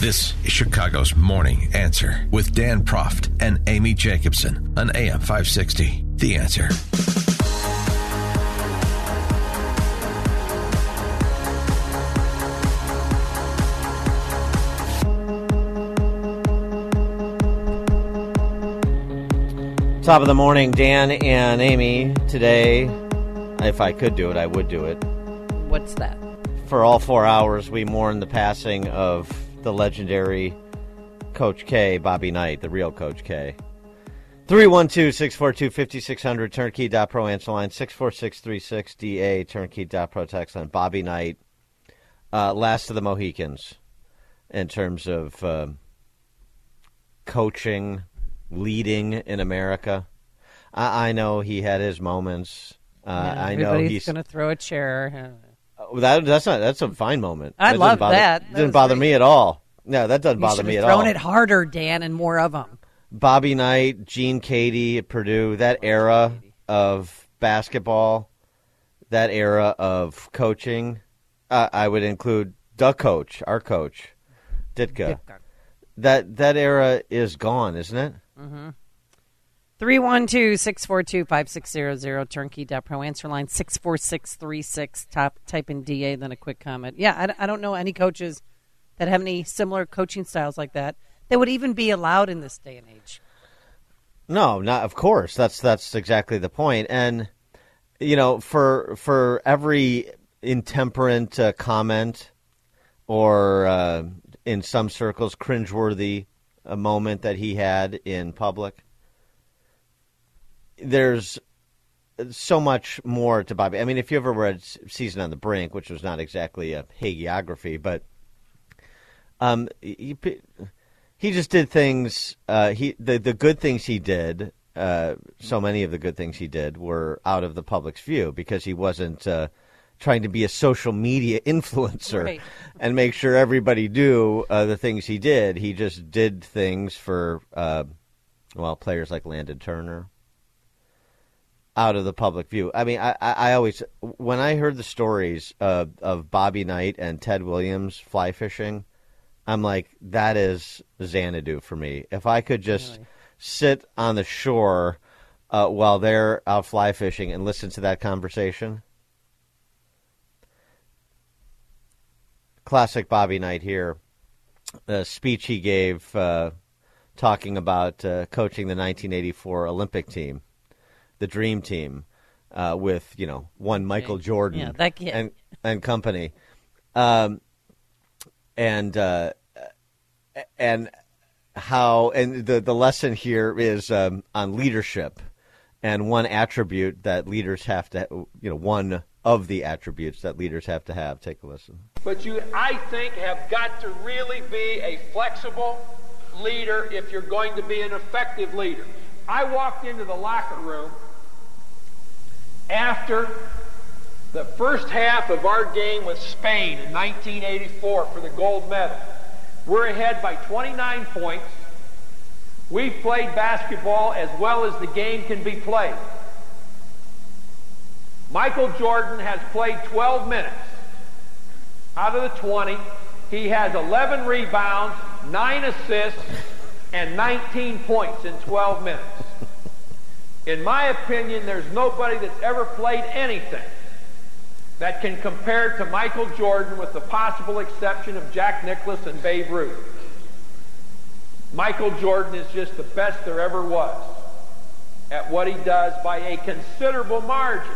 This is Chicago's Morning Answer with Dan Proft and Amy Jacobson on AM 560. The Answer. Top of the morning, Dan and Amy. Today, if I could do it, I would do it. What's that? For all four hours, we mourn the passing of the legendary Coach K, Bobby Knight, the real Coach K. 312 642 5600, turnkey.pro answer line, 64636DA, turnkey.pro text line. Bobby Knight, uh, last of the Mohicans in terms of uh, coaching, leading in America. I, I, know he had his moments. Uh, yeah, I know he's going to throw a chair. That, that's not. That's a fine moment. I that love bother, that. that didn't bother great. me at all. No, that doesn't You bother me at thrown all. it harder, Dan, and more of them. Bobby Knight, Gene Keady at Purdue, that era of basketball, that era of coaching. Uh, I would include the coach, our coach, Ditka. That that era is gone, isn't it? 312-642-5600, turnkey.pro answer line 64636. Top, type in DA, then a quick comment. Yeah, I, I don't know any coaches that have any similar coaching styles like that that would even be allowed in this day and age. No, not of course. That's that's exactly the point. And you know, for for every intemperate uh, comment or uh, in some circles cringeworthy a moment that he had in public, there's so much more to Bobby. I mean, if you ever read Season on the Brink, which was not exactly a hagiography, but um, he, he just did things. Uh, he the the good things he did. Uh, so many of the good things he did were out of the public's view because he wasn't uh, trying to be a social media influencer Right. and make sure everybody knew uh, the things he did. He just did things for uh, well players like Landon Turner out of the public view. I mean, I, I, always when I heard the stories of, of Bobby Knight and Ted Williams fly fishing, I'm like, that is Xanadu for me. If I could just Really? sit on the shore uh, while they're out fly fishing and listen to that conversation. Classic Bobby Knight here. The speech he gave uh, talking about uh, coaching the 1984 Olympic team, the Dream Team, uh, with you know one Michael Jordan Yeah, that kid. and and company, um, and uh, and how and the the lesson here is um, on leadership, and one attribute that leaders have to you know one of the attributes that leaders have to have. Take a listen. But you, I think, have got to really be a flexible leader if you're going to be an effective leader. I walked into the locker room after the first half of our game with Spain in 1984 for the gold medal. We're ahead by 29 points. We've played basketball as well as the game can be played. Michael Jordan has played 12 minutes. Out of the 20, he has 11 rebounds, 9 assists, and 19 points in 12 minutes. In my opinion, there's nobody that's ever played anything that can compare to Michael Jordan with the possible exception of Jack Nicklaus and Babe Ruth. Michael Jordan is just the best there ever was at what he does by a considerable margin.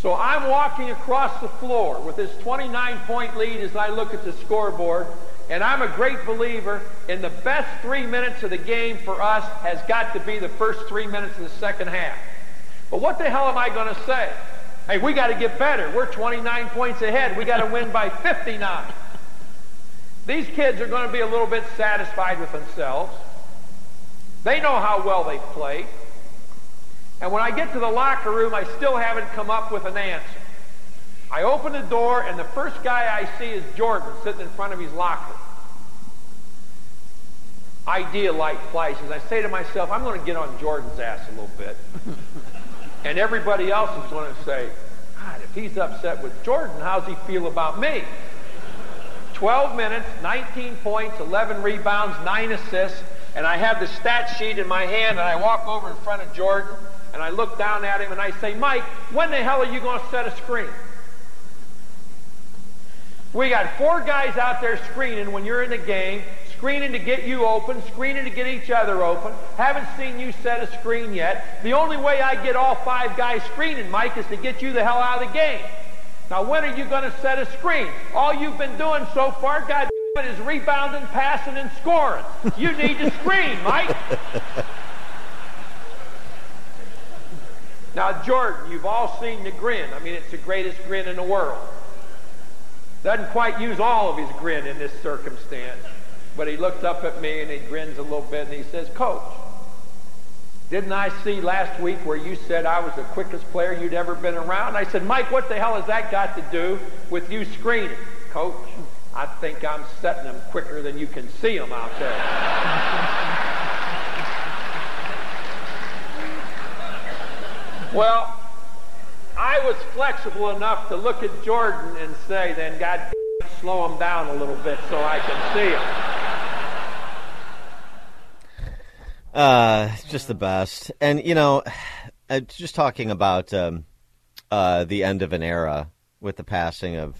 So I'm walking across the floor with this 29 point lead as I look at the scoreboard, and I'm a great believer in the best three minutes of the game for us has got to be the first three minutes of the second half. But what the hell am I going to say? Hey, we got to get better. We're 29 points ahead. We got to win by 59. These kids are going to be a little bit satisfied with themselves. They know how well they've played. And when I get to the locker room, I still haven't come up with an answer. I open the door, and the first guy I see is Jordan sitting in front of his locker. Idea light flashes. I say to myself, I'm going to get on Jordan's ass a little bit. and everybody else is going to say, God, if he's upset with Jordan, how's he feel about me? 12 minutes, 19 points, 11 rebounds, 9 assists, and I have the stat sheet in my hand, and I walk over in front of Jordan, and I look down at him, and I say, Mike, when the hell are you going to set a screen? We got four guys out there screening when you're in the game, screening to get you open, screening to get each other open. Haven't seen you set a screen yet. The only way I get all five guys screening, Mike, is to get you the hell out of the game. Now, when are you going to set a screen? All you've been doing so far, God is rebounding, passing, and scoring. You need to screen, Mike. now, Jordan, you've all seen the grin. I mean, it's the greatest grin in the world. Doesn't quite use all of his grin in this circumstance. But he looked up at me and he grins a little bit and he says, Coach, didn't I see last week where you said I was the quickest player you'd ever been around? I said, Mike, what the hell has that got to do with you screening? Coach, I think I'm setting them quicker than you can see them out there. well, I was flexible enough to look at Jordan and say, then God slow him down a little bit so I can see him. Uh, just the best. And, you know, uh, just talking about um, uh, the end of an era with the passing of,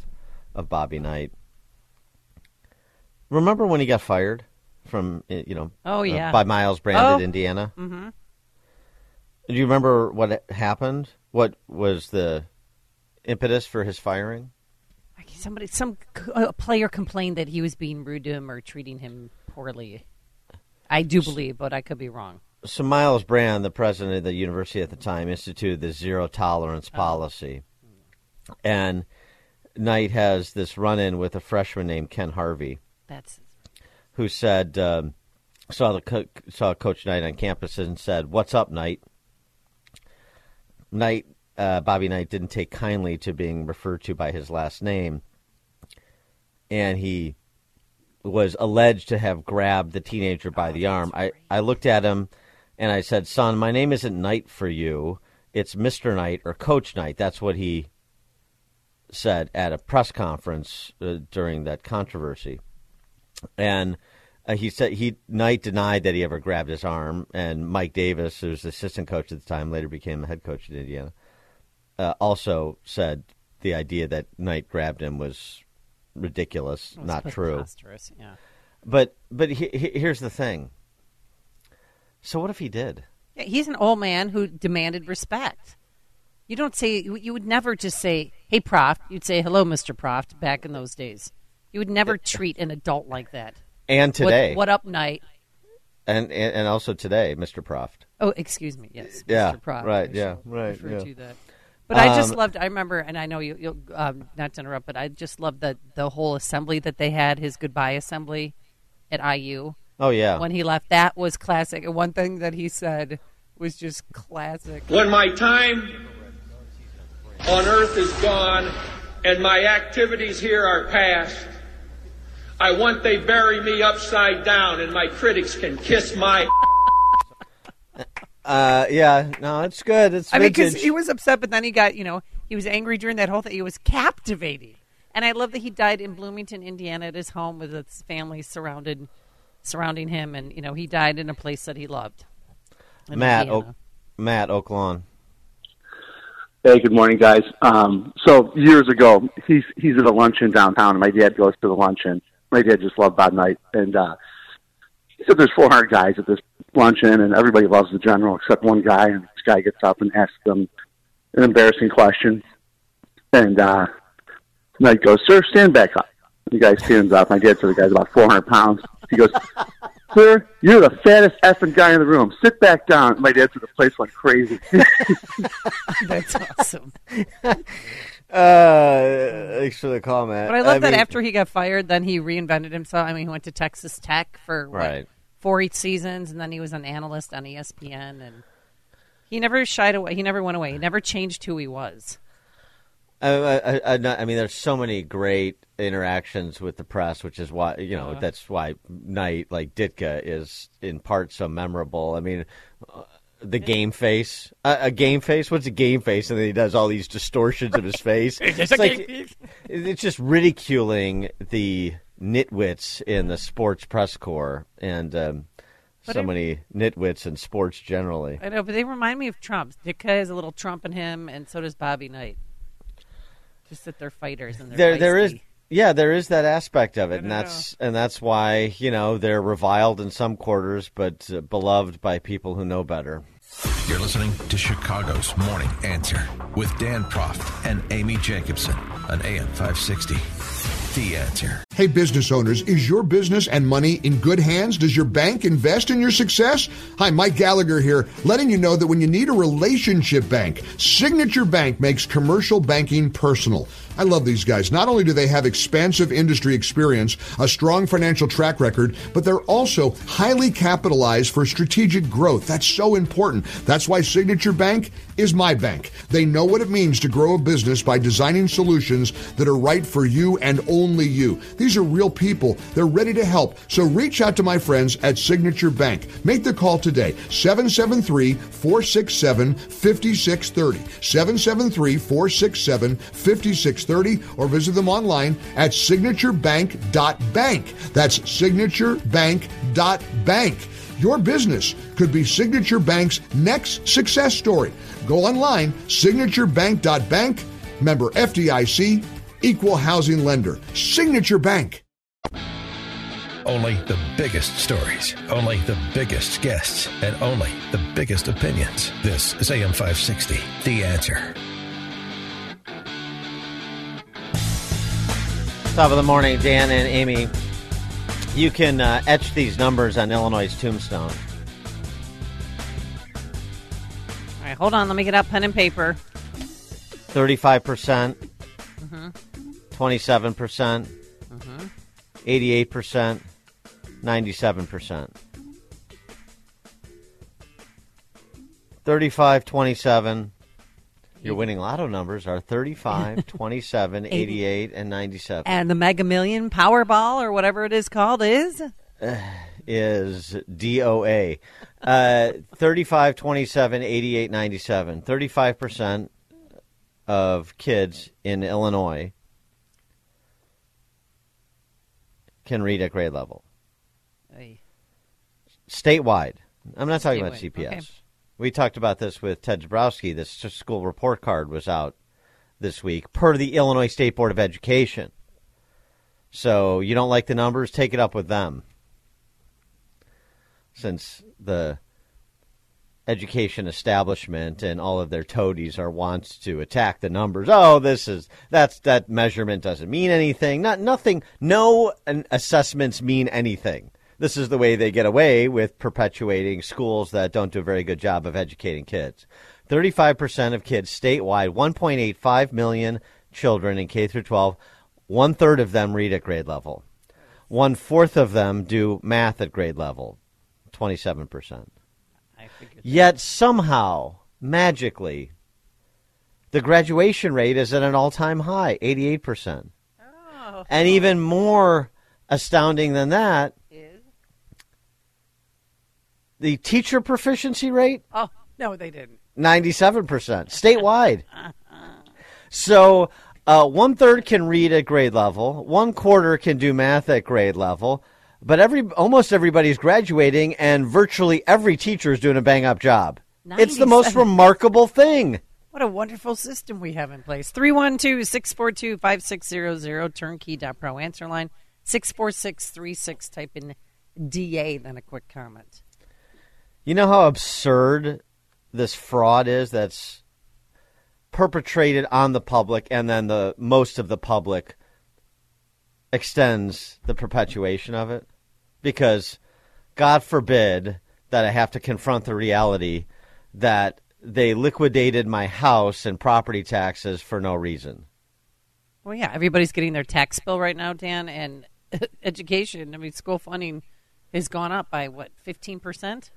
of Bobby Knight. Remember when he got fired from, you know, oh, yeah. Uh, by Myles Brand oh. at Indiana? Mm-hmm. Do you remember what happened? What was the impetus for his firing? Somebody, some a player complained that he was being rude to him or treating him poorly. I do believe, but I could be wrong. So Myles Brand, the president of the university at the time, instituted the zero tolerance Oh. policy, and Knight has this run-in with a freshman named Kent Harvey. That's who said um, saw the co- saw Coach Knight on campus and said, "What's up, Knight?" Knight, uh, Bobby Knight didn't take kindly to being referred to by his last name, and he was alleged to have grabbed the teenager by the arm. I, I looked at him and I said, "Son, my name isn't Knight for you. It's Mister Knight or Coach Knight." That's what he said at a press conference uh, during that controversy, and. Uh, he said he Knight denied that he ever grabbed his arm, and Mike Davis, who was the assistant coach at the time, later became the head coach at Indiana, uh, also said the idea that Knight grabbed him was ridiculous, was not true. Yeah. But but he, he, here's the thing. So what if he did? Yeah, he's an old man who demanded respect. You don't say you would never just say, "Hey, Proft." You'd say, "Hello, Mister Proft." Back in those days, you would never treat an adult like that. And today, what, what up, Knight? and, and and also today, Mr. Proft. Oh, excuse me. Yes, Yeah, Mr. Proft. right, yeah, right, Refer yeah. to that. But I just Um, loved. I remember, and I know you, you'll um, not to interrupt, but I just loved the the whole assembly that they had, his goodbye assembly at IU. Oh yeah, When he left, that was classic. And one thing that he said was just classic. When my time on earth is gone and my activities here are past, I want they bury me upside down and my critics can kiss my. uh, yeah. No, it's good. It's I mean, because he was upset, but then he got, you know, he was angry during that whole thing. He was captivating, and I love that he died in Bloomington, Indiana, at his home with his family surrounded, surrounding him, and you know, he died in a place that he loved. Matt, Indiana. Oak, Matt Oaklawn. Hey, good morning, guys. Um, so years ago, he's he's at a luncheon downtown, and my dad goes to the luncheon. My dad just loved Bob Knight, and uh, he said there's 400 guys at this luncheon, and everybody loves the general except one guy. And this guy gets up and asks them an embarrassing question, and uh, Knight goes, "Sir, stand back up." The guy stands up. My dad said the guy's about 400 pounds. He goes, Sir, you're the fattest effing guy in the room. Sit back down. My dad said the place went crazy. That's awesome. Uh, thanks for the comment. But I love that mean, after he got fired, then he reinvented himself. I mean, he went to Texas Tech for what, Right. four seasons, and then he was an analyst on ESPN, and he never shied away. He never went away. He never changed who he was. I, I, I, I mean, there's so many great interactions with the press, which is why you know that's why Knight like Ditka is in part so memorable. I mean, the game face, uh, a game face. What's a game face? And then he does all these distortions of his face. it's, like, it's just ridiculing the nitwits in the sports press corps and um, so I- many nitwits in sports generally. I know, but they remind me of Trump. Ditka has a little Trump in him, and so does Bobby Knight. Just that they're fighters and they're there there is yeah there is that aspect of it and don't that's and that's why you know they're reviled in some quarters but uh, beloved by people who know better You're listening to Chicago's Morning Answer with Dan Proft and Amy Jacobson on AM 560. The Answer. Hey, business owners, is your business and money in good hands? Does your bank invest in your success? Hi, Mike Gallagher here, letting you know that when you need a relationship bank, Signature Bank makes commercial banking personal. I love these guys. Not only do they have expansive industry experience, a strong financial track record, but they're also highly capitalized for strategic growth. That's so important. That's why Signature Bank is my bank. They know what it means to grow a business by designing solutions that are right for you and only you. These are real people. They're ready to help. So reach out to my friends at Signature Bank. Make the call today. 773 467 5630. 773 467 5630 or visit them online at signaturebank.bank. That's signaturebank.bank. Your business could be Signature Bank's next success story. Go online, signaturebank.bank, member FDIC, equal housing lender. Signature Bank. Only the biggest stories, only the biggest guests, and only the biggest opinions. This is AM 560. The Answer. top of the morning dan and amy you can uh, etch these numbers on illinois' tombstone All right, hold on. Let me get out pen and paper. 35% 27% 88% 97% 35 27 your winning lotto numbers are 35 27 88 and 97 And the Mega Million Powerball, or whatever it is called, is? Is DOA. Uh, 35, 27, 88, 97. 35% of kids in Illinois can read at grade level. Statewide. I'm not talking about CPS. okay. We talked about this with Ted Dabrowski. This school report card was out this week per the Illinois State Board of Education. So you don't like the numbers, take it up with them. Since the education establishment and all of their toadies are wants to attack the numbers. Oh, this is that's that measurement doesn't mean anything. Not nothing. No assessments mean anything. This is the way they get away with perpetuating schools that don't do a very good job of educating kids. 35% of kids statewide, 1.85 million children in K through 12, one third of them read at grade level. One fourth of them do math at grade level, 27%. Yet somehow, magically, the graduation rate is at an all time high, 88%. Oh. And even more astounding than that, the teacher proficiency rate, Oh, no, they didn't. 97% statewide. So uh, one third can read at grade level, one quarter can do math at grade level, but every almost everybody's graduating, and virtually every teacher is doing a bang up job. It's the most remarkable thing. What a wonderful system we have in place. 312 642 5600, turnkey.pro answer line, 64636. Type in DA, then a quick comment. You know how absurd this fraud is that's perpetrated on the public and then the most of the public extends the perpetuation of it because God forbid that I have to confront the reality that they liquidated my house and property taxes for no reason. Well, yeah, everybody's getting their tax bill right now, Dan, and education. I mean, school funding has gone up by what, fifteen percent?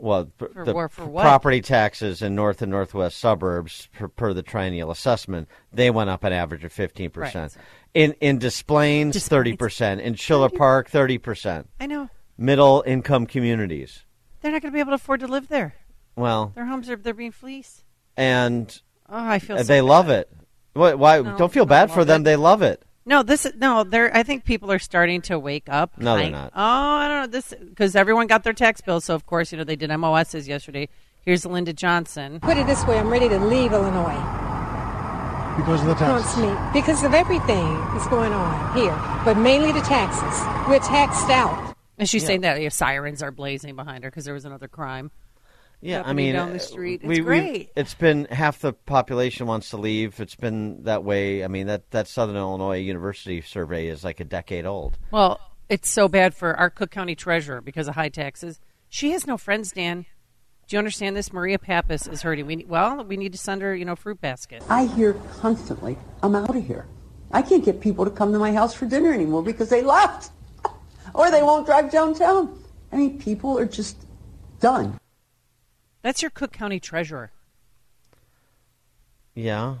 Well, For- the for what? property taxes in north and northwest suburbs, per, per the triennial assessment, they went up an average of fifteen percent. Right. In in Des Plaines, Des thirty Plaines. percent. In Schiller Park, thirty percent. I know Middle income communities. they're not going to be able to afford to live there. Well, Their homes are they're being fleeced. and Oh, I feel uh, so they bad. love it. Why? why No, don't feel bad for them. it. They love it. No, this is no. They're. I think people are starting to wake up. No, they're not. Oh, I don't know this because everyone got their tax bills. So of course, you know they did MOSs yesterday. Here's Linda Johnson. Put it this way, I'm ready to leave Illinois. Because of the taxes. me because of everything that's going on here, but mainly the taxes. We're taxed out. And she's saying that yeah, sirens are blazing behind her because there was another crime. Yeah, I happening mean, down the uh, street. It's we- we- great. it's been half the population wants to leave. It's been that way. I mean, that that Southern Illinois University survey is like a decade old. Well, it's so bad for our Cook County treasurer because of high taxes. She has no friends, Dan. Do you understand this? Maria Pappas is hurting. We need, well, we need to send her, you know, fruit basket. I hear constantly, I'm out of here. I can't get people to come to my house for dinner anymore because they left. or they won't drive downtown. I mean, people are just done. That's your Cook County treasurer. Yeah,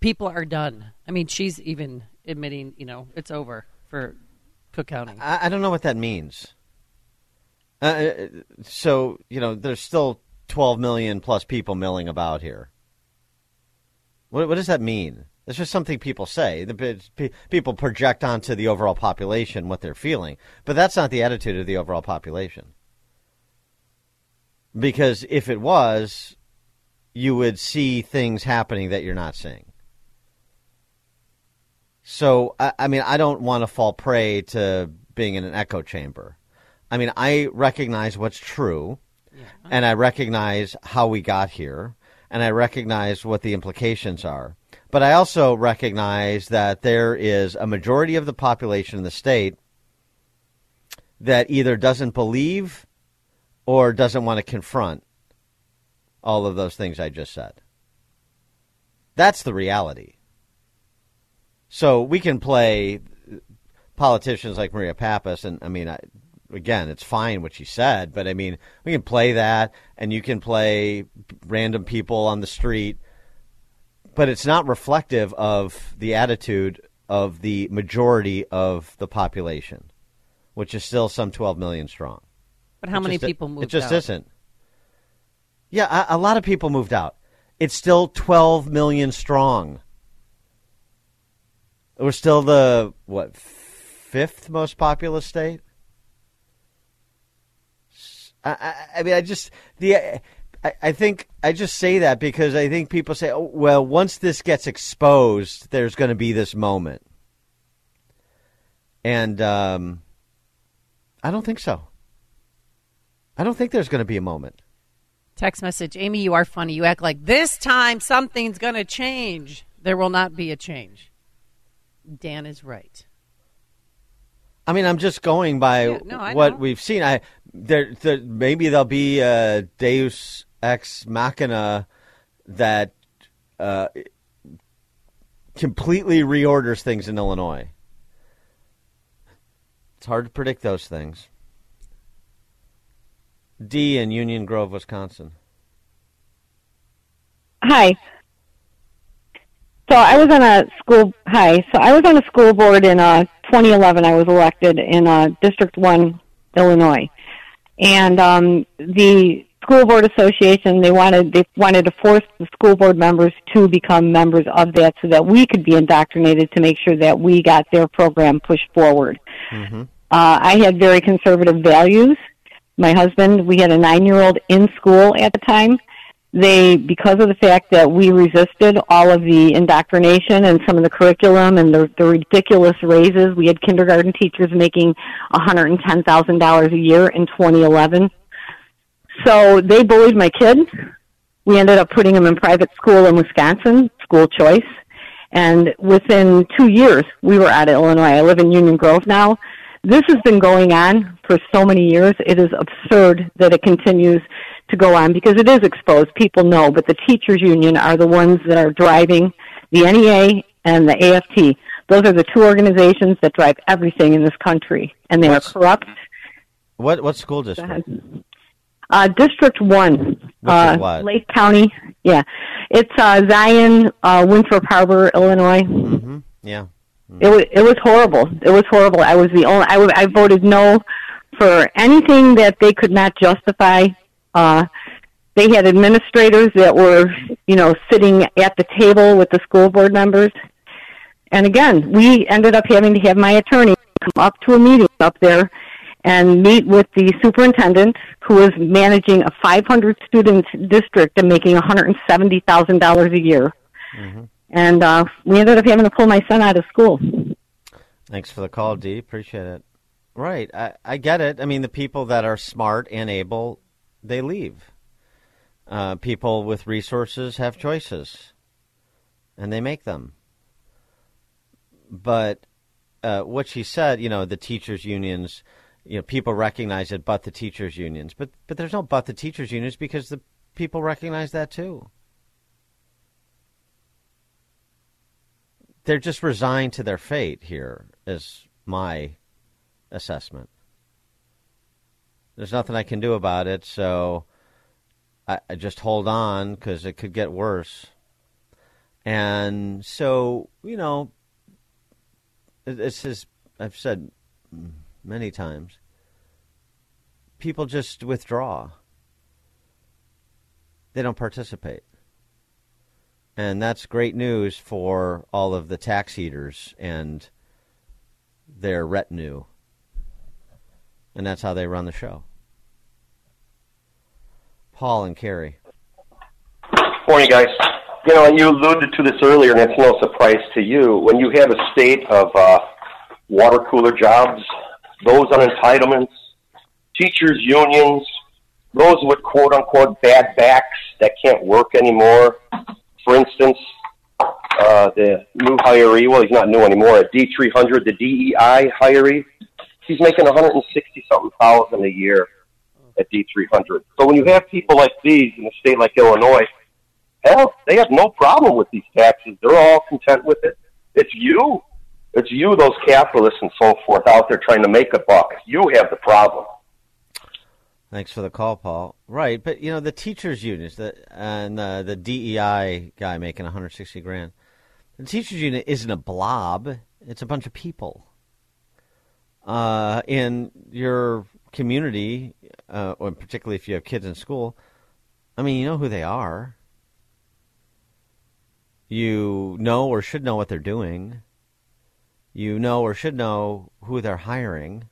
People are done. I mean, she's even admitting, you know, it's over for Cook County. I, I don't know what that means. Uh, Uh, so you know, there's still 12 million plus people milling about here. What, what does that mean? It's just something people say. The pe- pe- people project onto the overall population what they're feeling, but that's not the attitude of the overall population. Because if it was, you would see things happening that you're not seeing. So, I, I mean, I don't want to fall prey to being in an echo chamber. I mean, I recognize what's true, and I recognize how we got here, and I recognize what the implications are. But I also recognize that there is a majority of the population in the state that either doesn't believe or doesn't want to confront all of those things I just said. That's the reality. So we can play politicians like Maria Pappas, and I mean, I, again, it's fine what she said, but I mean, we can play that, and you can play random people on the street, but it's not reflective of the attitude of the majority of the population, which is still some 12 million strong. But how It many just- people moved It just out? isn't. Yeah, a, a lot of people moved out. It's still 12 million strong. We're still the what fifth most populous state. I mean, I just the I, I think I just say that because I think people say, oh, well, once this gets exposed, there's going to be this moment, and um, I don't think so. I don't think there's going to be a moment. Text message Amy, you are funny. You act like this time something's going to change. There will not be a change. Dan is right. I mean, I'm just going by Yeah, no, what know. we've seen. I there, there maybe there'll be a Deus ex machina that uh, completely reorders things in Illinois. It's hard to predict those things. D in Union Grove, Wisconsin. Hi. So I was on a school. Hi. So I was on a school board in uh, 2011. I was elected in uh, District One, Illinois, and um, the school board association they wanted they wanted to force the school board members to become members of that so that we could be indoctrinated to make sure that we got their program pushed forward. Uh, I had very conservative values. My husband, we had a nine year old in school at the time. They, because of the fact that we resisted all of the indoctrination and some of the curriculum and the, the ridiculous raises, we had kindergarten teachers making $110,000 a year in 2011. So they bullied my kid. We ended up putting him in private school in Wisconsin, school choice. And within two years, we were out of Illinois. I live in Union Grove now. This has been going on for so many years. It is absurd that it continues to go on because it is exposed. People know, but the teachers union are the ones that are driving the NEA and the AFT. Those are the two organizations that drive everything in this country, and they What's- are corrupt. What what school district? Uh, District One, uh? Lake County. Yeah, it's uh, Zion, uh, Winthrop Harbor, Illinois. hmm Yeah. It was it was horrible. It was horrible. I was the only. I, I voted no for anything that they could not justify. Uh, they had administrators that were, you know, sitting at the table with the school board members. And again, we ended up having to have my attorney come up to a meeting up there and meet with the superintendent who is managing a 500 student district and making $170,000 a year. And uh, we ended up having to pull my son out of school. Thanks for the call, Dee. Appreciate it. Right. I, I get it. I mean, the people that are smart and able, they leave. Uh, people with resources have choices, and they make them. But uh, what she said, you know, the teachers' unions, you know, people recognize it, but the teachers' unions. But but there's no but the teachers' unions because the people recognize that too. They're just resigned to their fate here is my assessment. There's nothing i can do about it so i, I just hold on because it could get worse. And so you know this is i've said many times people just withdraw. They don't participate and that's great news for all of the tax eaters and their retinue. And that's how they run the show. Paul and Carrie. Morning, guys. You know, you alluded to this earlier, and it's no surprise to you. When you have a state of uh, water cooler jobs, those on entitlements, teachers' unions, those with quote unquote bad backs that can't work anymore. For instance, uh, the new hiree, well, he's not new anymore, at D300, the DEI hiree, he's making 160 something thousand a year at D300. So when you have people like these in a state like Illinois, hell, they have no problem with these taxes. They're all content with it. It's you. It's you, those capitalists and so forth, out there trying to make a buck. You have the problem. Thanks for the call, Paul. Right, but you know the teachers' unions, the and uh, the DEI guy making 160 grand. The teachers' union isn't a blob; it's a bunch of people. Uh, in your community, uh, or particularly if you have kids in school, I mean, you know who they are. You know or should know what they're doing. You know or should know who they're hiring.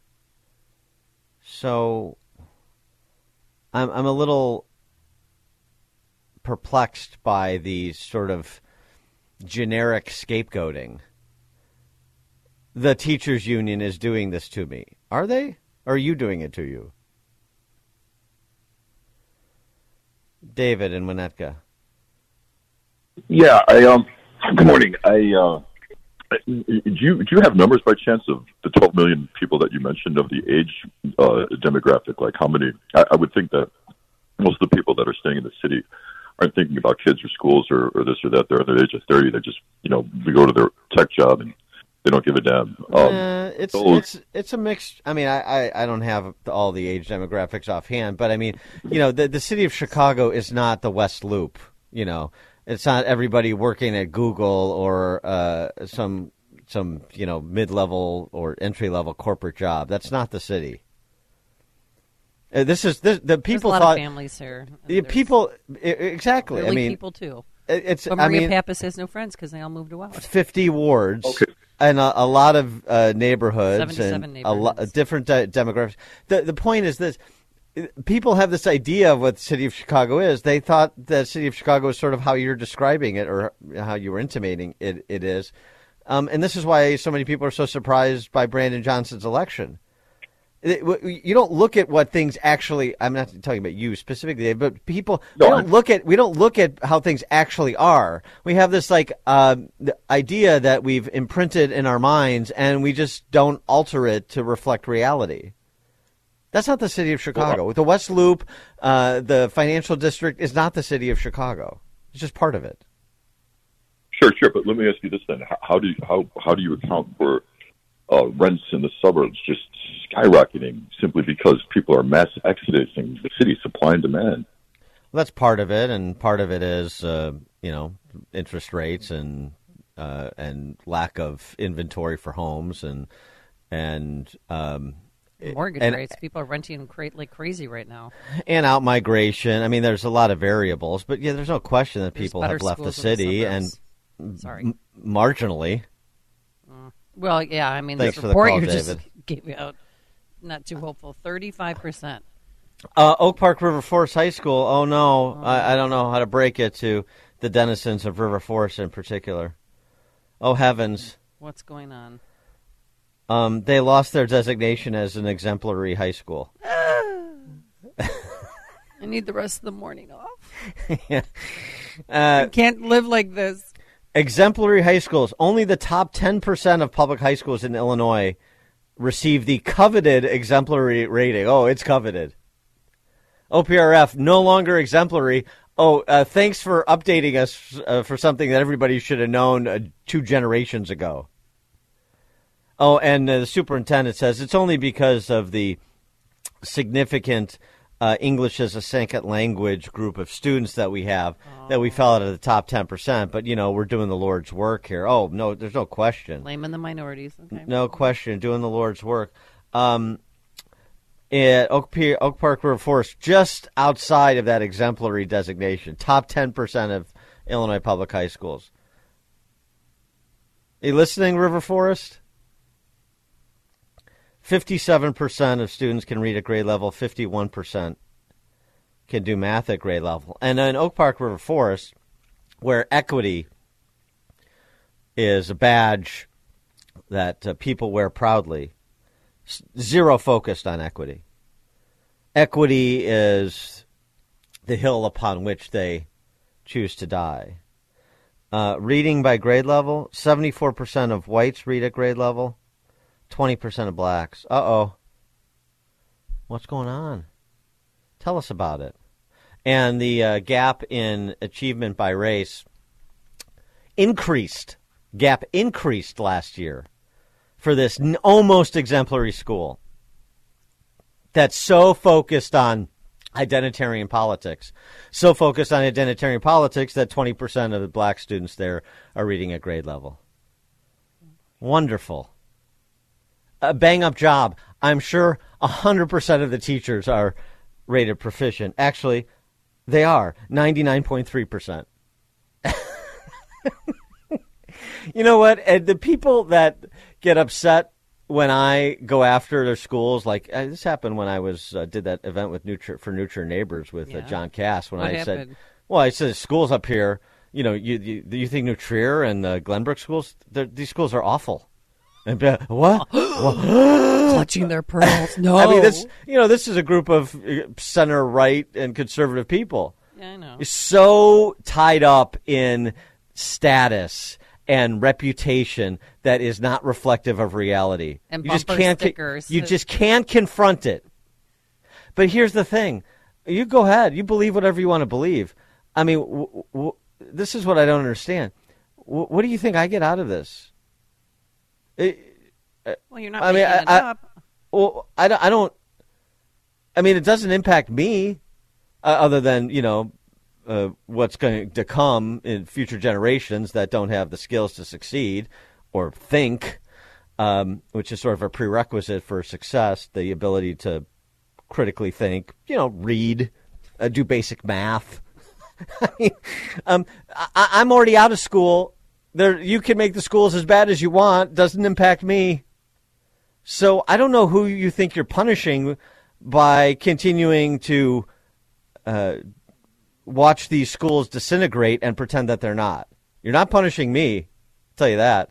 So I'm I'm a little perplexed by the sort of generic scapegoating. The teachers union is doing this to me. Are they? Or are you doing it to you? David and Winnetka. Yeah, I um. Good morning. I uh, do you do you have numbers by chance of the 12 million people that you mentioned of the age uh, demographic? Like how many? I, I would think that most of the people that are staying in the city aren't thinking about kids or schools or, or this or that. They're under the age of 30. They just you know they go to their tech job and they don't give a damn. Um, Uh, it's those- it's it's a mixed. I mean, I, I, I don't have all the age demographics offhand, but I mean, you know, the the city of Chicago is not the West Loop. You know, it's not everybody working at Google or uh, some some you know mid level or entry level corporate job. That's not the city. Uh, this is this, the people There's a lot thought of families here. Yeah, people exactly. I mean, people too. It's But I mean, Pappas has no friends because they all moved away. 50 wards and a, a lot of uh, neighborhoods 77 and a lot different de- demographics. The the point is this: people have this idea of what the city of Chicago is. They thought the city of Chicago is sort of how you're describing it or how you were intimating it, it is. Um, and this is why so many people are so surprised by Brandon Johnson's election. It- You don't look at what things actually. I'm not talking about you specifically, but people. No, we don't look at. We don't look at how things actually are. We have this like uh, idea that we've imprinted in our minds, and we just don't alter it to reflect reality. That's not the city of Chicago. the West Loop, uh, the financial district, is not the city of Chicago. It's just part of it. Sure, sure. But let me ask you this then: How- How do you, how how do you account for uh, rents in the suburbs just skyrocketing simply because people are mass exodusing the city, supply and demand? Well, that's part of it, and part of it is uh, you know interest rates and uh, and lack of inventory for homes and and um, Mortgage and, rates. People are renting cra- like crazy right now. and out migration. I mean, there's a lot of variables, but yeah, there's no question that There's people have left the in the city and. Sorry. m- marginally. Well, yeah, I mean, Thanks this report call, you just gave me out, not too hopeful. Thirty-five percent. Uh, Oak Park River Forest High School. Oh no, I, I don't know how to break it to the denizens of River Forest in particular. Oh heavens. What's going on? Um, they lost their designation as an exemplary high school. I need the rest of the morning off. yeah. Uh, I can't live like this. exemplary high schools. Only the top 10% of public high schools in Illinois receive the coveted exemplary rating. Oh, it's coveted. OPRF, no longer exemplary. Oh, uh, thanks for updating us uh, for something that everybody should have known uh, two generations ago. Oh, and uh, the superintendent says it's only because of the significant uh, English as a second language group of students that we have that we fell out of the top 10%. But, you know, we're doing the Lord's work here. Oh, no, there's no question. Blame in the minorities. Okay. No question, doing the Lord's work. Um, at Oak, Pier, Oak Park River Forest, just outside of that exemplary designation, top 10% of Illinois public high schools. Are you listening, River Forest? 57% of students can read at grade level, 51% can do math at grade level. And in Oak Park River Forest, where equity is a badge that uh, people wear proudly, zero focused on equity. Equity is the hill upon which they choose to die. Uh, reading by grade level 74% of whites read at grade level, 20% of blacks. Uh oh. What's going on? Tell us about it. And the uh, gap in achievement by race increased. Gap increased last year for this n- almost exemplary school that's so focused on identitarian politics, so focused on identitarian politics that 20% of the black students there are reading at grade level. Wonderful. A bang up job. I'm sure 100% of the teachers are rated proficient. Actually, they are 99.3%. you know what? And the people that get upset when I go after their schools, like uh, this happened when I was uh, did that event with Nutri- for New Trier Neighbors with uh, John Kass. When What I said, "Well, I said schools up here, you know, you you, you think New Trier and uh, Glenbrook schools? These schools are awful." And be like, what? What? Clutching their pearls. No. I mean, this you know, this is a group of uh, center right and conservative people. Yeah, I know. Is so tied up in status and reputation that is not reflective of reality. And you just bumper can't. stickers. You just can't confront it. But here's the thing: you go ahead. You believe whatever you want to believe. I mean, w- w- this is what I don't understand. W- what do you think I get out of this? It- Well, you're not I mean, I, it I- up. well, I don't, I don't. I mean, it doesn't impact me, uh, other than you know uh, what's going to come in future generations that don't have the skills to succeed or think, um, which is sort of a prerequisite for success: the ability to critically think, you know, read, uh, do basic math. I mean, um, I, I'm already out of school. There, you can make the schools as bad as you want. Doesn't impact me. So I don't know who you think you're punishing by continuing to uh, watch these schools disintegrate and pretend that they're not. You're not punishing me. I'll tell you that.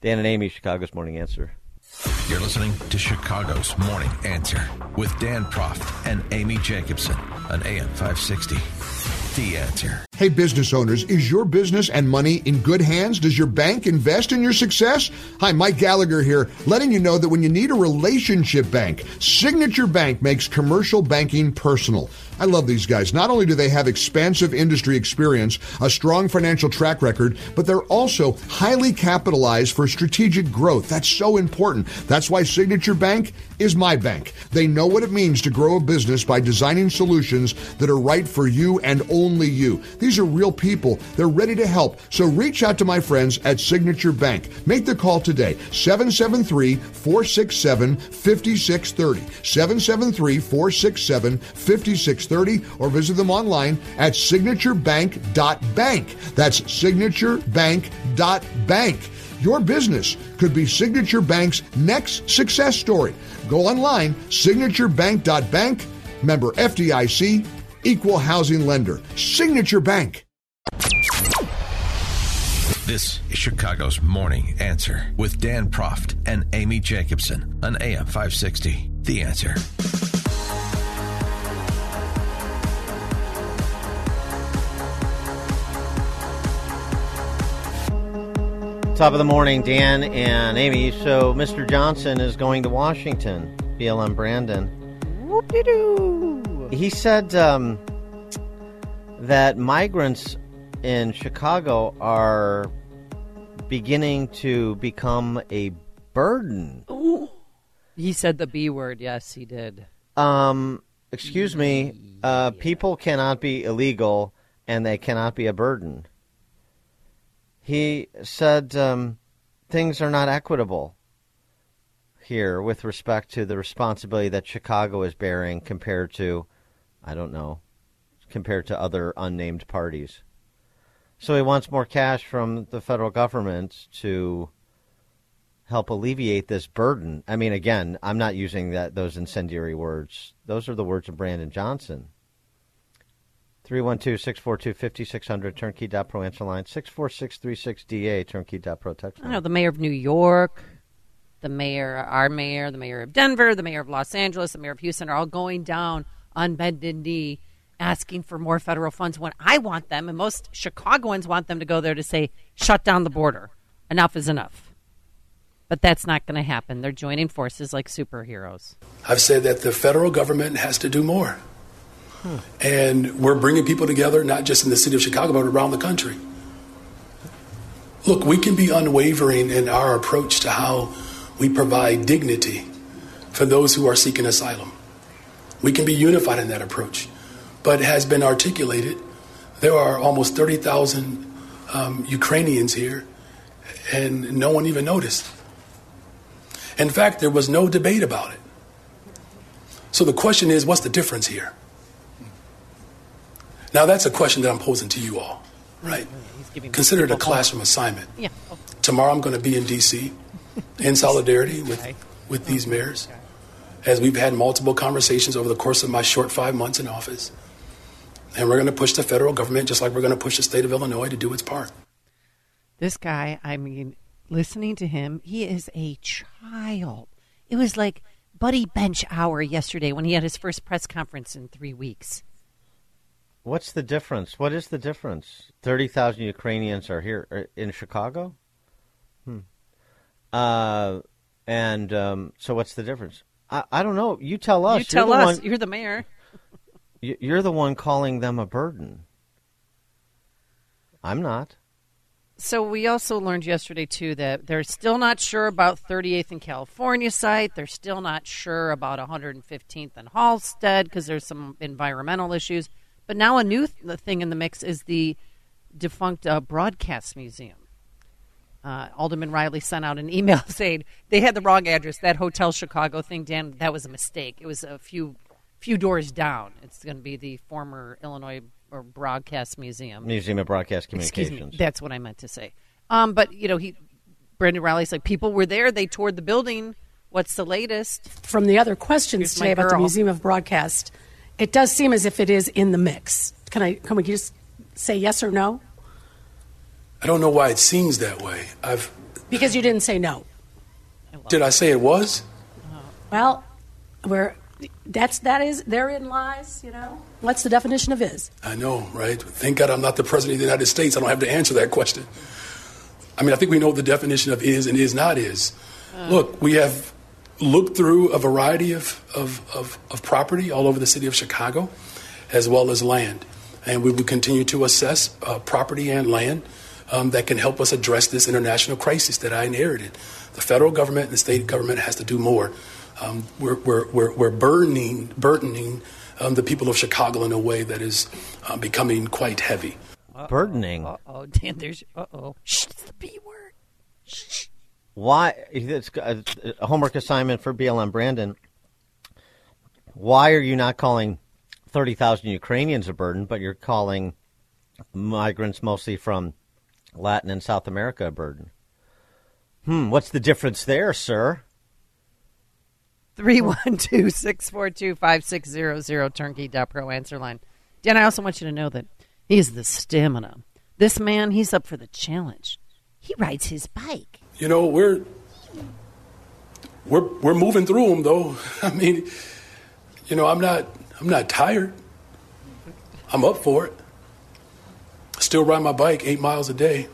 Dan and Amy, Chicago's Morning Answer. You're listening to Chicago's Morning Answer with Dan Proft and Amy Jacobson on AM 560. The Answer. Hey, business owners, is your business and money in good hands? Does your bank invest in your success? Hi, Mike Gallagher here, letting you know that when you need a relationship bank, Signature Bank makes commercial banking personal. I love these guys. Not only do they have expansive industry experience, a strong financial track record, but they're also highly capitalized for strategic growth. That's so important. That's why Signature Bank is my bank. They know what it means to grow a business by designing solutions that are right for you and only you. These are real people. They're ready to help. So reach out to my friends at Signature Bank. Make the call today 773 467 5630. 773 467 5630 or visit them online at signaturebank.bank. That's signaturebank.bank. Your business could be Signature Bank's next success story. Go online, signaturebank.bank, member FDIC, equal housing lender. Signature Bank. This is Chicago's Morning Answer with Dan Proft and Amy Jacobson on AM 560. The Answer. Top of the morning, Dan and Amy. So, Mr. Johnson is going to Washington. BLM Brandon. Whoop-de-doo. He said um, that migrants in Chicago are beginning to become a burden. He said the B word. Yes, he did. Um, excuse me. Uh, people cannot be illegal, and they cannot be a burden. He said um, things are not equitable here with respect to the responsibility that Chicago is bearing compared to, I don't know, compared to other unnamed parties. So he wants more cash from the federal government to help alleviate this burden. I mean, again, I'm not using that those incendiary words. Those are the words of Brandon Johnson. 312-642-5600, turnkey.pro answer line, 64636DA, turnkey.pro text line. I know the mayor of New York, the mayor, our mayor, the mayor of Denver, the mayor of Los Angeles, the mayor of Houston are all going down on bended knee asking for more federal funds when I want them, and most Chicagoans want them to go there to say, shut down the border. Enough is enough. But that's not going to happen. They're joining forces like superheroes. I've said that the federal government has to do more. Hmm. And we're bringing people together, not just in the city of Chicago, but around the country. Look, we can be unwavering in our approach to how we provide dignity for those who are seeking asylum. We can be unified in that approach. But it has been articulated there are almost 30,000 um, Ukrainians here, and no one even noticed. In fact, there was no debate about it. So the question is what's the difference here? Now, that's a question that I'm posing to you all, right? Consider it a classroom assignment. Yeah. Tomorrow I'm going to be in D.C. in solidarity with, with these mayors, as we've had multiple conversations over the course of my short five months in office. And we're going to push the federal government just like we're going to push the state of Illinois to do its part. This guy, I mean, listening to him, he is a child. It was like Buddy Bench hour yesterday when he had his first press conference in three weeks. What's the difference? What is the difference? 30,000 Ukrainians are here uh, in Chicago? Hmm. Uh, and um, so what's the difference? I, I don't know. You tell us. you tell You're us. one- You're the mayor. you- You're the one calling them a burden. I'm not. So we also learned yesterday too that they're still not sure about 38th and California site. They're still not sure about 115th and Halsted because there's some environmental issues. But now a new th- thing in the mix is the defunct uh, Broadcast Museum. Uh, Alderman Reilly sent out an email saying they had the wrong address. That Hotel Chicago thing, Dan, that was a mistake. It was a few few doors down. It's going to be the former Illinois or Broadcast Museum. Museum of Broadcast Communications. me. That's what I meant to say. Um, but you know, he Brendan Reilly's like people were there. They toured the building. What's the latest? From the other questions Here's today about the. Museum of Broadcast, it does seem as if it is in the mix. Can I? Can we just say yes or no? I don't know why it seems that way. I've Because you didn't say no. Did I say it was? Well, we're that's that is therein lies. You know, what's the definition of is? I know, right? Thank God I'm not the president of the United States. I don't have to answer that question. I mean, I think we know the definition of is and is not is. Look, we have looked through a variety of, of, of, of property all over the city of Chicago, as well as land. And we will continue to assess uh, property and land um, that can help us address this international crisis that I inherited. The federal government and the state government has to do more. Um, we're, we're, we're, we're burdening, burdening um, the people of Chicago in a way that is uh, becoming quite heavy. Burdening. Oh, Dan, there's. Uh oh. Shh, it's the B word. Why? It's a a homework assignment for BLM Brandon. Why are you not calling 30,000 Ukrainians a burden, but you're calling migrants mostly from Latin and South America a burden? Hmm, what's the difference there, sir? 312 642 5600 turnkey.pro answer line. Dan, I also want you to know that he has the stamina. This man, he's up for the challenge. He rides his bike. You know, we're we're we're moving through them though. I mean, you know, I'm not I'm not tired. I'm up for it. Still ride my bike 8 miles a day.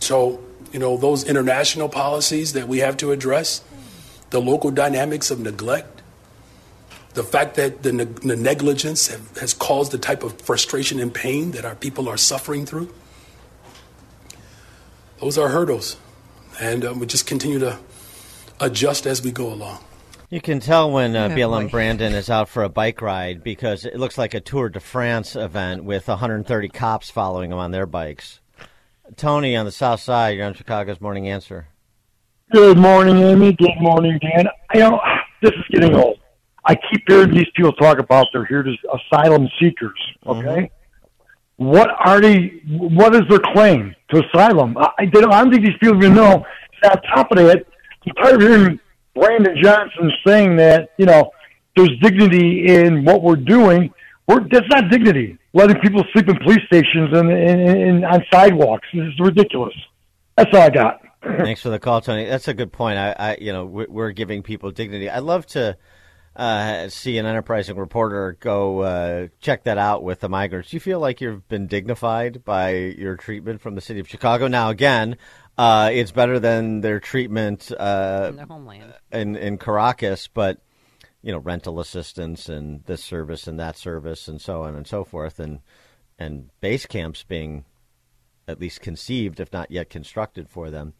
So, you know, those international policies that we have to address, the local dynamics of neglect, the fact that the, neg- the negligence have, has caused the type of frustration and pain that our people are suffering through, those are hurdles. And um, we just continue to adjust as we go along. You can tell when uh, BLM. Brandon is out for a bike ride because it looks like a Tour de France event with 130 cops following him on their bikes. Tony on the south side, you're on Chicago's Morning Answer. Good morning, Amy. Good morning, Dan. I know this is getting old. I keep hearing these people talk about they're here to asylum seekers. Okay, what are they? What is their claim to asylum? I, don't, I don't think these people even know. And on top of that, I'm tired of hearing Brandon Johnson saying that you know there's dignity in what we're doing. We're, that's not dignity. Letting people sleep in police stations and, and, and on sidewalks. Is ridiculous. That's all I got. Thanks for the call, Tony. That's a good point. I, I you know, we're, we're giving people dignity. I'd love to uh, see an enterprising reporter go uh, check that out with the migrants. Do you feel like you've been dignified by your treatment from the city of Chicago? Now, again, uh, it's better than their treatment uh, In their homeland. in in Caracas, but you know, rental assistance and this service and that service and so on and so forth, and and base camps being at least conceived, if not yet constructed for them.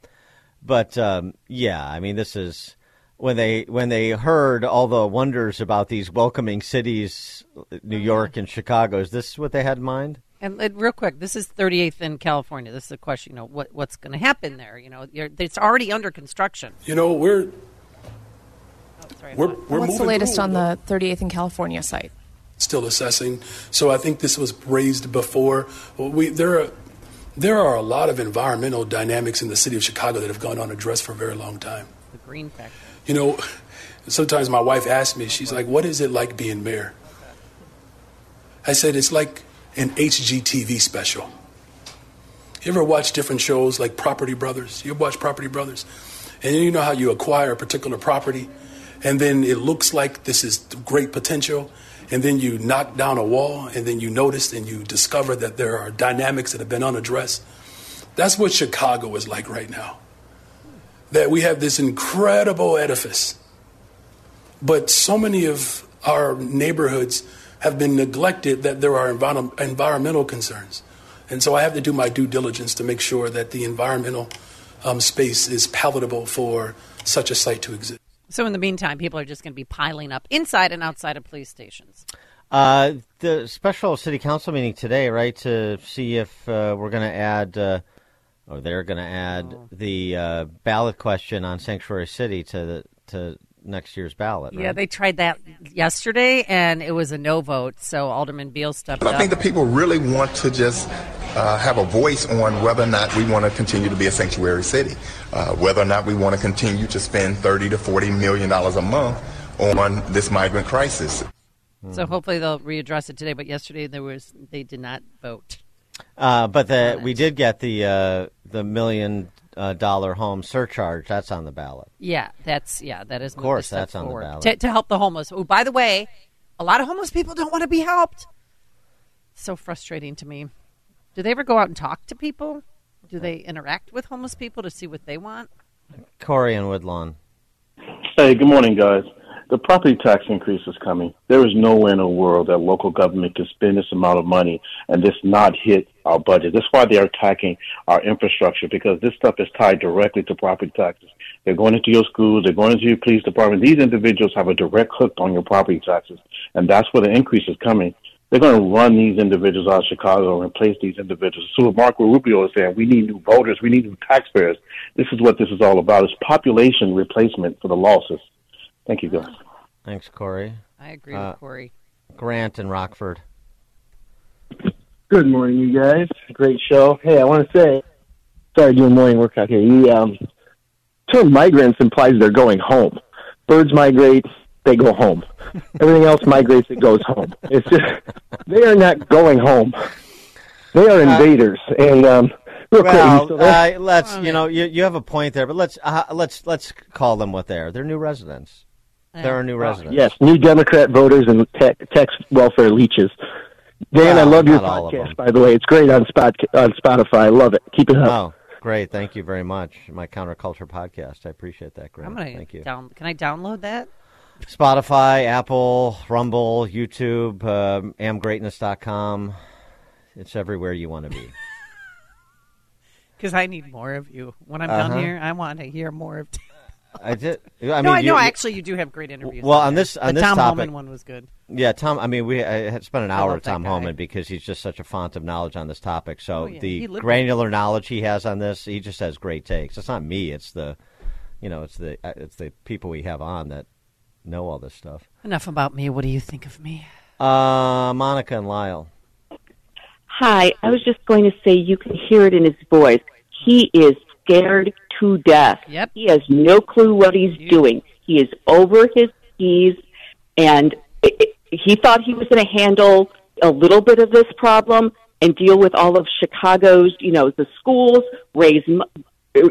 But um, yeah, I mean, this is when they when they heard all the wonders about these welcoming cities, New York and Chicago. Is this what they had in mind? And uh, real quick, this is 38th in California. This is a question, you know, what, what's going to happen there? You know, you're, it's already under construction. You know, we're sorry. we're, we're What's the latest on the 38th in California site? still assessing. So I think this was raised before. Well, We there are there are a lot of environmental dynamics in the city of Chicago that have gone unaddressed for a very long time. The green factor. You know, sometimes my wife asks me, she's like, "What is it like being mayor?" I said, "It's like an HGTV special." You ever watch different shows like Property Brothers? You watch Property Brothers? And you know how you acquire a particular property, and then it looks like this is great potential, and then you knock down a wall, and then you notice and you discover that there are dynamics that have been unaddressed. That's what Chicago is like right now. That we have this incredible edifice, but so many of our neighborhoods have been neglected that there are envir- environmental concerns. And so I have to do my due diligence to make sure that the environmental um, space is palatable for such a site to exist. So in the meantime, people are just going to be piling up inside and outside of police stations. Uh, the special city council meeting today, right, to see if uh, we're going to add, uh, or they're going to add the uh, ballot question on sanctuary city to the to next year's ballot. Right? Yeah, they tried that yesterday, and it was a no vote. So Alderman Beal stepped But I up. think the people really want to just uh, have a voice on whether or not we want to continue to be a sanctuary city, uh, whether or not we want to continue to spend 30 to 40 million dollars a month on this migrant crisis. So hopefully they'll readdress it today. But yesterday there was they did not vote. Uh, but the we did get the uh, the million uh, dollar home surcharge. That's on the ballot. Yeah, that's yeah, that is Of course, that's on the ballot. to, to help the homeless. Oh, by the way, a lot of homeless people don't want to be helped. So frustrating to me. Do they ever go out and talk to people? Do they interact with homeless people to see what they want? Corey and Woodlawn. Hey, good morning, guys. The property tax increase is coming. There is nowhere in the world that local government can spend this amount of money and this not hit our budget. That's why they're attacking our infrastructure because this stuff is tied directly to property taxes. They're going into your schools, they're going into your police department. These individuals have a direct hook on your property taxes, and that's where the increase is coming. They're going to run these individuals out of Chicago and replace these individuals. So what Marco Rubio is saying, we need new voters, we need new taxpayers. This is what this is all about. It's population replacement for the losses. Thank you, guys. Thanks, Corey. I agree Uh, with Corey. Grant and Rockford. Good morning, you guys. Great show. Hey, I want to say, sorry, doing morning work out here. The um, term migrants implies they're going home. Birds migrate, they go home. Everything else migrates, it goes home. It's just they are not going home. They are invaders. and um, you Well, still uh, let's you know you you have a point there, but let's uh, let's let's call them what they are. They're new residents. They're our new residents. Yes, new Democrat voters and te- tax welfare leeches. Dan, I love your not all of podcast. By the way, it's great on spot on Spotify. I love it. Keep it up. Oh, great! Thank you very much. My counterculture podcast. I appreciate that, Grant. I'm gonna Thank you. down. Can I download that? Spotify, Apple, Rumble, YouTube, um, amgreatness.com. It's everywhere you want to be. Because I need more of you. When I'm Uh-huh. down here, I want to hear more of. I did. I no, I know. you- Actually, you do have great interviews. Well, on on there. this on the this Tom topic, Homan one was good. Yeah, Tom. I mean, we I had spent an hour with Tom Homan because he's just such a font of knowledge on this topic. So Oh, yeah, the he it. granular knowledge he has on this, he just has great takes. It's not me. It's the, you know, it's the uh, it's the people we have on that know all this stuff. Enough about me. What do you think of me? Uh, Monica and Lisle. Hi, I was just going to say you can hear it in his voice. He is scared to death. Yep. He has no clue what he's doing. He is over his skis, and it, it, he thought he was going to handle a little bit of this problem and deal with all of Chicago's, you know, the schools, raise, m-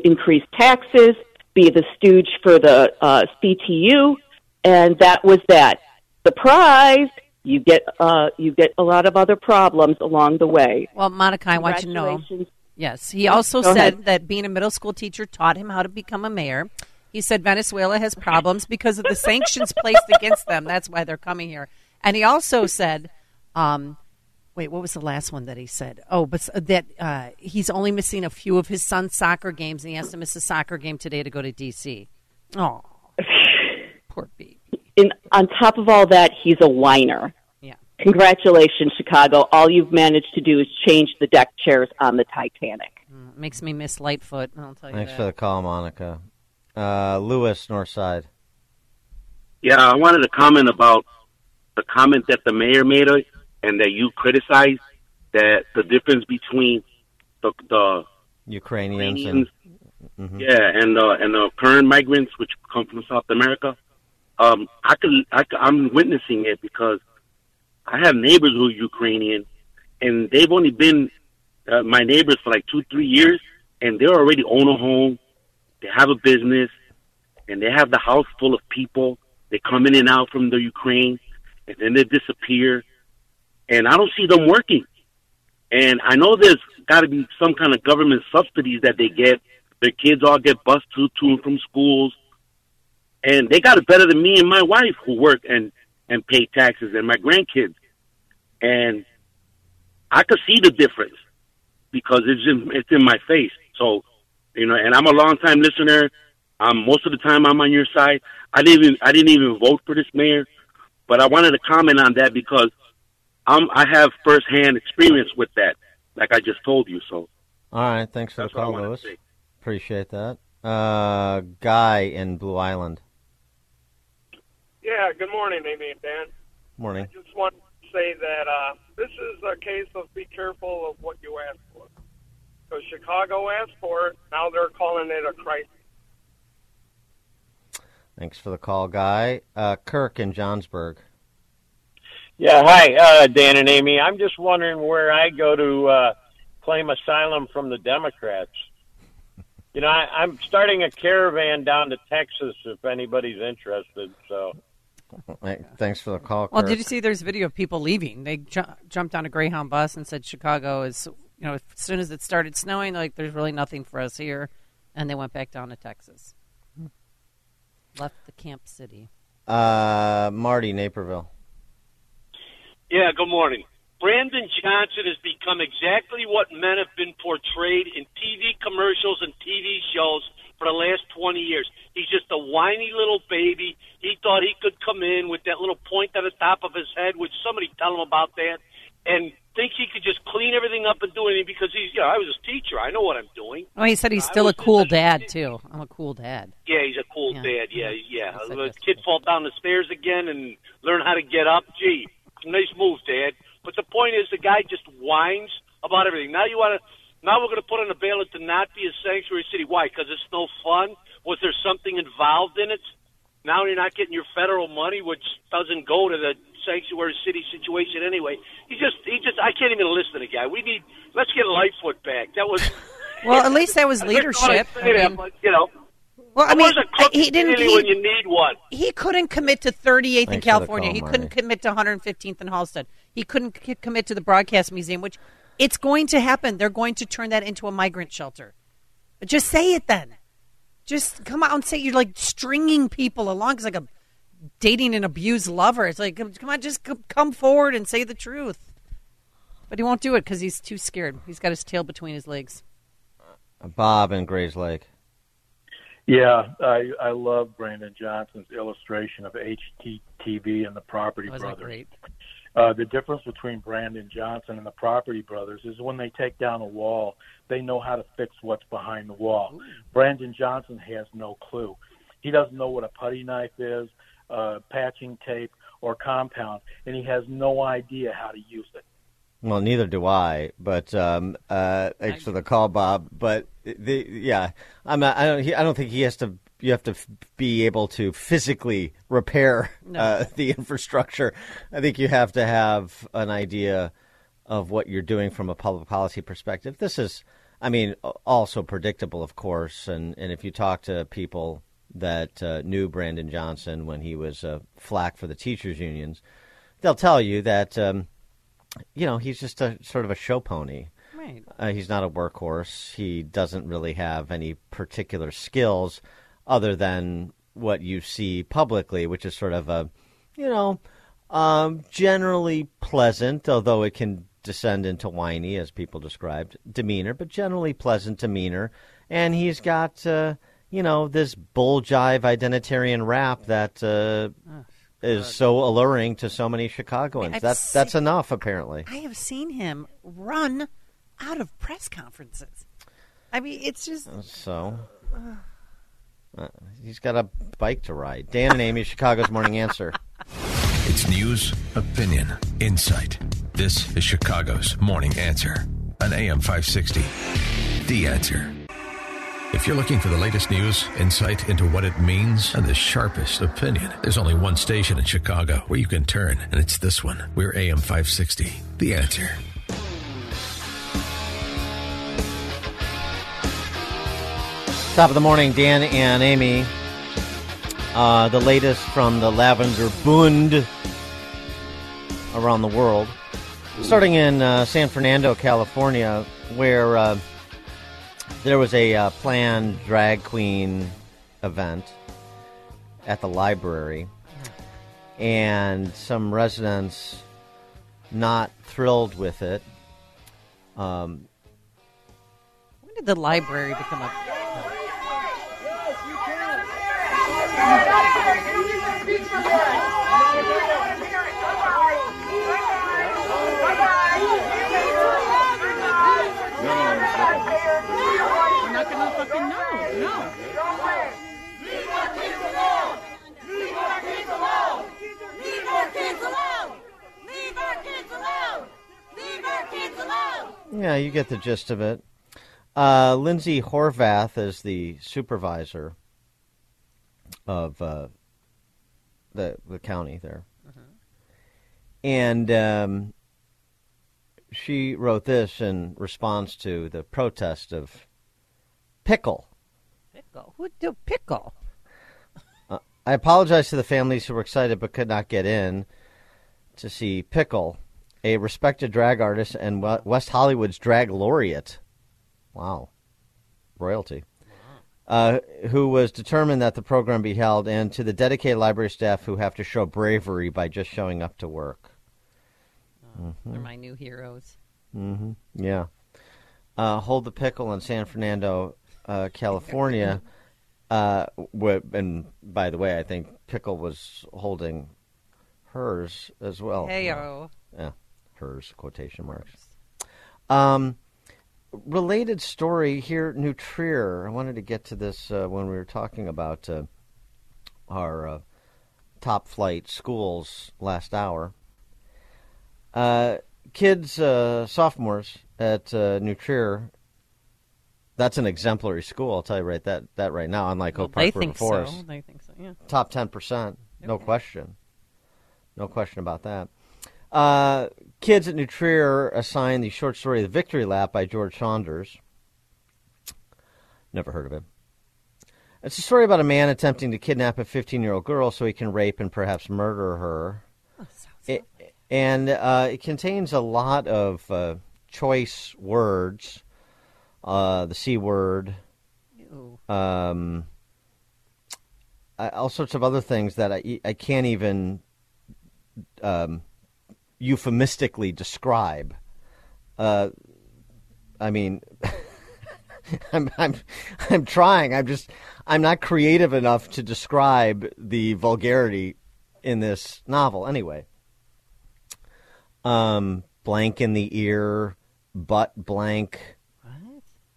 increase taxes, be the stooge for the uh, CTU, and that was that. Surprise! You get uh, you get a lot of other problems along the way. Well, Monica, I want you to know. Yes, he also Go said ahead. that being a middle school teacher taught him how to become a mayor. He said Venezuela has problems because of the sanctions placed against them. That's why they're coming here. And he also said, um, wait, what was the last one that he said? Oh, but that uh, he's only missing a few of his son's soccer games, and he has to miss a soccer game today to go to D.C. Oh, poor baby. And on top of all that, he's a whiner. Yeah. Congratulations, Chicago. All you've managed to do is change the deck chairs on the Titanic. Mm, Makes me miss Lightfoot. I'll tell you Thanks that. for the call, Monica. Uh, Lewis, Northside. Yeah, I wanted to comment about the comment that the mayor made uh, and that you criticized that the difference between the the Ukrainians Ukrainians, and Mhm. yeah, and uh, and the current migrants which come from South America. Um, I could, I could, I'm witnessing it because I have neighbors who are Ukrainian, and they've only been uh, my neighbors for like two, three years, and they already own a home, they have a business, and they have the house full of people. They come in and out from the Ukraine, and then they disappear, and I don't see them working. And I know there's got to be some kind of government subsidies that they get. Their kids all get bused to, to and from schools, and they got it better than me and my wife who work and and pay taxes and my grandkids. And I could see the difference because it's in it's in my face. So, you know, and I'm a long time listener. Um, most of the time I'm on your side. I didn't even I didn't even vote for this mayor, but I wanted to comment on that because I'm I have firsthand experience with that, like I just told you. So All right, thanks for That's the call, Lewis. Appreciate that. Uh, Guy in Blue Island. Yeah, good morning, Amy and Dan. Morning. I Just want to say that uh, this is a case of be careful of what you ask for. Because Chicago asked for it, now they're calling it a crisis. Thanks for the call, Guy. Uh, Kirk in Johnsburg. Yeah, hi, uh, Dan and Amy. I'm just wondering where I go to uh, claim asylum from the Democrats. You know, I, I'm starting a caravan down to Texas if anybody's interested. So, Hey, Thanks for the call. Well, Kurt. did you see? There's video of people leaving. They ju- jumped on a Greyhound bus and said Chicago is. You know, as soon as it started snowing, like there's really nothing for us here, and they went back down to Texas. Left the camp city. Uh, Marty Naperville. Yeah, good morning. Brandon Johnson has become exactly what men have been portrayed in TV commercials and TV shows for the last 20 years. He's just a whiny little baby. He thought he could come in with that little point at the top of his head, which somebody tell him about that, and think he could just clean everything up and do anything because he's, you know, I was his teacher. I know what I'm doing. Oh, he said he's still a cool dad too. I'm a cool dad. Yeah, he's a cool dad. Yeah, yeah. The kid fall down the stairs again and learn how to get up. Gee, nice move, Dad. But the point is, the guy just whines about everything. Now you want to. Now we're going to put on a ballot to not be a sanctuary city. Why? Because it's no fun. Was there something involved in it? Now you're not getting your federal money, which doesn't go to the sanctuary city situation anyway. He just, he just, I can't even listen to the guy. We need, let's get Lightfoot back. That was. Well, at least that was I don't wanna leadership. say I that, but, you know. Well, I Who mean, was a crook he didn't- city he- when you need one. He couldn't commit to 38th in Thanks for the California. call, he Marty. couldn't commit to 115th in Halsted. He couldn't c- commit to the Broadcast Museum, which it's going to happen. They're going to turn that into a migrant shelter. Just say it then. Just come out and say you're like stringing people along. It's like a dating an abused lover. It's like, come on, just come forward and say the truth. But he won't do it because he's too scared. He's got his tail between his legs. Uh, Bob in Grayslake. Yeah, I I love Brandon Johnson's illustration of HGTV and the Property oh, Wasn't that Brothers. great? Uh, the difference between Brandon Johnson and the Property Brothers is when they take down a wall, they know how to fix what's behind the wall. Brandon Johnson has no clue. He doesn't know what a putty knife is, uh, patching tape, or compound, and he has no idea how to use it. Well, neither do I. But um, uh, thanks for the call, Bob. But the, yeah, I'm not, I don't. He, I don't think he has to. You have to f- be able to physically repair uh, the infrastructure. I think you have to have an idea of what you're doing from a public policy perspective. This is, I mean, also predictable, of course. And and if you talk to people that uh, knew Brandon Johnson when he was uh, flack for the teachers unions, they'll tell you that. Um, you know, he's just a sort of a show pony. Right. Uh, he's not a workhorse. He doesn't really have any particular skills other than what you see publicly, which is sort of a, you know, um, generally pleasant, although it can descend into whiny, as people described, demeanor, but generally pleasant demeanor. And he's got, uh, you know, this bull jive identitarian rap that uh, is so alluring to so many Chicagoans. I've that's seen- that's enough, apparently. I have seen him run out of press conferences. I mean, it's just. So uh, Uh, he's got a bike to ride. Dan and Amy, Chicago's Morning Answer. It's news, opinion, insight. This is Chicago's Morning Answer on AM 560. The Answer. If you're looking for the latest news, insight into what it means, and the sharpest opinion, there's only one station in Chicago where you can turn, and it's this one. We're AM 560. The Answer. Top of the morning, Dan and Amy. Uh, the latest from the Lavender Bund around the world. Starting in uh, San Fernando, California, where uh, there was a uh, planned drag queen event at the library, and some residents not thrilled with it. Um, When did the library become a. Yeah, you get the gist of it. Uh, Lindsay Horvath is the supervisor of uh, the the county there, and um, she wrote this in response to the protest of Pickle, Pickle. Who do pickle? Uh, I apologize to the families who were excited but could not get in to see Pickle, a respected drag artist and West Hollywood's drag laureate. Wow. Royalty. Uh, who was determined that the program be held, and to the dedicated library staff who have to show bravery by just showing up to work. They're my new heroes. hmm Yeah. Uh, Hold the Pickle in San Fernando, uh, California. Uh, wh- and by the way, I think Pickle was holding hers as well. Heyo. Yeah, quotation marks. Um, related story here, New Trier. I wanted to get to this uh, when we were talking about uh, our uh, top flight schools last hour. Uh, kids, uh, sophomores at uh, New Trier. That's an exemplary school. I'll tell you right that that right now. Unlike Well, Oak Park they think so. Forest, They think so, yeah. Top ten percent, no question, no question about that. Uh, kids at New Trier assigned the short story "The Victory Lap" by George Saunders. Never heard of it. It's a story about a man attempting to kidnap a 15 year old girl so he can rape and perhaps murder her. It- and uh, it contains a lot of uh, choice words, uh, the C word, um, I- all sorts of other things that I, I can't even um, euphemistically describe. Uh, I mean, I'm, I'm, I'm trying. I'm just, I'm not creative enough to describe the vulgarity in this novel. Anyway, um, blank in the ear, butt blank,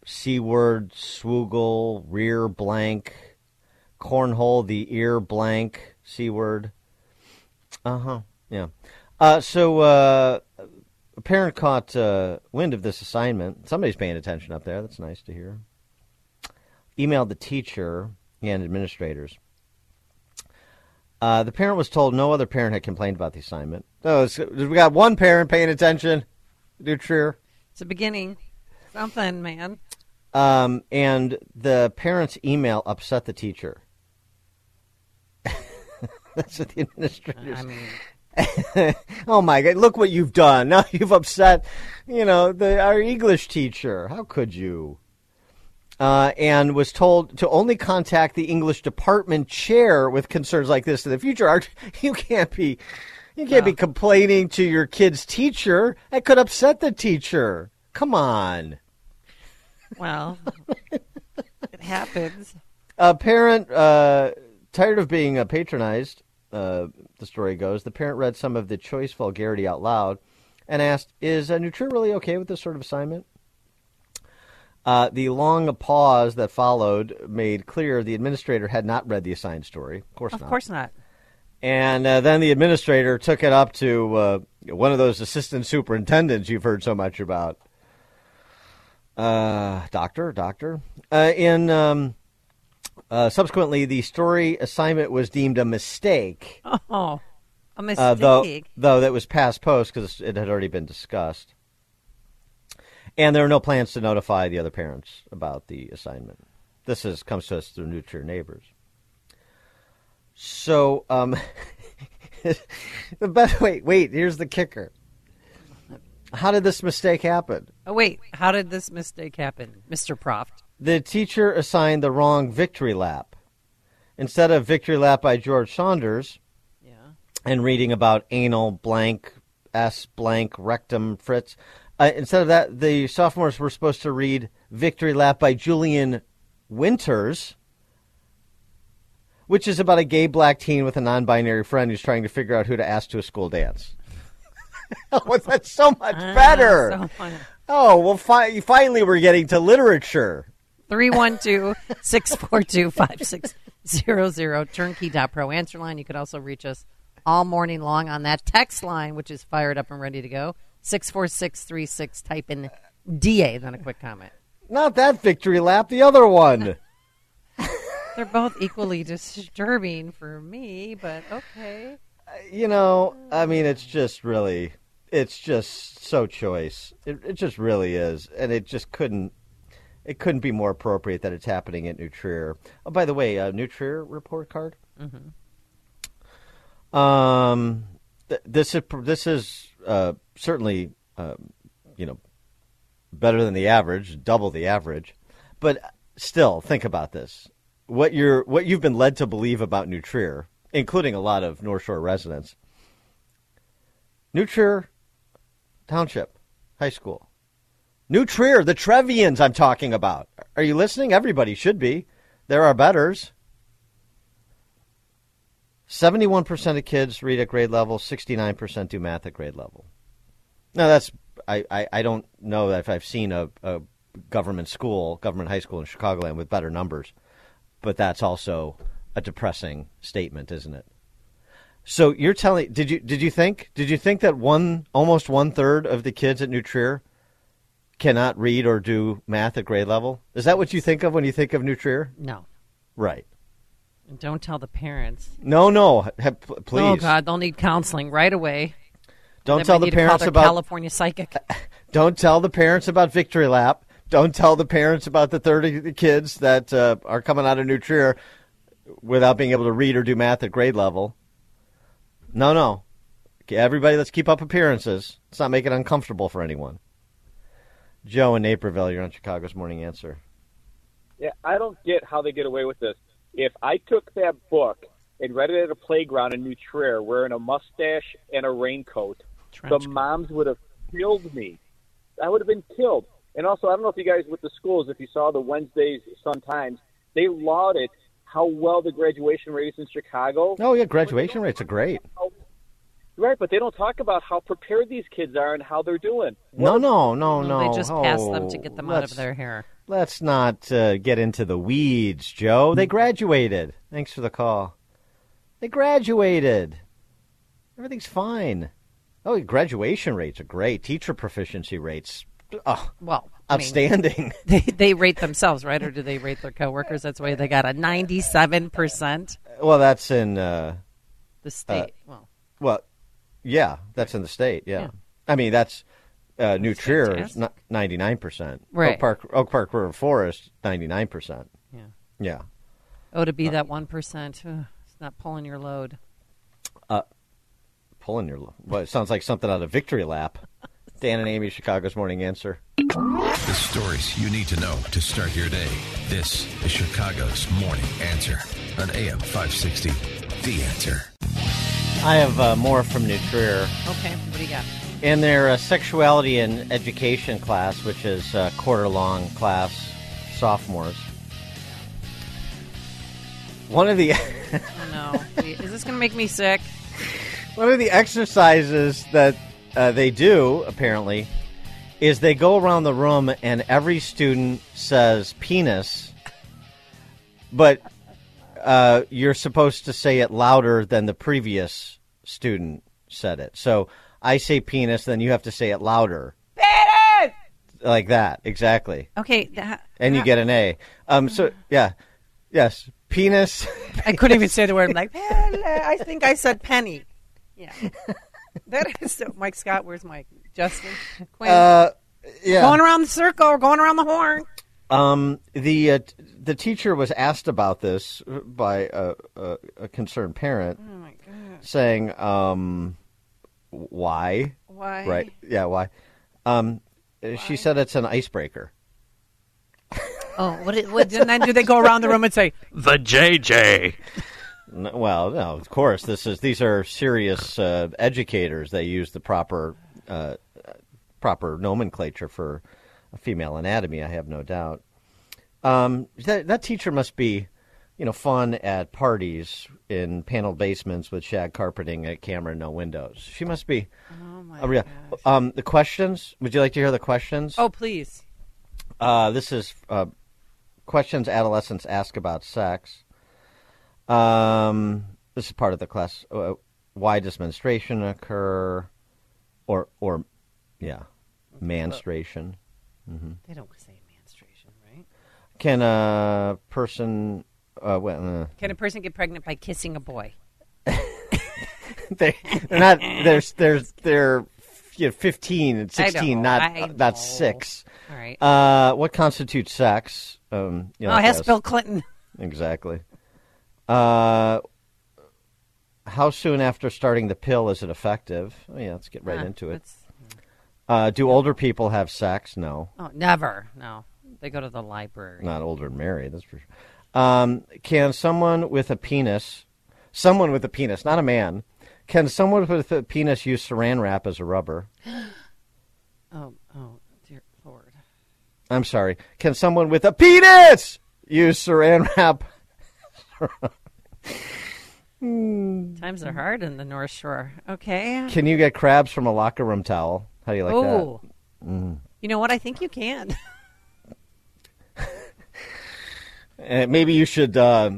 c word, swoogle, rear blank, cornhole, the ear blank, c word. Uh huh. Yeah. Uh, so uh, a parent caught uh, wind of this assignment. Somebody's paying attention up there. That's nice to hear. Emailed the teacher and administrators. Uh, the parent was told no other parent had complained about the assignment. Oh, so we got one parent paying attention. Do Trier. It's a beginning. Something, man. Um, and the parent's email upset the teacher. That's what the administrators. I mean, oh my God! Look what you've done. Now you've upset, you know, the our English teacher. How could you? Uh, and was told to only contact the English department chair with concerns like this in the future. Art, you can't be, you can't be complaining to your kid's teacher. That could upset the teacher. Come on. well, it happens. A parent, uh, tired of being uh, patronized, uh, the story goes, the parent read some of the choice vulgarity out loud and asked, Is uh, New Trier really okay with this sort of assignment? Uh, the long pause that followed made clear the administrator had not read the assigned story. Of course Of not. course not. And uh, then the administrator took it up to uh, one of those assistant superintendents you've heard so much about. Uh, doctor, doctor. Uh, in um, uh, subsequently, the story assignment was deemed a mistake. Oh, a mistake. Uh, though, though that was past post because it had already been discussed. And there are no plans to notify the other parents about the assignment. This is comes to us through New Trier Neighbors. So, um, the best, wait, wait, here's the kicker. How did this mistake happen? oh, wait. How did this mistake happen, Mr. Proft? The teacher assigned the wrong victory lap. Instead of Victory Lap by George Saunders, and reading about anal blank s blank rectum fritz, uh, instead of that, the sophomores were supposed to read Victory Lap by Julian Winters, which is about a gay black teen with a non-binary friend who's trying to figure out who to ask to a school dance. oh, that's so much better. so. Oh, well, fi- finally we're getting to literature. 312 642 5600 turnkey.pro answer line. You could also reach us all morning long on that text line, which is fired up and ready to go. 64636. Type in DA, then a quick comment. Not that victory lap, the other one. They're both equally disturbing for me, but okay. Uh, you know, I mean, it's just really, it's just so choice. It, it just really is, and it just couldn't. It couldn't be more appropriate that it's happening at New Trier. Oh, by the way, uh, New Trier report card. Mhm. Um, th- this is this is uh, certainly uh, you know better than the average, double the average, but still, think about this: what you're what you've been led to believe about New Trier, including a lot of North Shore residents. New Trier Township High School. New Trier, the Trevians I'm talking about. Are you listening? Everybody should be. There are betters. 71% of kids read at grade level, 69% do math at grade level. Now, that's, I, I, I don't know if I've seen a, a government school, government high school in Chicagoland with better numbers, but that's also a depressing statement, isn't it? So you're telling did you did you think did you think that one almost one third of the kids at New Trier cannot read or do math at grade level? Is that what you think of when you think of New Trier? No. Right. And don't tell the parents. No, no, ha- p- please. Oh God, they'll need counseling right away. Don't tell the need to call parents their about California psychic. Don't tell the parents about Victory Lap. Don't tell the parents about the 30 kids that uh, are coming out of New Trier without being able to read or do math at grade level. No, no. Okay, Everybody, let's keep up appearances. Let's not make it uncomfortable for anyone. Joe in Naperville, you're on Chicago's Morning Answer. Yeah, I don't get how they get away with this. If I took that book and read it at a playground in New Trier wearing a mustache and a raincoat, the moms would have killed me. I would have been killed. And also, I don't know if you guys with the schools, if you saw the Wednesdays Sun Times, they lauded how well the graduation rate is in Chicago. Oh, yeah, graduation rates are great. Right, but they don't talk about how prepared these kids are and how they're doing. No, no, no, No, no. they just pass them to Oh, get them out of their hair. Let's not uh, get into the weeds, Joe. They graduated. Thanks for the call. They graduated. Everything's fine. Oh, graduation rates are great. Teacher proficiency rates. Oh, well, I mean, outstanding. they they rate themselves, right, or do they rate their coworkers? That's why they got a ninety-seven percent. well, that's in uh, The state. uh, well, well, yeah, that's in the state. Yeah, Yeah. I mean that's uh, New Trier is fantastic. ninety nine percent. Right. Oak Park, Oak Park River Forest, ninety nine percent. Yeah. Yeah. oh, to be that one percent, it's not pulling your load. Uh, pulling your. Load. Well, it sounds like something out of Victory Lap. Dan and Amy, Chicago's Morning Answer. The stories you need to know to start your day. This is Chicago's Morning Answer on AM 560. The Answer. I have uh, more from New Trier. Okay, what do you got? In their uh, sexuality and education class, which is a quarter long class, sophomores, one of the Oh no, is this going to make me sick? one of the exercises that uh, they do apparently is they go around the room and every student says penis, but uh, you're supposed to say it louder than the previous student said it. So I say penis, then you have to say it louder. Penis! Like that, exactly. Okay, that, And you get an A. Um. So yeah, yes, penis. I couldn't even say the word. I'm like, I think I said penny. Yeah, that is so. Mike Scott, where's Mike? Justin, Quinn. Uh, yeah. going around the circle, or going around the horn. Um, the uh, the teacher was asked about this by a, a, a concerned parent, Oh my god! saying, um, "Why? Why? Right? Yeah, why?" Um, she said it's an icebreaker. Oh, what? It, what and then do they go around the room and say The JJ. well, no, of course. This is these are serious uh, educators. They use the proper uh, proper nomenclature for female anatomy. I have no doubt. Um, that that teacher must be, you know, fun at parties in paneled basements with shag carpeting, a camera, no windows. She must be. Oh my a real. Um, the questions. Would you like to hear the questions? Oh, please. Uh, this is uh, questions adolescents ask about sex. Um, this is part of the class. Uh, why does menstruation occur? Or, or, yeah, menstruation. Hmm They don't say menstruation, right? Can a person? Uh, well, uh, Can a person get pregnant by kissing a boy? they, they're not. They're they're they're you know, 15 and 16, not I not six. All right. Uh, what constitutes sex? Um, you know, Oh, ask. Bill Clinton. Exactly. Uh, how soon after starting the pill is it effective? Oh, yeah, let's get right into it. that's- Uh, do older people have sex? No. Oh, never. No. They go to the library. Not older and married, that's for sure. Um, can someone with a penis, someone with a penis, not a man, can someone with a penis use saran wrap as a rubber? Oh, oh, dear Lord. I'm sorry. Can someone with a penis use saran wrap? Times are hard in the North Shore. Okay. Can you get crabs from a locker room towel? How do you like oh. that? Mm. You know what? I think you can. Uh, maybe you should uh,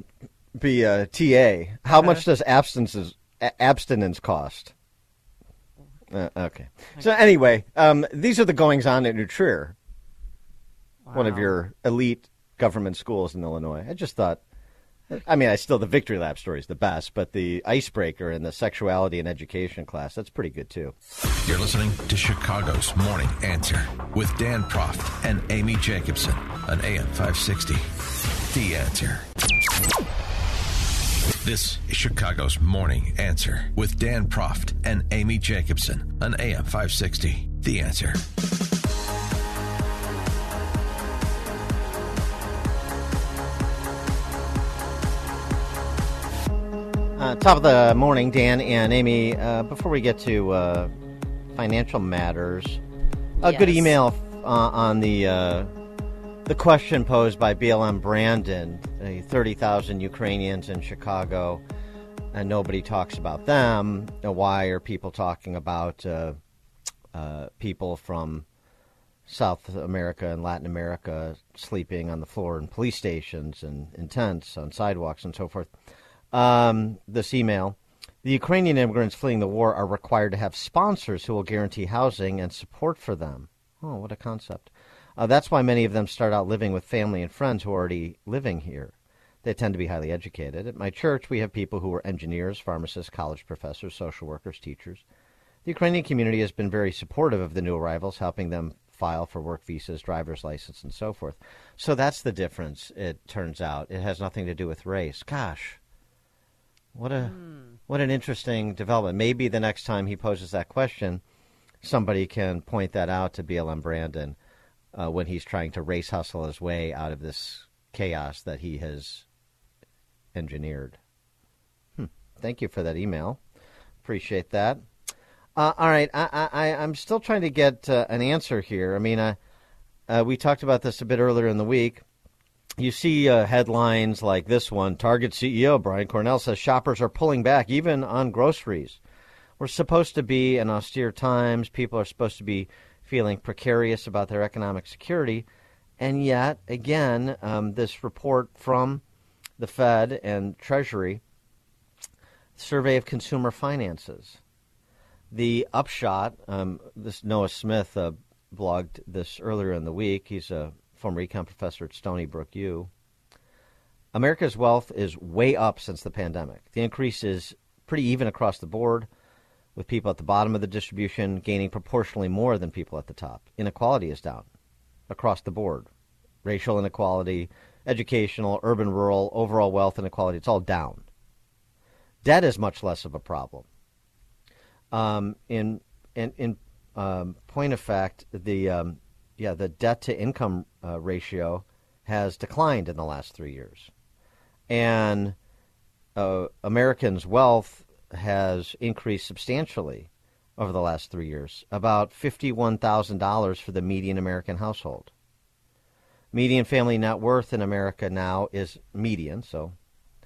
be a TA. How Uh-huh. much does abstinence abstinence cost? Uh, okay. So anyway, um, these are the goings on at New Trier, one of your elite government schools in Illinois. I just thought. I mean, I still the victory lap story is the best, but the icebreaker in the sexuality and education class that's pretty good too. You're listening to Chicago's Morning Answer with Dan Proft and Amy Jacobson on AM 560. The Answer. This is Chicago's Morning Answer with Dan Proft and Amy Jacobson on AM 560. The Answer. Uh, top of the morning, Dan and Amy. Uh, before we get to uh, financial matters, a good Yes. email uh, on the uh, the question posed by BLM Brandon: thirty thousand Ukrainians in Chicago, and nobody talks about them. Why are people talking about uh, uh, people from South America and Latin America sleeping on the floor in police stations and in tents on sidewalks and so forth? Um, this email. The Ukrainian immigrants fleeing the war are required to have sponsors who will guarantee housing and support for them. Oh, what a concept. Uh, that's why many of them start out living with family and friends who are already living here. They tend to be highly educated. At my church, we have people who are engineers, pharmacists, college professors, social workers, teachers. The Ukrainian community has been very supportive of the new arrivals, helping them file for work visas, driver's license, and so forth. So that's the difference, it turns out. It has nothing to do with race. Gosh. What a what an interesting development. Maybe the next time he poses that question, somebody can point that out to BLM Brandon uh, when he's trying to race hustle his way out of this chaos that he has engineered. Hmm. Thank you for that email. Appreciate that. Uh, all right, I, I, I'm still trying to get uh, an answer here. I mean, uh, uh, we talked about this a bit earlier in the week. You see uh, headlines like this one Target CEO Brian Cornell says shoppers are pulling back even on groceries. We're supposed to be in austere times. People are supposed to be feeling precarious about their economic security. And yet, again, um, this report from the Fed and Treasury survey of consumer finances. The upshot, um, this Noah Smith uh, blogged this earlier in the week. He's a former econ professor at Stony Brook U. America's wealth is way up since the pandemic. The increase is pretty even across the board, with people at the bottom of the distribution gaining proportionally more than people at the top. Inequality is down across the board. Racial inequality, educational, urban, rural, overall wealth inequality, it's all down. Debt is much less of a problem. Um, in in, in um, point of fact, the um, yeah the debt to income uh, ratio has declined in the last three years, and uh, Americans' wealth has increased substantially over the last three years, about fifty-one thousand dollars for the median American household. Median family net worth in America now is median, so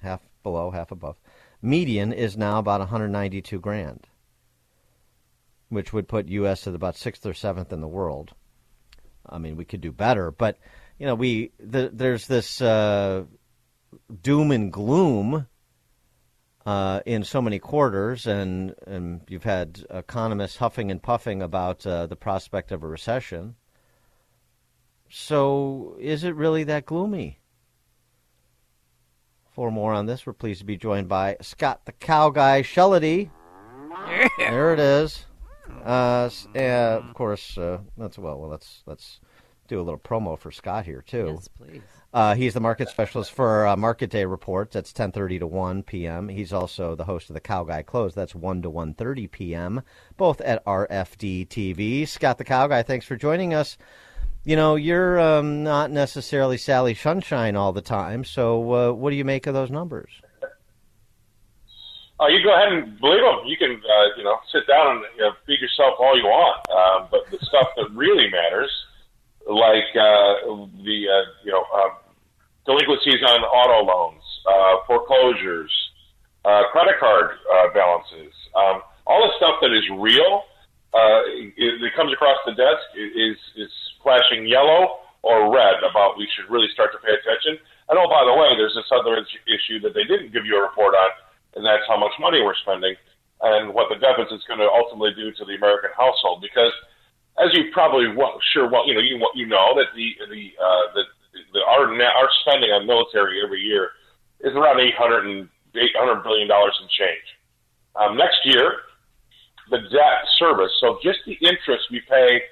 half below, half above. Median is now about 192 grand which would put U.S. at about sixth or seventh in the world. I mean, we could do better, but you know, we the, there's this uh, doom and gloom uh, in so many quarters, and and you've had economists huffing and puffing about uh, the prospect of a recession. So, is it really that gloomy? For more on this, we're pleased to be joined by Scott the Cow Guy Shellady. There it is. Uh, of course, uh, that's well. Well, let's let's do a little promo for Scott here too. Yes, please. Uh, he's the market specialist for uh, Market Day Reports. That's 10:30 to 1 p.m. He's also the host of the Cow Guy Close. That's 1 to 1:30 p.m. Both at RFD TV. Scott the Cow Guy, thanks for joining us. You know, you're um, not necessarily Sally Sunshine all the time. So, uh, what do you make of those numbers? Oh, you go ahead and believe them. You can, uh, you know, sit down and you know, feed yourself all you want. Um, but the stuff that really matters, like uh, the, uh, you know, uh, delinquencies on auto loans, uh, foreclosures, uh, credit card uh, balances, um, all the stuff that is real, uh, it, it comes across the desk is is flashing yellow or red about we should really start to pay attention. And oh, by the way, there's this other issue that they didn't give you a report on, and that's how much money we're spending and what the deficit is going to ultimately do to the American household. Because as you probably well, sure well you know you you know that the the uh, the, the our our spending on military every year is around eight hundred and eight hundred billion dollars in change. Um, next year, the debt service, so just the interest we pay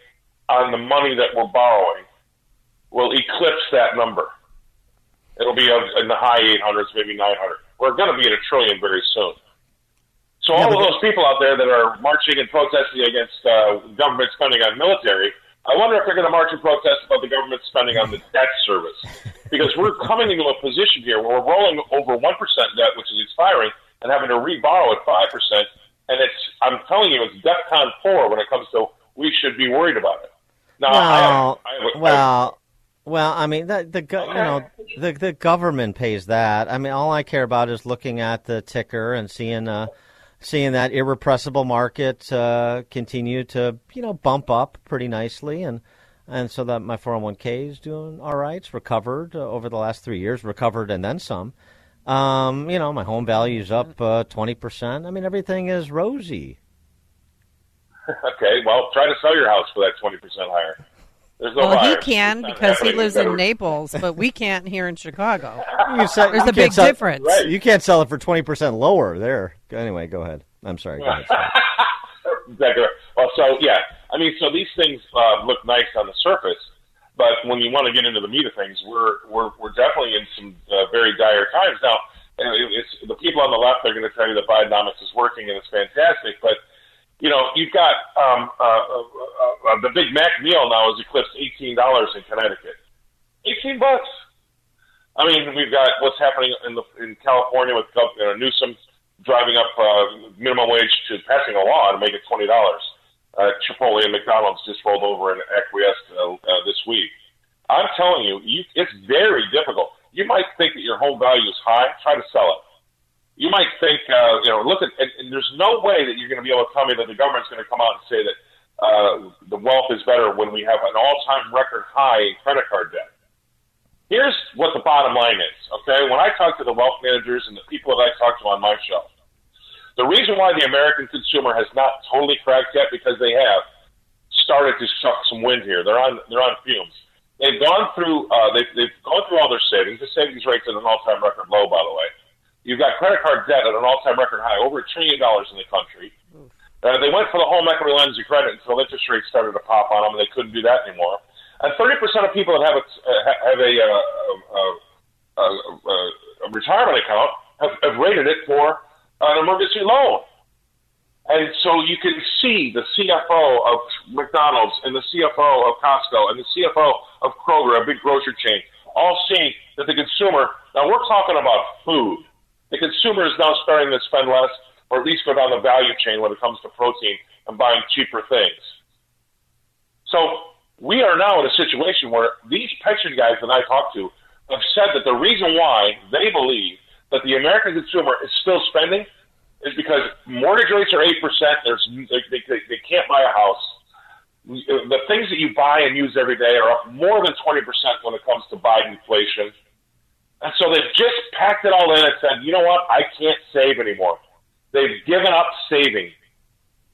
on the money that we're borrowing, will eclipse that number. It'll be in the high 800s, maybe 900. We're going to be at a trillion very soon. So all of those people out there that are marching and protesting against uh, government spending on military, I wonder if they're going to march and protest about the government spending on the debt service. Because we're coming into a position here where we're rolling over 1% debt, which is expiring, and having to reborrow at 5%. And it's, I'm telling you, it's DEFCON 4 when it comes to we should be worried about it. Now, I have, well, I have, well, well. I mean, the the you know the the government pays that. I mean, all I care about is looking at the ticker and seeing uh seeing that irrepressible market uh, continue to you know bump up pretty nicely and. And so that my 401k is doing all right. It's recovered uh, over the last three years, recovered and then some. Um, you know, my home value is up uh, 20%. I mean, everything is rosy. okay, well, try to sell your house for that 20% higher. There's no well, he can because he lives You in Naples, but we can't here in Chicago. You sell- There's you a big sell- difference. You can't sell it for twenty percent lower. There. Anyway, go ahead. I'm sorry. Go ahead. Exactly. Well, so yeah, I mean, so these things uh, look nice on the surface, but when you want to get into the meat of things, we're we're we're definitely in some uh, very dire times now. And it's the people on the left are going to tell you that Bidenomics is working and it's fantastic, but you know, you've got um, uh, uh, uh, uh, the Big Mac meal now has eclipsed eighteen dollars in Connecticut. Eighteen bucks. I mean, we've got what's happening in the in California with Gov- uh, Newsom driving up uh, minimum wage to passing a law to make it twenty dollars. Uh, Chipotle and McDonald's just rolled over and acquiesced uh, uh, this week. I'm telling you, you, it's very difficult. You might think that your home value is high. Try to sell it. You might think, uh, you know, look at, and, and there's no way that you're going to be able to tell me that the government's going to come out and say that uh, the wealth is better when we have an all-time record high in credit card debt. Here's what the bottom line is, okay? When I talk to the wealth managers and the people that I talk to on my show, the reason why the American consumer has not totally cracked yet because they have started to suck some wind here. They're on they're on fumes. They've gone through uh, they've, they've gone through all their savings. The savings rate's at an all-time record low, by the way. You've got credit card debt at an all-time record high, over a trillion dollars in the country. Uh, they went for the home equity lines of credit until interest rates started to pop on them, and they couldn't do that anymore. And 30% of people that have a, uh, have a, uh, uh, uh, uh, a retirement account have, have rated it for an emergency loan. And so you can see the CFO of McDonald's and the CFO of Costco and the CFO of Kroger, a big grocery chain, all seeing that the consumer, now we're talking about food. The consumer is now starting to spend less or at least go down the value chain when it comes to protein and buying cheaper things. So we are now in a situation where these pension guys that I talk to have said that the reason why they believe that the American consumer is still spending is because mortgage rates are eight percent. There's they, they, they can't buy a house. The things that you buy and use every day are up more than twenty percent when it comes to Biden inflation. And so they've just packed it all in and said, you know what, I can't save anymore. They've given up saving,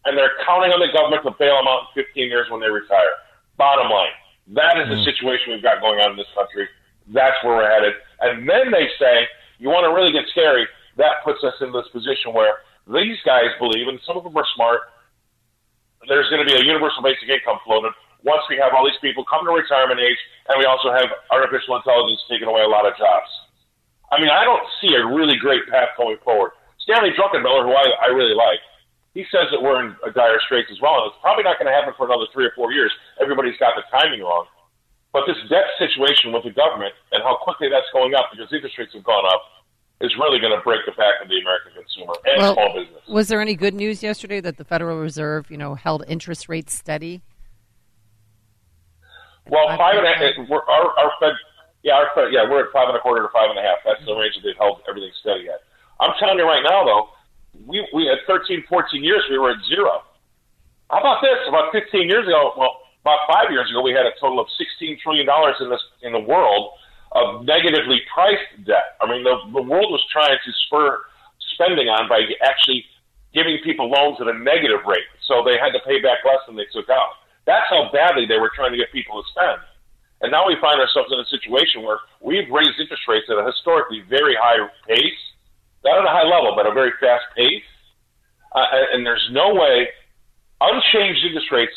and they're counting on the government to bail them out in 15 years when they retire. Bottom line, that is the hmm. situation we've got going on in this country. That's where we're headed. And then they say, you want to really get scary, that puts us in this position where these guys believe, and some of them are smart, there's going to be a universal basic income floated once we have all these people come to retirement age and we also have artificial intelligence taking away a lot of jobs. I mean, I don't see a really great path going forward. Stanley Druckenmiller, who I, I really like, he says that we're in a dire straits as well, and it's probably not going to happen for another three or four years. Everybody's got the timing wrong. But this debt situation with the government and how quickly that's going up because interest rates have gone up is really going to break the back of the American consumer and Well, small business. Was there any good news yesterday that the Federal Reserve, you know, held interest rates steady? Well, five and a half. We're, our our Fed, yeah, our Fed, yeah, we're at five and a quarter to five and a half. That's the mm-hmm. range that they've held everything steady at. I'm telling you right now, though, we we at 13, 14 years we were at zero. How about this? About 15 years ago, well, about five years ago, we had a total of 16 trillion dollars in this in the world of negatively priced debt. I mean, the the world was trying to spur spending on by actually giving people loans at a negative rate, so they had to pay back less than they took out. That's how badly they were trying to get people to spend. And now we find ourselves in a situation where we've raised interest rates at a historically very high pace, not at a high level, but a very fast pace. Uh, and, there's no way unchanged interest rates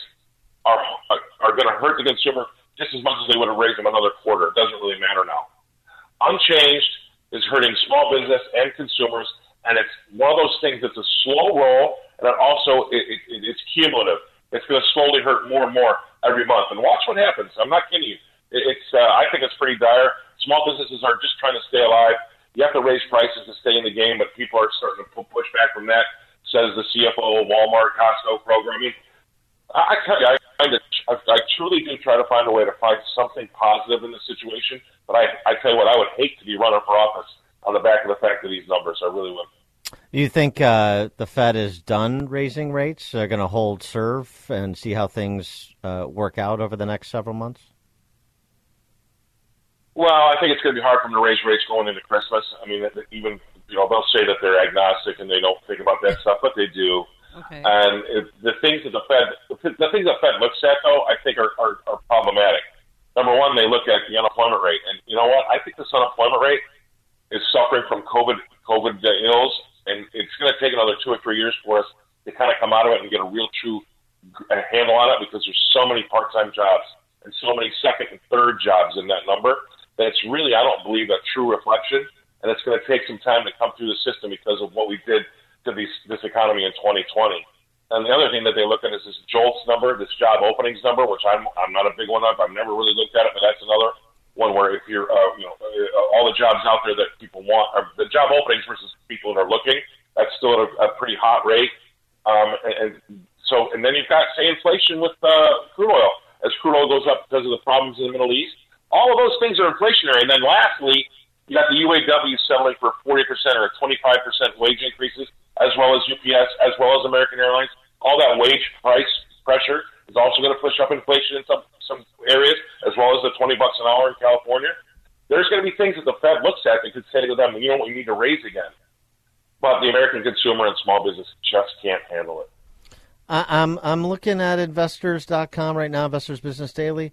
are are, are going to hurt the consumer just as much as they would have raised them another quarter. It doesn't really matter now. Unchanged is hurting small business and consumers, and it's one of those things that's a slow roll, and it also it, it, it's cumulative. It's going to slowly hurt more and more every month. And watch what happens. I'm not kidding you. It's uh, I think it's pretty dire. Small businesses are just trying to stay alive. You have to raise prices to stay in the game, but people are starting to push back from that. Says the CFO of Walmart, Costco programming. I, I tell you, I find it. I, I truly do try to find a way to find something positive in the situation. But I, I tell you what, I would hate to be running for office on the back of the fact of these numbers. I really would. Do you think uh, the Fed is done raising rates? They're going to hold serve and see how things uh, work out over the next several months? Well, I think it's going to be hard for them to raise rates going into Christmas. I mean, even you know they'll say that they're agnostic and they don't think about that stuff, but they do. Okay. And if the things that the Fed, the things the Fed looks at though, I think are, are, are problematic. Number one, they look at the unemployment rate, and you know what? I think this unemployment rate is suffering from COVID COVID uh, ills, and it's going to take another two or three years for us to kind of come out of it and get a real true handle on it because there's so many part time jobs and so many second and third jobs in that number that it's really I don't believe a true reflection, and it's going to take some time to come through the system because of what we did to these, this economy in 2020. And the other thing that they look at is this JOLTS number, this job openings number, which I'm I'm not a big one of. I've never really looked at it, but that's another one where if you're uh, you know uh, all the jobs out there that people want, are the job openings versus people that are looking, that's still at a, a pretty hot rate. Um, and, and so, and then you've got say inflation with uh, crude oil as crude oil goes up because of the problems in the Middle East. All of those things are inflationary. And then lastly, you got the UAW settling for 40% or 25% wage increases, as well as UPS, as well as American Airlines. All that wage price pressure is also going to push up inflation in some, some areas, as well as the 20 bucks an hour in California. There's going to be things that the Fed looks at that could say to them, you know we need to raise again. But the American consumer and small business just can't handle it. I'm I'm looking at investors.com right now, Investors Business Daily.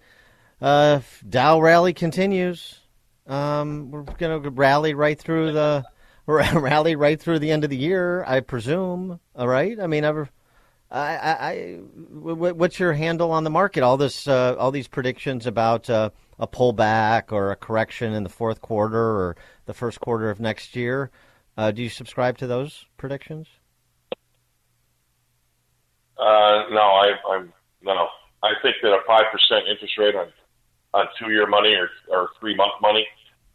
Uh, Dow rally continues. Um, we're going to rally right through the rally right through the end of the year, I presume. All right. I mean, ever. I, I, what's your handle on the market? All this, uh, all these predictions about uh, a pullback or a correction in the fourth quarter or the first quarter of next year. Uh, do you subscribe to those predictions? Uh, no, I, I'm no. I think that a five percent interest rate on on two year money or or three month money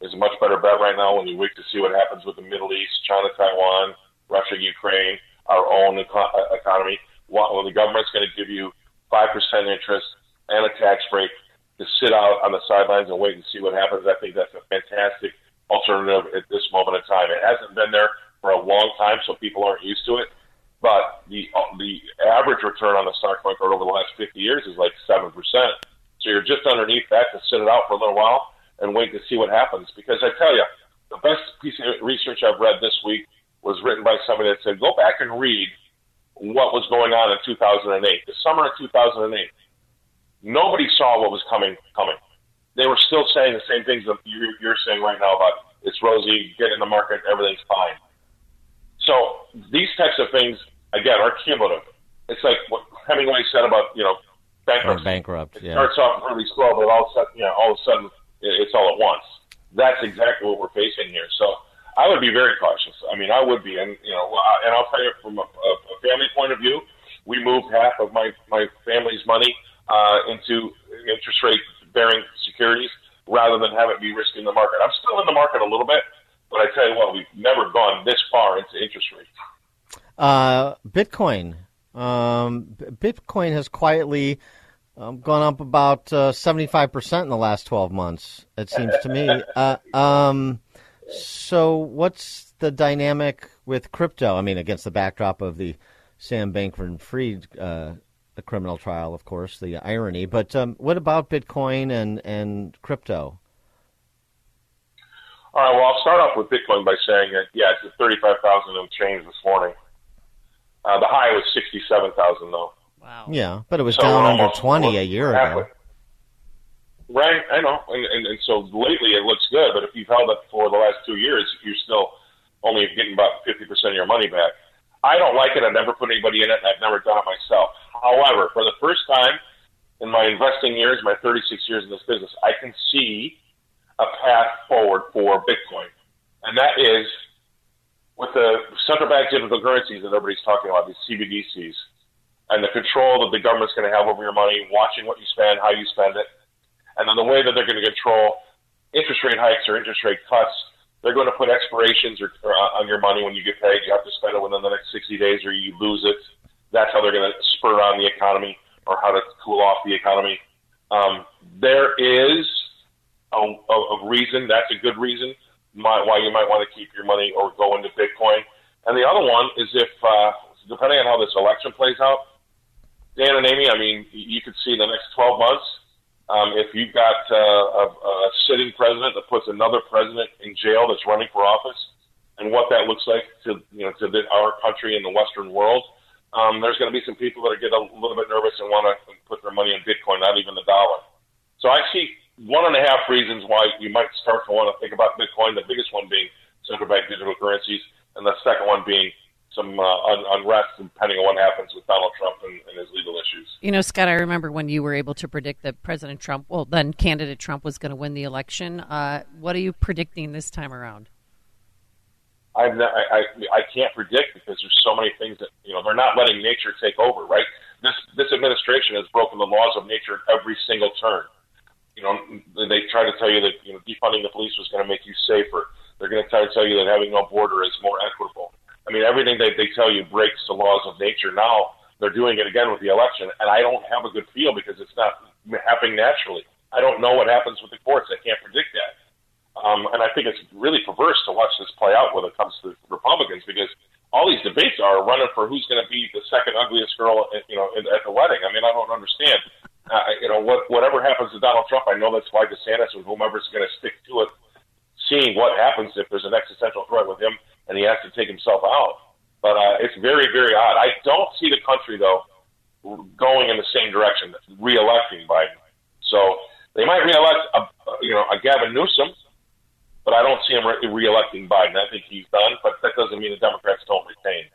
is a much better bet right now when you wait to see what happens with the Middle East, China, Taiwan, Russia, Ukraine, our own eco- uh, economy. When the government's going to give you five percent interest and a tax break to sit out on the sidelines and wait and see what happens, I think that's a fantastic alternative at this moment in time. It hasn't been there for a long time, so people aren't used to it. But the the average return on the stock market over the last 50 years is like seven percent. So you're just underneath that to sit it out for a little while and wait to see what happens. Because I tell you, the best piece of research I've read this week was written by somebody that said, go back and read what was going on in 2008, the summer of 2008. Nobody saw what was coming. Coming. They were still saying the same things that you're, you're saying right now about it's rosy, get in the market, everything's fine. So these types of things, again, are cumulative. It's like what, Hemingway said about you know bankruptcy. Or bankrupt, It yeah. starts off really slow, but all of a sudden, you know, all of a sudden, it's all at once. That's exactly what we're facing here. So I would be very cautious. I mean, I would be, and you know, and I'll tell you from a, a family point of view, we moved half of my my family's money uh, into interest rate bearing securities rather than have it be risked in the market. I'm still in the market a little bit, but I tell you what, we've never gone this far into interest rates. Uh, Bitcoin. Um, Bitcoin has quietly um, gone up about uh, seventy-five percent in the last twelve months. It seems to me. Uh, um, so, what's the dynamic with crypto? I mean, against the backdrop of the Sam Bankman-Fried uh, criminal trial, of course, the irony. But um, what about Bitcoin and and crypto? All right. Well, I'll start off with Bitcoin by saying that yeah, it's at thirty-five thousand and change this morning. Uh, the high was sixty-seven thousand though. Wow. Yeah, but it was So down under almost- twenty we're a year halfway. ago. Right, I know, and, and and so lately it looks good. But if you've held it for the last two years, you're still only getting about fifty percent of your money back. I don't like it. I've never put anybody in it. I've never done it myself. However, for the first time in my investing years, my 36 years in this business, I can see a path forward for Bitcoin, and that is with the central bank digital currencies that everybody's talking about, these CBDCs, and the control that the government's going to have over your money, watching what you spend, how you spend it, and then the way that they're going to control interest rate hikes or interest rate cuts. They're going to put expirations or, or on your money when you get paid. You have to spend it within the next 60 days or you lose it. That's how they're going to spur on the economy or how to cool off the economy. Um, there is a, a, a reason, that's a good reason my, why you might want to keep your money or go into Bitcoin. And the other one is if, uh, depending on how this election plays out, Dan and Amy, I mean, you could see in the next 12 months, um, if you've got uh, a, a sitting president that puts another president in jail that's running for office, and what that looks like to you know to the, our country and the Western world, um, there's going to be some people that are get a little bit nervous and want to put their money in Bitcoin, not even the dollar. So I see one and a half reasons why you might start to want to think about Bitcoin. The biggest one being central bank digital currencies, and the second one being some uh, unrest, depending on what happens with Donald Trump and, and his legal issues. You know, Scott, I remember when you were able to predict that President Trump, well, then candidate Trump was going to win the election. Uh, what are you predicting this time around? I've not, I, I I can't predict because there's so many things that you know they're not letting nature take over, right? This this administration has broken the laws of nature at every single turn. You know, they try to tell you that you know defunding the police was going to make you safer. They're going to try to tell you that having no border is more equitable. I mean, everything that they tell you breaks the laws of nature. Now they're doing it again with the election, and I don't have a good feel because it's not happening naturally. I don't know what happens with the courts. I can't predict that. Um, and I think it's really perverse to watch this play out when it comes to Republicans because all these debates are running for who's going to be the second ugliest girl, at, you know, at the wedding. I mean, I don't understand. Uh, you know, what, whatever happens to Donald Trump, I know that's why DeSantis and whomever's going to stick to it, seeing what happens if there's an existential threat with him and he has to take himself out. But uh, it's very, very odd. I don't see the country though going in the same direction, re-electing Biden. So they might re-elect, a, you know, a Gavin Newsom, but I don't see him re- re-electing Biden. I think he's done, but that doesn't mean the Democrats don't retain.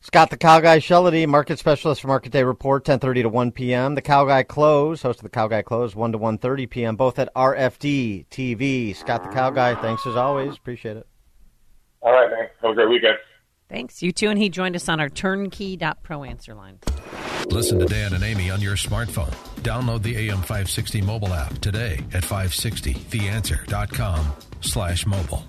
Scott the Cow Guy Shellady, market specialist for Market Day Report, 10:30 to 1 p.m. The Cow Guy Close, host of the Cow Guy Close, 1 to 1:30 p.m. Both at RFD TV. Scott the Cow Guy, thanks as always. Appreciate it. All right, man. Have a great weekend. Thanks. You too. And he joined us on our turnkey.pro answer line. Listen to Dan and Amy on your smartphone. Download the AM560 mobile app today at 560theanswer.com slash mobile.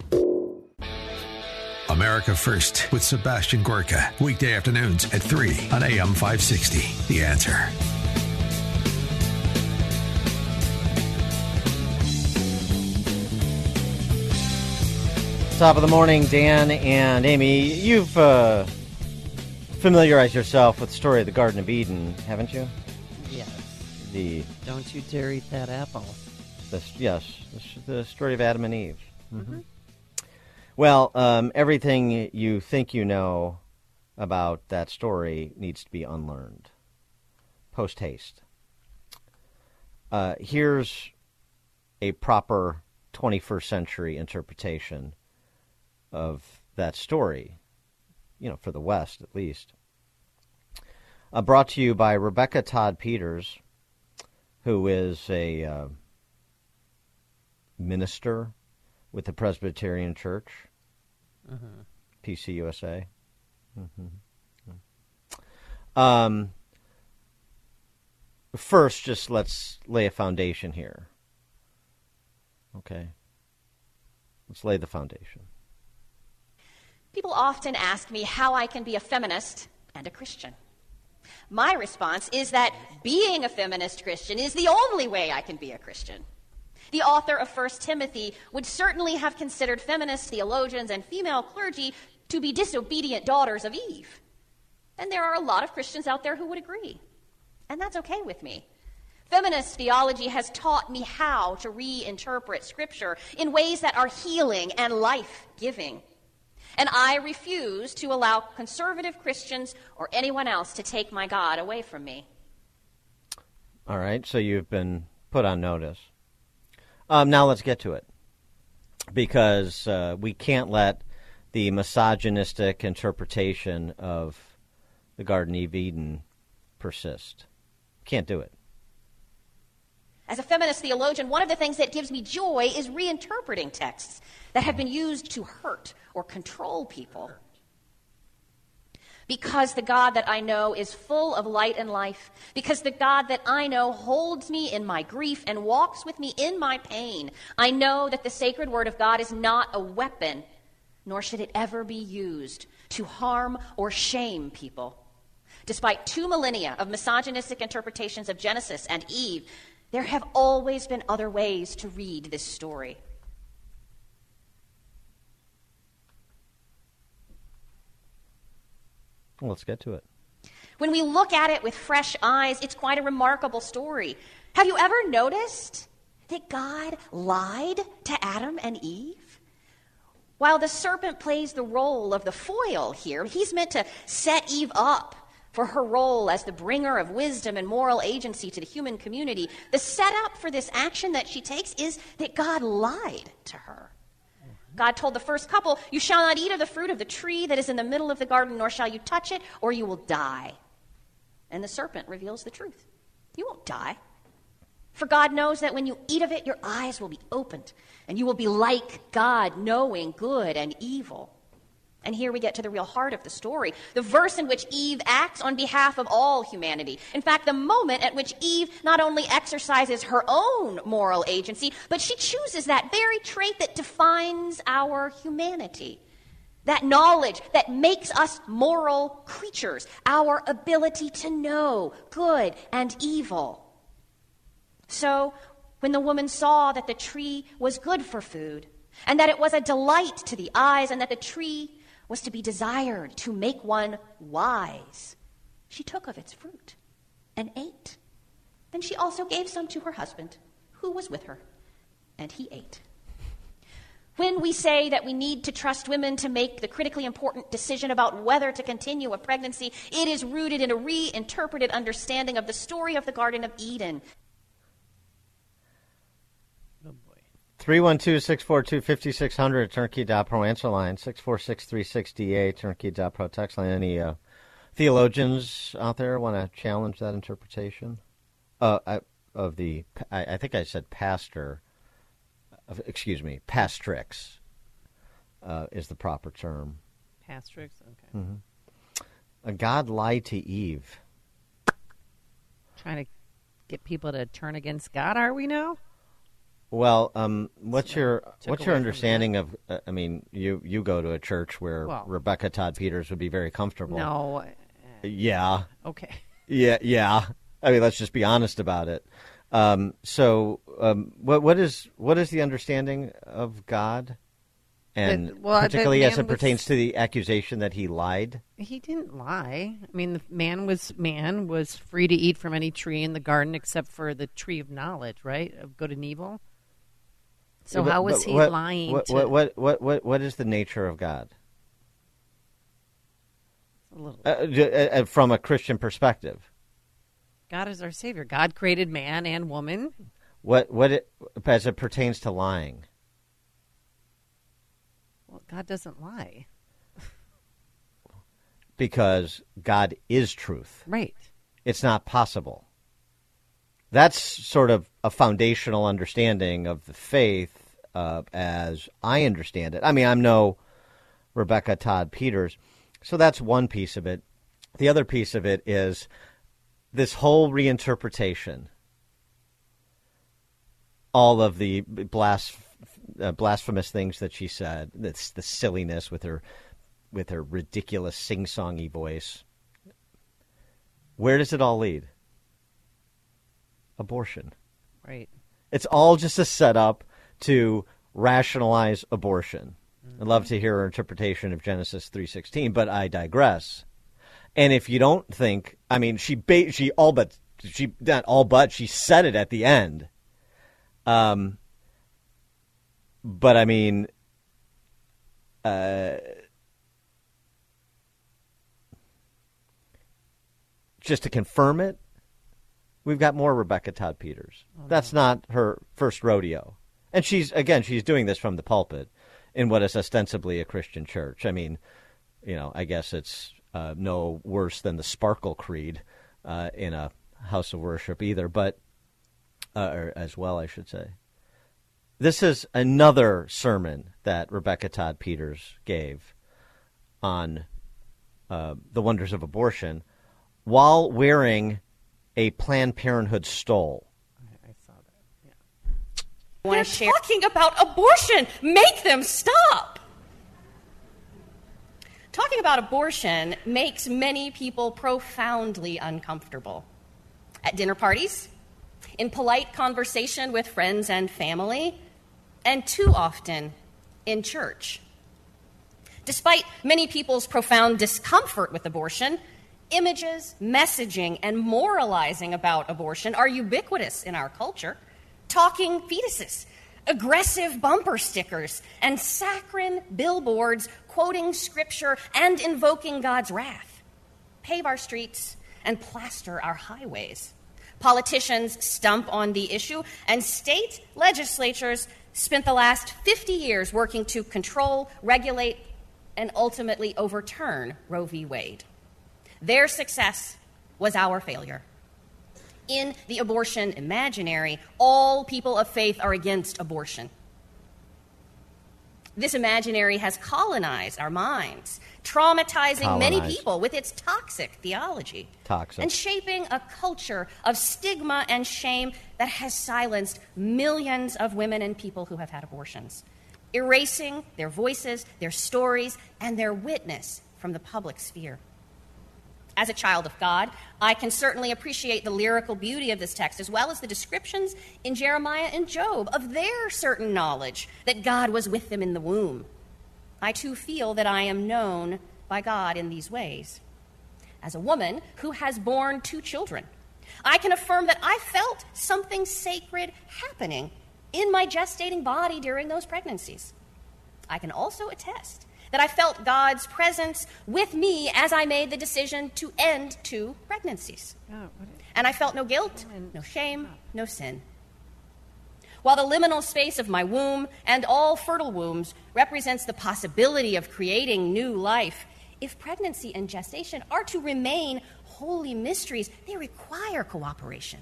America First with Sebastian Gorka. Weekday afternoons at 3 on AM560. The Answer. Top of the morning, Dan and Amy. You've uh, familiarized yourself with the story of the Garden of Eden, haven't you? Yes. The Don't you dare eat that apple. The, yes, the, the story of Adam and Eve. Mm-hmm. Well, um, everything you think you know about that story needs to be unlearned post haste. Uh, here's a proper 21st century interpretation of that story, you know, for the West at least. Uh, brought to you by Rebecca Todd Peters, who is a uh, minister with the Presbyterian Church, Mhm. PCUSA. Mm-hmm. Um, first, just let's lay a foundation here. Okay. Let's lay the foundation. People often ask me how I can be a feminist and a Christian. My response is that being a feminist Christian is the only way I can be a Christian. The author of 1 Timothy would certainly have considered feminist theologians and female clergy to be disobedient daughters of Eve. And there are a lot of Christians out there who would agree. And that's okay with me. Feminist theology has taught me how to reinterpret Scripture in ways that are healing and life giving. And I refuse to allow conservative Christians or anyone else to take my God away from me. All right, so you've been put on notice. Um, now let's get to it. Because uh, we can't let the misogynistic interpretation of the Garden of Eden persist. Can't do it. As a feminist theologian, one of the things that gives me joy is reinterpreting texts that have been used to hurt or control people. Because the God that I know is full of light and life. Because the God that I know holds me in my grief and walks with me in my pain. I know that the sacred word of God is not a weapon, nor should it ever be used to harm or shame people. Despite two millennia of misogynistic interpretations of Genesis and Eve, there have always been other ways to read this story. Well, let's get to it. When we look at it with fresh eyes, it's quite a remarkable story. Have you ever noticed that God lied to Adam and Eve? While the serpent plays the role of the foil here, he's meant to set Eve up for her role as the bringer of wisdom and moral agency to the human community. The setup for this action that she takes is that God lied to her. God told the first couple, You shall not eat of the fruit of the tree that is in the middle of the garden, nor shall you touch it, or you will die. And the serpent reveals the truth. You won't die. For God knows that when you eat of it, your eyes will be opened, and you will be like God, knowing good and evil. And here we get to the real heart of the story the verse in which Eve acts on behalf of all humanity. In fact, the moment at which Eve not only exercises her own moral agency, but she chooses that very trait that defines our humanity. That knowledge that makes us moral creatures, our ability to know good and evil. So, when the woman saw that the tree was good for food, and that it was a delight to the eyes, and that the tree was to be desired to make one wise. She took of its fruit and ate. Then she also gave some to her husband, who was with her, and he ate. When we say that we need to trust women to make the critically important decision about whether to continue a pregnancy, it is rooted in a reinterpreted understanding of the story of the Garden of Eden. 312-642-5600, turnkey.pro answer line, 646-360-A, turnkey.pro text line. Any uh, theologians out there want to challenge that interpretation? Uh, I, of the, I, I, think I said pastor, uh, excuse me, pastrix uh, is the proper term. Pastrix, okay. Mm-hmm. God lied to Eve. Trying to get people to turn against God, are we now? Well, um, what's your what's your understanding of? Uh, I mean, you you go to a church where well, Rebecca Todd Peters would be very comfortable. No. Uh, yeah. Okay. Yeah, yeah. I mean, let's just be honest about it. Um, so, um, what what is what is the understanding of God, and that, well, particularly as it was, pertains to the accusation that he lied? He didn't lie. I mean, the man was man was free to eat from any tree in the garden except for the tree of knowledge, right, of good and evil. So how was he what, lying? What, to... what, what what what what is the nature of God? Uh, uh, from a Christian perspective. God is our Savior. God created man and woman. What what it, as it pertains to lying? Well, God doesn't lie. because God is truth. Right. It's not possible. That's sort of a foundational understanding of the faith uh, as I understand it. I mean, I'm no Rebecca Todd Peters. So that's one piece of it. The other piece of it is this whole reinterpretation, all of the blas- uh, blasphemous things that she said, that's the silliness with her with her ridiculous sing-songy voice. Where does it all lead? Abortion. Right. It's all just a setup to rationalize abortion. I'd love to hear her interpretation of Genesis 3:16, but I digress. And if you don't think, I mean, she ba- she all but she not all but she said it at the end. Um, but I mean, uh, just to confirm it, we've got more Rebecca Todd Peters. Oh, That's not her first rodeo, and she's again she's doing this from the pulpit in what is ostensibly a Christian church. I mean, you know, I guess it's uh, no worse than the Sparkle Creed uh, in a house of worship either, but uh, or as well, I should say. This is another sermon that Rebecca Todd Peters gave on uh, the wonders of abortion while wearing a Planned Parenthood stole. They're talking about abortion. Make them stop. Talking about abortion makes many people profoundly uncomfortable. At dinner parties, in polite conversation with friends and family, and too often in church. Despite many people's profound discomfort with abortion, images, messaging, and moralizing about abortion are ubiquitous in our culture talking fetuses, aggressive bumper stickers, and saccharine billboards quoting scripture and invoking God's wrath. Pave our streets and plaster our highways. Politicians stump on the issue, and state legislatures spent the last 50 years working to control, regulate, and ultimately overturn Roe v. Wade. Their success was our failure in the abortion imaginary, all people of faith are against abortion. This imaginary has colonized our minds, traumatizing many people with its toxic theology. Toxic. And shaping a culture of stigma and shame that has silenced millions of women and people who have had abortions, erasing their voices, their stories, and their witness from the public sphere. As a child of God, I can certainly appreciate the lyrical beauty of this text, as well as the descriptions in Jeremiah and Job of their certain knowledge that God was with them in the womb. I too feel that I am known by God in these ways. As a woman who has borne two children, I can affirm that I felt something sacred happening in my gestating body during those pregnancies. I can also attest that I felt God's presence with me as I made the decision to end two pregnancies. And I felt no guilt, no shame, no sin. While the liminal space of my womb and all fertile wombs represents the possibility of creating new life, if pregnancy and gestation are to remain holy mysteries, they require cooperation.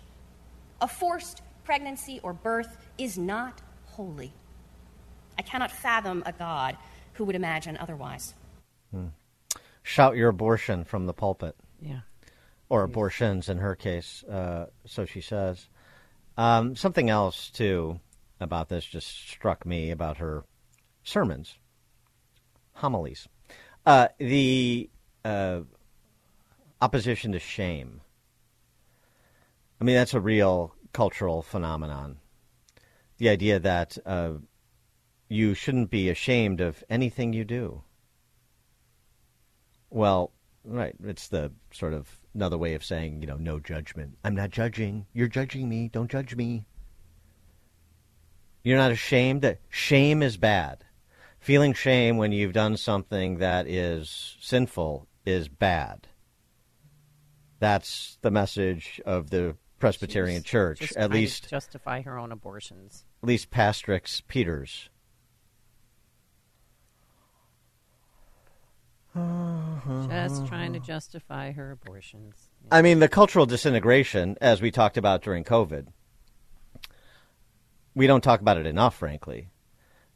A forced pregnancy or birth is not holy. I cannot fathom a God who would imagine otherwise. Shout your abortion from the pulpit. Yeah. Or abortions in her case, uh, so she says. Um, something else, too, about this just struck me about her sermons, homilies. Uh, the uh, opposition to shame. I mean, that's a real cultural phenomenon. The idea that uh, you shouldn't be ashamed of anything you do. Well, right. It's the sort of another way of saying, you know, no judgment. I'm not judging. You're judging me. Don't judge me. You're not ashamed that shame is bad. Feeling shame when you've done something that is sinful is bad. That's the message of the Presbyterian Church, at least justify her own abortions. at least Pastrix Peters. Just trying to justify her abortions. I mean, the cultural disintegration, as we talked about during COVID, we don't talk about it enough, frankly.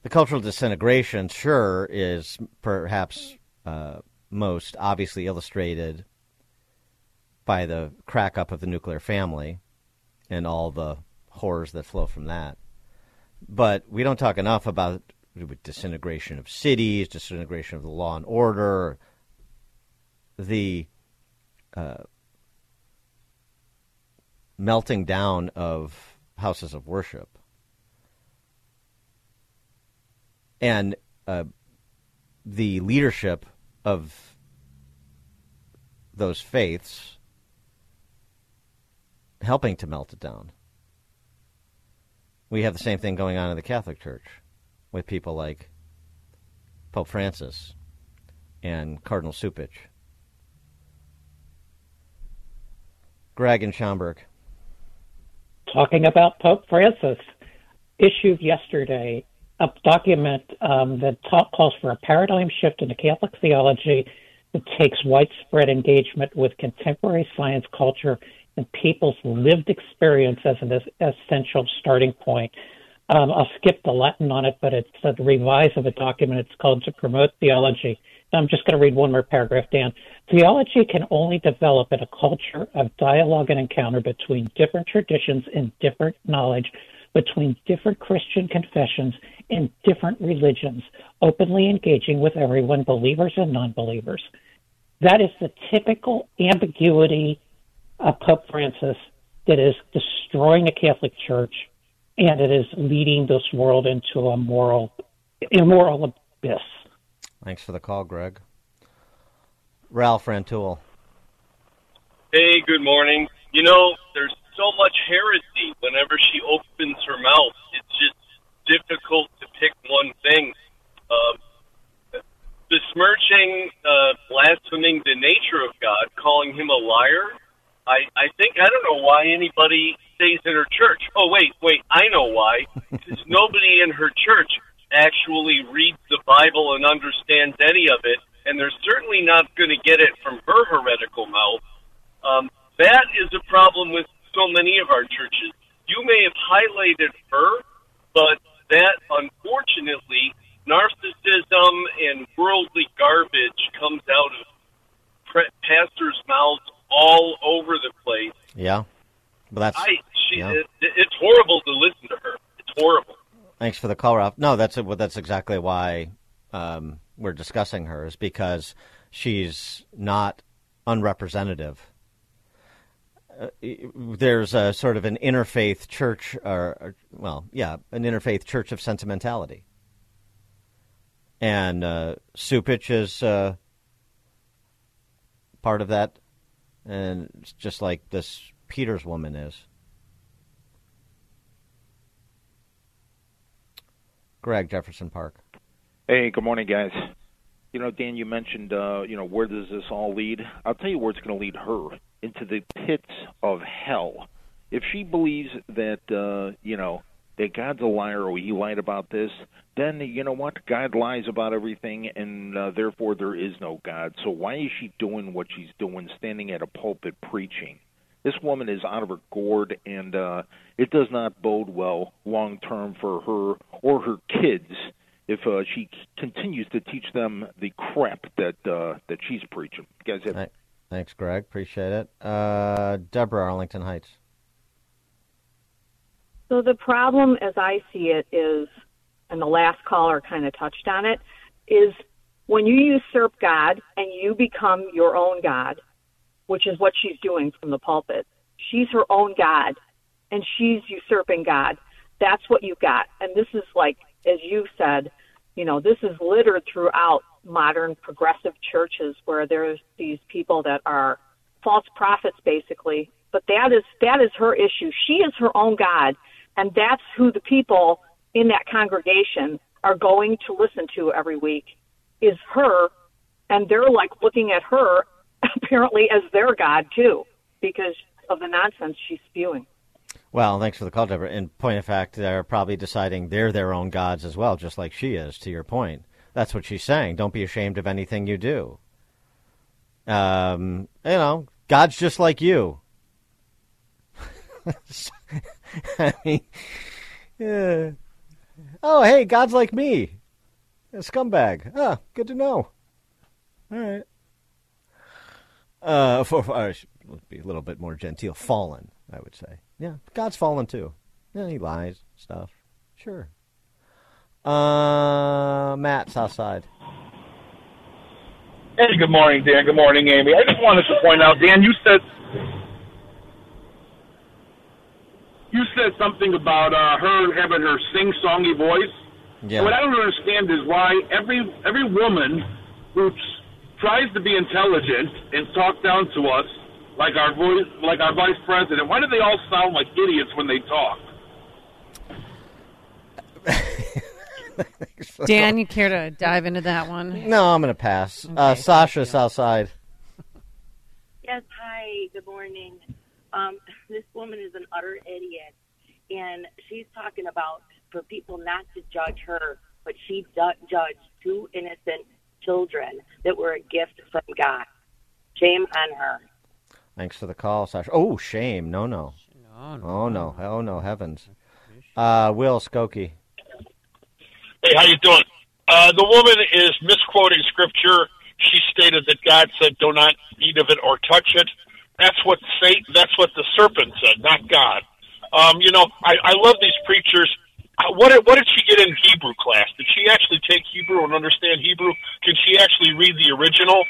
The cultural disintegration, sure, is perhaps uh, most obviously illustrated by the crack up of the nuclear family and all the horrors that flow from that. But we don't talk enough about disintegration of cities, disintegration of the law and order, the uh, melting down of houses of worship. And uh, the leadership of those faiths helping to melt it down. We have the same thing going on in the Catholic Church with people like Pope Francis and Cardinal Cupich. Greg and Schaumburg. Talking about Pope Francis, issued yesterday a document um, that calls for a paradigm shift in the Catholic theology that takes widespread engagement with contemporary science, culture, and people's lived experience as an essential starting point. Um, I'll skip the Latin on it, but it's a revise of a document. It's called To Promote Theology. I'm just going to read one more paragraph, Dan. Theology can only develop in a culture of dialogue and encounter between different traditions and different knowledge, between different Christian confessions and different religions, openly engaging with everyone, believers and non believers. That is the typical ambiguity of Pope Francis that is destroying the Catholic Church and it is leading this world into a moral, immoral abyss. Thanks for the call, Greg. Ralph Rantoul. Hey, good morning. You know, there's so much heresy whenever she opens her mouth. It's just difficult to pick one thing. Uh, besmirching, uh, blaspheming the nature of God, calling him a liar. I, I think, I don't know why anybody stays in her church. Oh, wait, wait, I know why. Because nobody in her church actually reads the Bible and understands any of it, and they're certainly not going to get it from her heretical mouth. Um, that is a problem with so many of our churches. You may have highlighted her, but that unfortunately, narcissism and worldly garbage comes out of pre- pastors' mouths all over the place. Yeah, but that's I, she, yeah. it, it's horrible to listen to her. It's horrible. Thanks for the call, Ralph. No, that's well, that's exactly why um, we're discussing her is because she's not unrepresentative. Uh, there's a sort of an interfaith church, or, or, well, yeah, an interfaith church of sentimentality, and uh, Cupich is uh, part of that, and it's just like this Peters woman is. Greg Jefferson Park. Hey, good morning, guys. You know, Dan, you mentioned, uh, you know, where does this all lead? I'll tell you where it's going to lead her into the pits of hell. If she believes that, uh, you know, that God's a liar or he lied about this, then you know what? God lies about everything, and uh, therefore there is no God. So why is she doing what she's doing, standing at a pulpit preaching? This woman is out of her gourd, and uh, it does not bode well long term for her or her kids if uh, she continues to teach them the crap that uh, that she's preaching. You guys have. Thanks, Greg. Appreciate it. Uh, Deborah, Arlington Heights. So the problem, as I see it, is, and the last caller kind of touched on it, is when you usurp God and you become your own God, which is what she's doing from the pulpit. She's her own God, and she's usurping God. That's what you got. And this is like, as you said, you know, this is littered throughout modern progressive churches where there's these people that are false prophets, basically. But that is that is her issue. She is her own God, and that's who the people in that congregation are going to listen to every week. Is her, and they're like looking at her apparently as their God too, because of the nonsense she's spewing. Well, thanks for the call, Deborah. In point of fact, they're probably deciding they're their own gods as well, just like she is. To your point, that's what she's saying. Don't be ashamed of anything you do. Um, you know, God's just like you. I mean, yeah. Oh, hey, God's like me. A scumbag. Ah, good to know. All right. Uh, for, should be a little bit more genteel. Fallen, I would say. Yeah, God's fallen too. Yeah, he lies, stuff. Sure. Uh, Matt, Southside. Hey, good morning, Dan. Good morning, Amy. I just wanted to point out, Dan, you said you said something about uh, her having her sing-songy voice. Yeah. What I don't understand is why every every woman who tries to be intelligent and talk down to us like our voice, like our vice president, why do they all sound like idiots when they talk? Dan, you care to dive into that one? No, I'm going to pass. uh, Sasha, Southside. Yes, hi, good morning. Um, this woman is an utter idiot, and she's talking about for people not to judge her, but she du- judged two innocent children that were a gift from God. Shame on her. Thanks for the call, Sasha. Oh, shame. No, no. No, no. Oh, no. Oh, no. Heavens. Uh, Will Skokie. Hey, how you doing? Uh, the woman is misquoting scripture. She stated that God said, "Do not eat of it or touch it." That's what Satan. That's what the serpent said, not God. Um, you know, I, I love these preachers. Uh, What did, what did she get in Hebrew class? Did she actually take Hebrew and understand Hebrew? Can she actually read the original?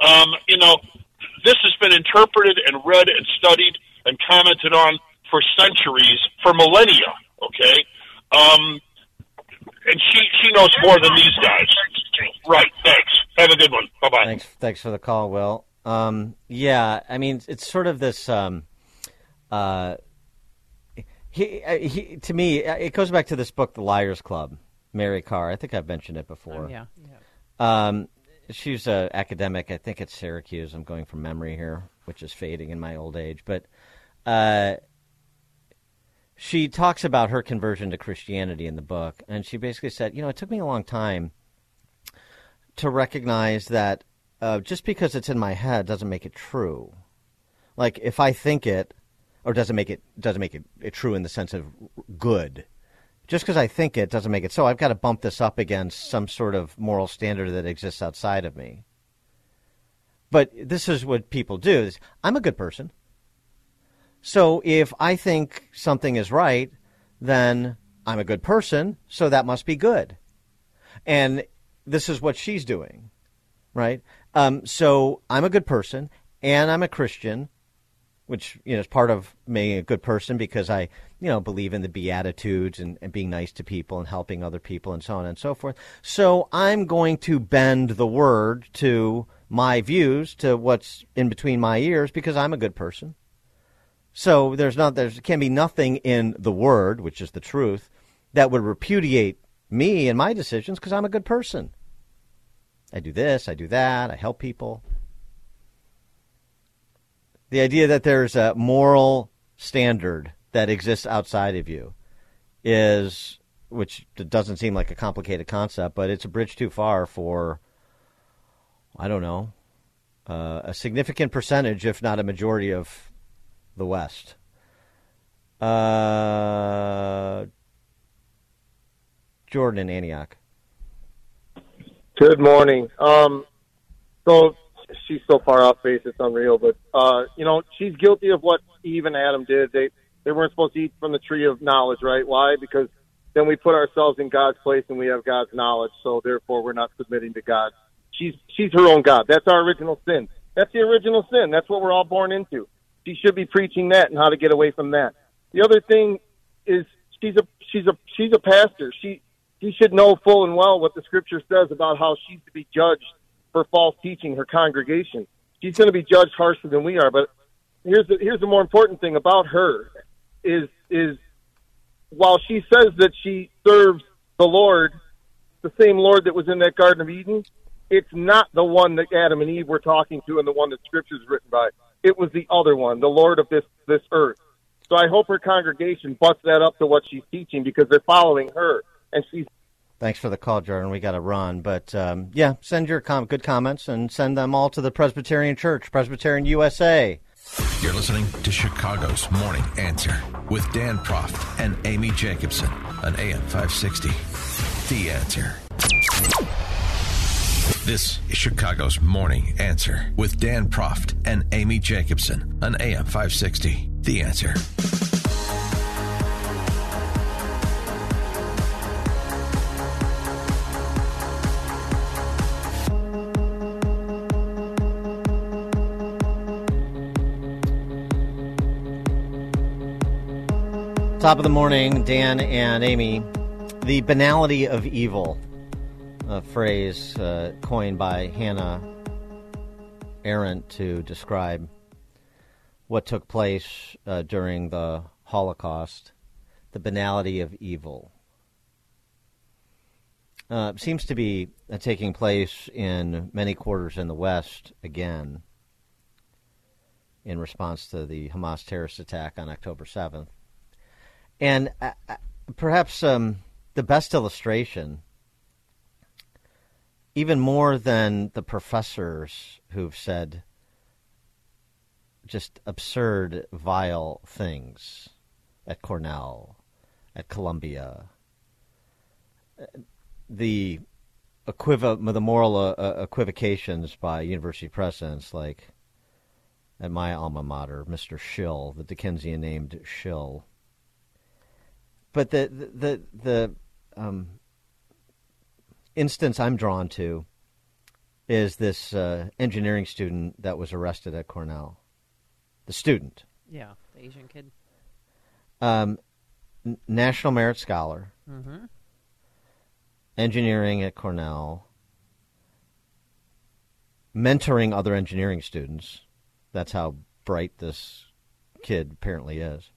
Um, you know, this has been interpreted and read and studied and commented on for centuries, for millennia. Okay, um, and she she knows more than these guys. Right. Thanks. Have a good one. Bye bye. Thanks, thanks for the call, Will. Um, yeah, I mean, it's sort of this. Um, uh, he, uh, he, to me, uh, it goes back to this book, The Liars Club. Mary Karr. I think I've mentioned it before. Oh, yeah, Um, she's an academic. I think at Syracuse. I'm going from memory here, which is fading in my old age. But uh, she talks about her conversion to Christianity in the book, and she basically said, you know, it took me a long time to recognize that uh, just because it's in my head doesn't make it true. Like if I think it, or doesn't make it doesn't make it, it true in the sense of good. Just because I think it doesn't make it so. I've got to bump this up against some sort of moral standard that exists outside of me. But this is what people do: is I'm a good person. So if I think something is right, then I'm a good person. So that must be good. And this is what she's doing, right? Um, so I'm a good person, and I'm a Christian, which you know is part of being a good person because I, you know, believe in the beatitudes and, and being nice to people and helping other people and so on and so forth. So I'm going to bend the word to my views, to what's in between my ears, because I'm a good person. So there's not there can be nothing in the word, which is the truth, that would repudiate me and my decisions because I'm a good person. I do this, I do that, I help people. The idea that there's a moral standard that exists outside of you is, which doesn't seem like a complicated concept, but it's a bridge too far for, I don't know, uh, a significant percentage, if not a majority of the West. Uh, Jordan Antioch. Good morning. Um, so she's so far off base, it's unreal. But uh, you know, she's guilty of what Eve and Adam did. They they weren't supposed to eat from the tree of knowledge, right? Why? Because then we put ourselves in God's place and we have God's knowledge. So therefore, we're not submitting to God. She's she's her own God. That's our original sin. That's the original sin. That's what we're all born into. She should be preaching that and how to get away from that. The other thing is she's a she's a she's a pastor. She she should know full and well what the scripture says about how she's to be judged for false teaching her congregation. She's going to be judged harsher than we are. But here's the here's the more important thing about her is is while she says that she serves the Lord, the same Lord that was in that Garden of Eden, it's not the one that Adam and Eve were talking to and the one that Scripture is written by. It was the other one, the Lord of this this earth. So I hope her congregation busts that up to what she's teaching because they're following her, and she's Thanks for the call, Jordan. We got to run, but um, yeah, send your com- good comments and send them all to the Presbyterian Church, Presbyterian USA. You're listening to Chicago's Morning Answer with Dan Proft and Amy Jacobson on AM 560. The Answer. This is Chicago's Morning Answer with Dan Proft and Amy Jacobson on AM 560. The Answer. Top of the morning, Dan and Amy. The banality of evil, a phrase uh, coined by Hannah Arendt to describe what took place uh, during the Holocaust. The banality of evil uh, seems to be uh, taking place in many quarters in the West again in response to the Hamas terrorist attack on October 7th. And uh, uh, perhaps um, the best illustration, even more than the professors who've said just absurd, vile things at Cornell, at Columbia, the equiv- the moral uh, uh, equivocations by university presidents like at my alma mater, Mr. Schill, the Dickensian named Schill but the the the, um, instance I'm drawn to is this uh, engineering student that was arrested at Cornell. The student. Yeah, the Asian kid. Um, N- National Merit Scholar. Mm-hmm. Engineering at Cornell. Mentoring other engineering students. That's how bright this kid apparently is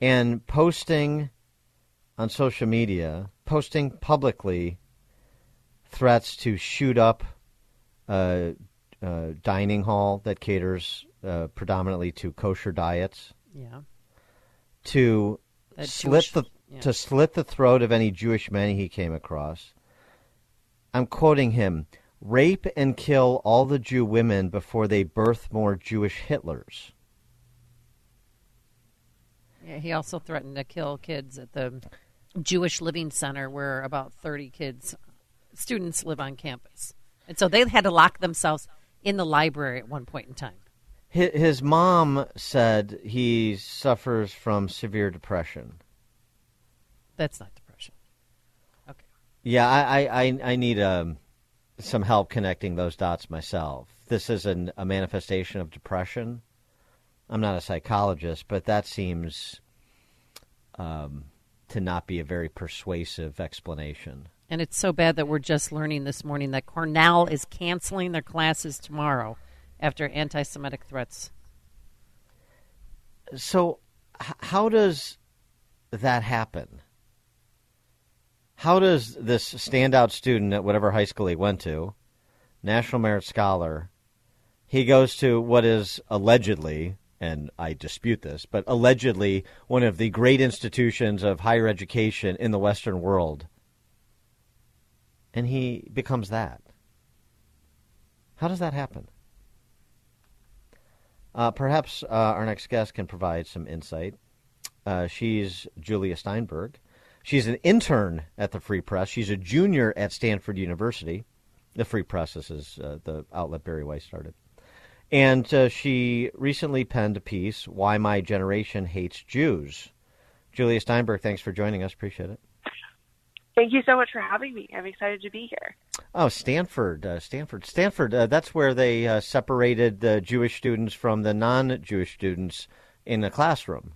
and posting on social media, posting publicly threats to shoot up a, a dining hall that caters uh, predominantly to kosher diets. Yeah. To That slit Jewish- the yeah. to slit the throat of any Jewish men he came across. I'm quoting him: "Rape and kill all the Jew women before they birth more Jewish Hitlers." He also threatened to kill kids at the Jewish Living Center, where about 30 kids, students live on campus. And so they had to lock themselves in the library at one point in time. His, mom said he suffers from severe depression. That's not depression. Okay. Yeah, I, I, I, I need um, some help connecting those dots myself. This is an, a manifestation of depression. I'm not a psychologist, but that seems um, to not be a very persuasive explanation. And it's so bad that we're just learning this morning that Cornell is canceling their classes tomorrow after anti Semitic threats. So, h- how does that happen? How does this standout student at whatever high school he went to, National Merit Scholar, he goes to what is allegedly, and I dispute this, but allegedly one of the great institutions of higher education in the Western world, and he becomes that? How does that happen? Uh, perhaps uh, our next guest can provide some insight. Uh, she's Julia Steinberg. She's an intern at the Free Press. She's a junior at Stanford University. The Free Press is uh, the outlet Bari Weiss started. And uh, she recently penned a piece, Why My Generation Hates Jews. Julia Steinberg, thanks for joining us. Appreciate it. Thank you so much for having me. I'm excited to be here. Oh, Stanford, uh, Stanford, Stanford. Uh, that's where they uh, separated the Jewish students from the non-Jewish students in the classroom.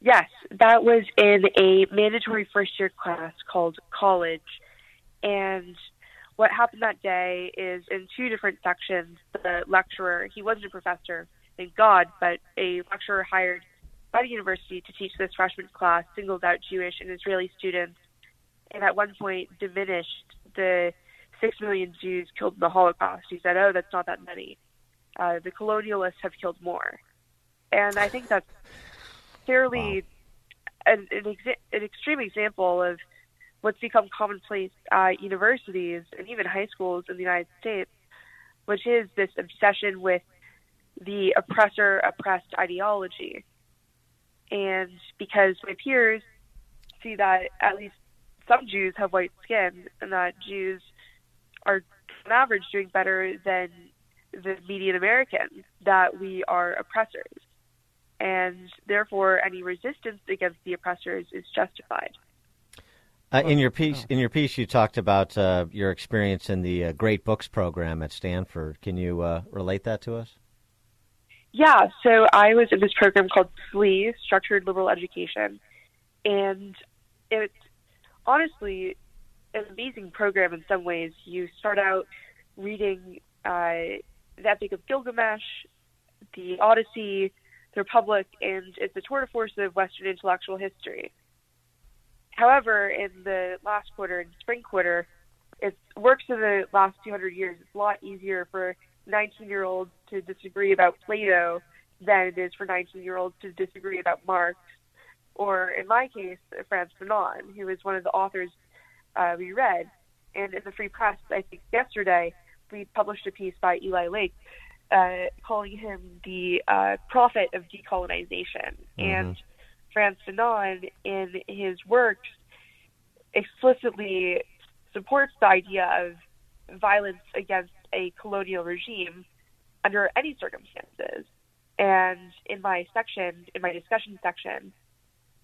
Yes, that was in a mandatory first year class called college. And what happened that day is in two different sections, the lecturer, he wasn't a professor, thank God, but a lecturer hired by the university to teach this freshman class singled out Jewish and Israeli students and at one point diminished the six million Jews killed in the Holocaust. He said, "Oh, that's not that many. Uh, the colonialists have killed more," and I think that's fairly an, an, exa- an extreme example of what's become commonplace at universities and even high schools in the United States, which is this obsession with the oppressor oppressed ideology. And because my peers see that at least some Jews have white skin and that Jews are on average doing better than the median American, that we are oppressors. And therefore, any resistance against the oppressors is justified. Uh, in your piece, in your piece, you talked about uh, your experience in the uh, Great Books program at Stanford. Can you uh, relate that to us? Yeah, so I was in this program called SLE, Structured Liberal Education, and it's honestly an amazing program in some ways. You start out reading uh, the Epic of Gilgamesh, the Odyssey, the Republic, and it's a tour de force of Western intellectual history. However, in the last quarter, in spring quarter, it works in the last 200 years. It's a lot easier for 19 year olds to disagree about Plato than it is for 19 year olds to disagree about Marx, or in my case, Frantz Fanon, who is one of the authors uh, we read. And in the Free Press, I think yesterday, we published a piece by Eli Lake uh, calling him the uh, prophet of decolonization. Mm-hmm. And Frantz Fanon, in his works, explicitly supports the idea of violence against a colonial regime under any circumstances. And in my section, in my discussion section,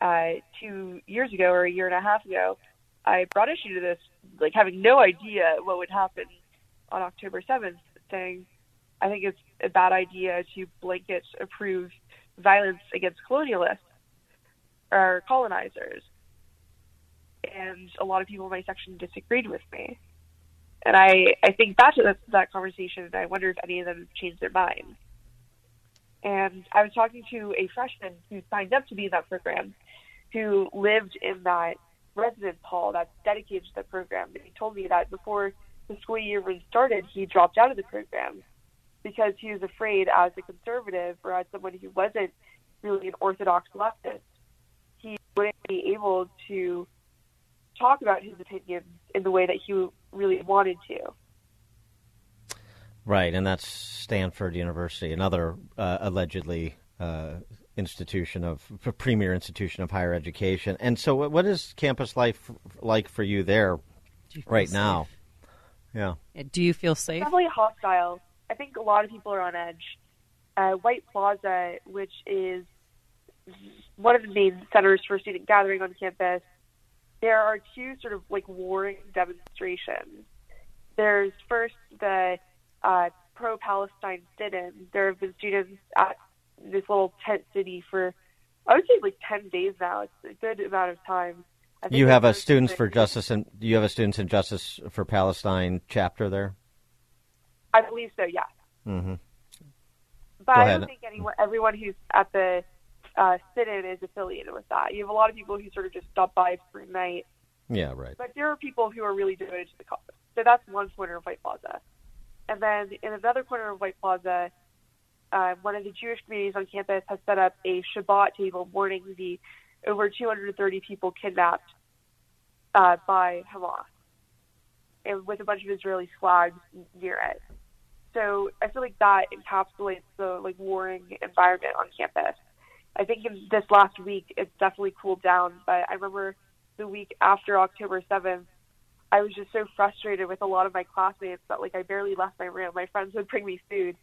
uh, two years ago or a year and a half ago, I brought issue to this, like having no idea what would happen on October 7th, saying, I think it's a bad idea to blanket approve violence against colonialists or colonizers. And a lot of people in my section disagreed with me. And I, I think back to that, that conversation, and I wonder if any of them changed their mind. And I was talking to a freshman who signed up to be in that program, who lived in that residence hall that's dedicated to the program. And he told me that before the school year even started, he dropped out of the program because he was afraid, as a conservative or as someone who wasn't really an orthodox leftist, he wouldn't be able to talk about his opinions in the way that he really wanted to. Right, and that's Stanford University, another uh, allegedly uh, institution of premier institution of higher education. And so, what is campus life like for you there you right safe? now? Yeah. Do you feel safe? Definitely hostile. I think a lot of people are on edge. Uh, White Plaza, which is one of the main centers for student gathering on campus, there are two sort of like warring demonstrations. There's first the uh, pro Palestine sit in. There have been students at this little tent city for, I would say, like 10 days now. It's a good amount of time. You have a Students for Justice and you have a Students in Justice for Palestine chapter there? I believe so, yeah. Mm-hmm. But I don't think anyone, everyone who's at the uh, sit-in is affiliated with that. You have a lot of people who sort of just stop by for a night. Yeah, right. But there are people who are really devoted to the cause. So that's one corner of White Plaza. And then in another corner of White Plaza, uh, one of the Jewish communities on campus has set up a Shabbat table mourning the over 230 people kidnapped uh, by Hamas, and with a bunch of Israeli flags near it. So I feel like that encapsulates the like warring environment on campus. I think in this last week it's definitely cooled down, but I remember the week after October 7th, I was just so frustrated with a lot of my classmates that like I barely left my room. My friends would bring me food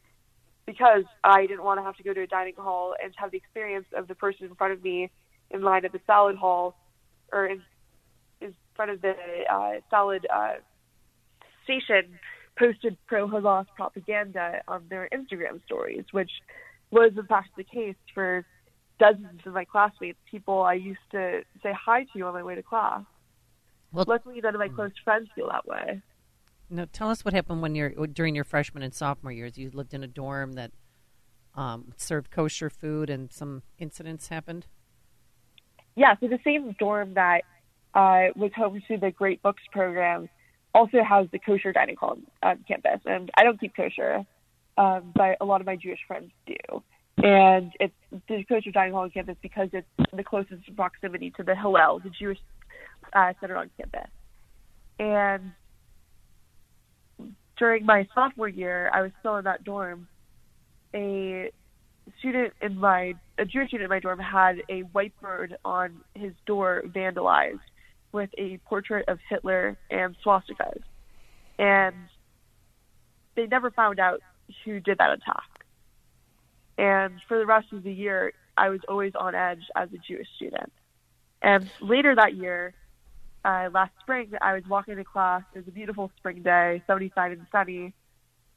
because I didn't want to have to go to a dining hall and have the experience of the person in front of me in line at the salad hall or in, in front of the uh, salad uh, station posted pro Hamas propaganda on their Instagram stories, which was in fact the case for dozens of my classmates, people I used to say hi to on my way to class. Well, luckily, none of my close friends feel that way. No, tell us what happened when you're during your freshman and sophomore years. You lived in a dorm that um, served kosher food, and some incidents happened. Yeah, so the same dorm that uh, was home to the Great Books program also has the kosher dining hall on campus, and I don't keep kosher, um, but a lot of my Jewish friends do. And it's the kosher dining hall on campus because it's the closest proximity to the Hillel, the Jewish uh, centered on campus. And during my sophomore year, I was still in that dorm. A student in my a Jewish student in my dorm had a whiteboard on his door vandalized with a portrait of Hitler and swastikas, and they never found out who did that attack. And for the rest of the year, I was always on edge as a Jewish student. And later that year, uh, last spring, I was walking to class. It was a beautiful spring day, 75 and sunny,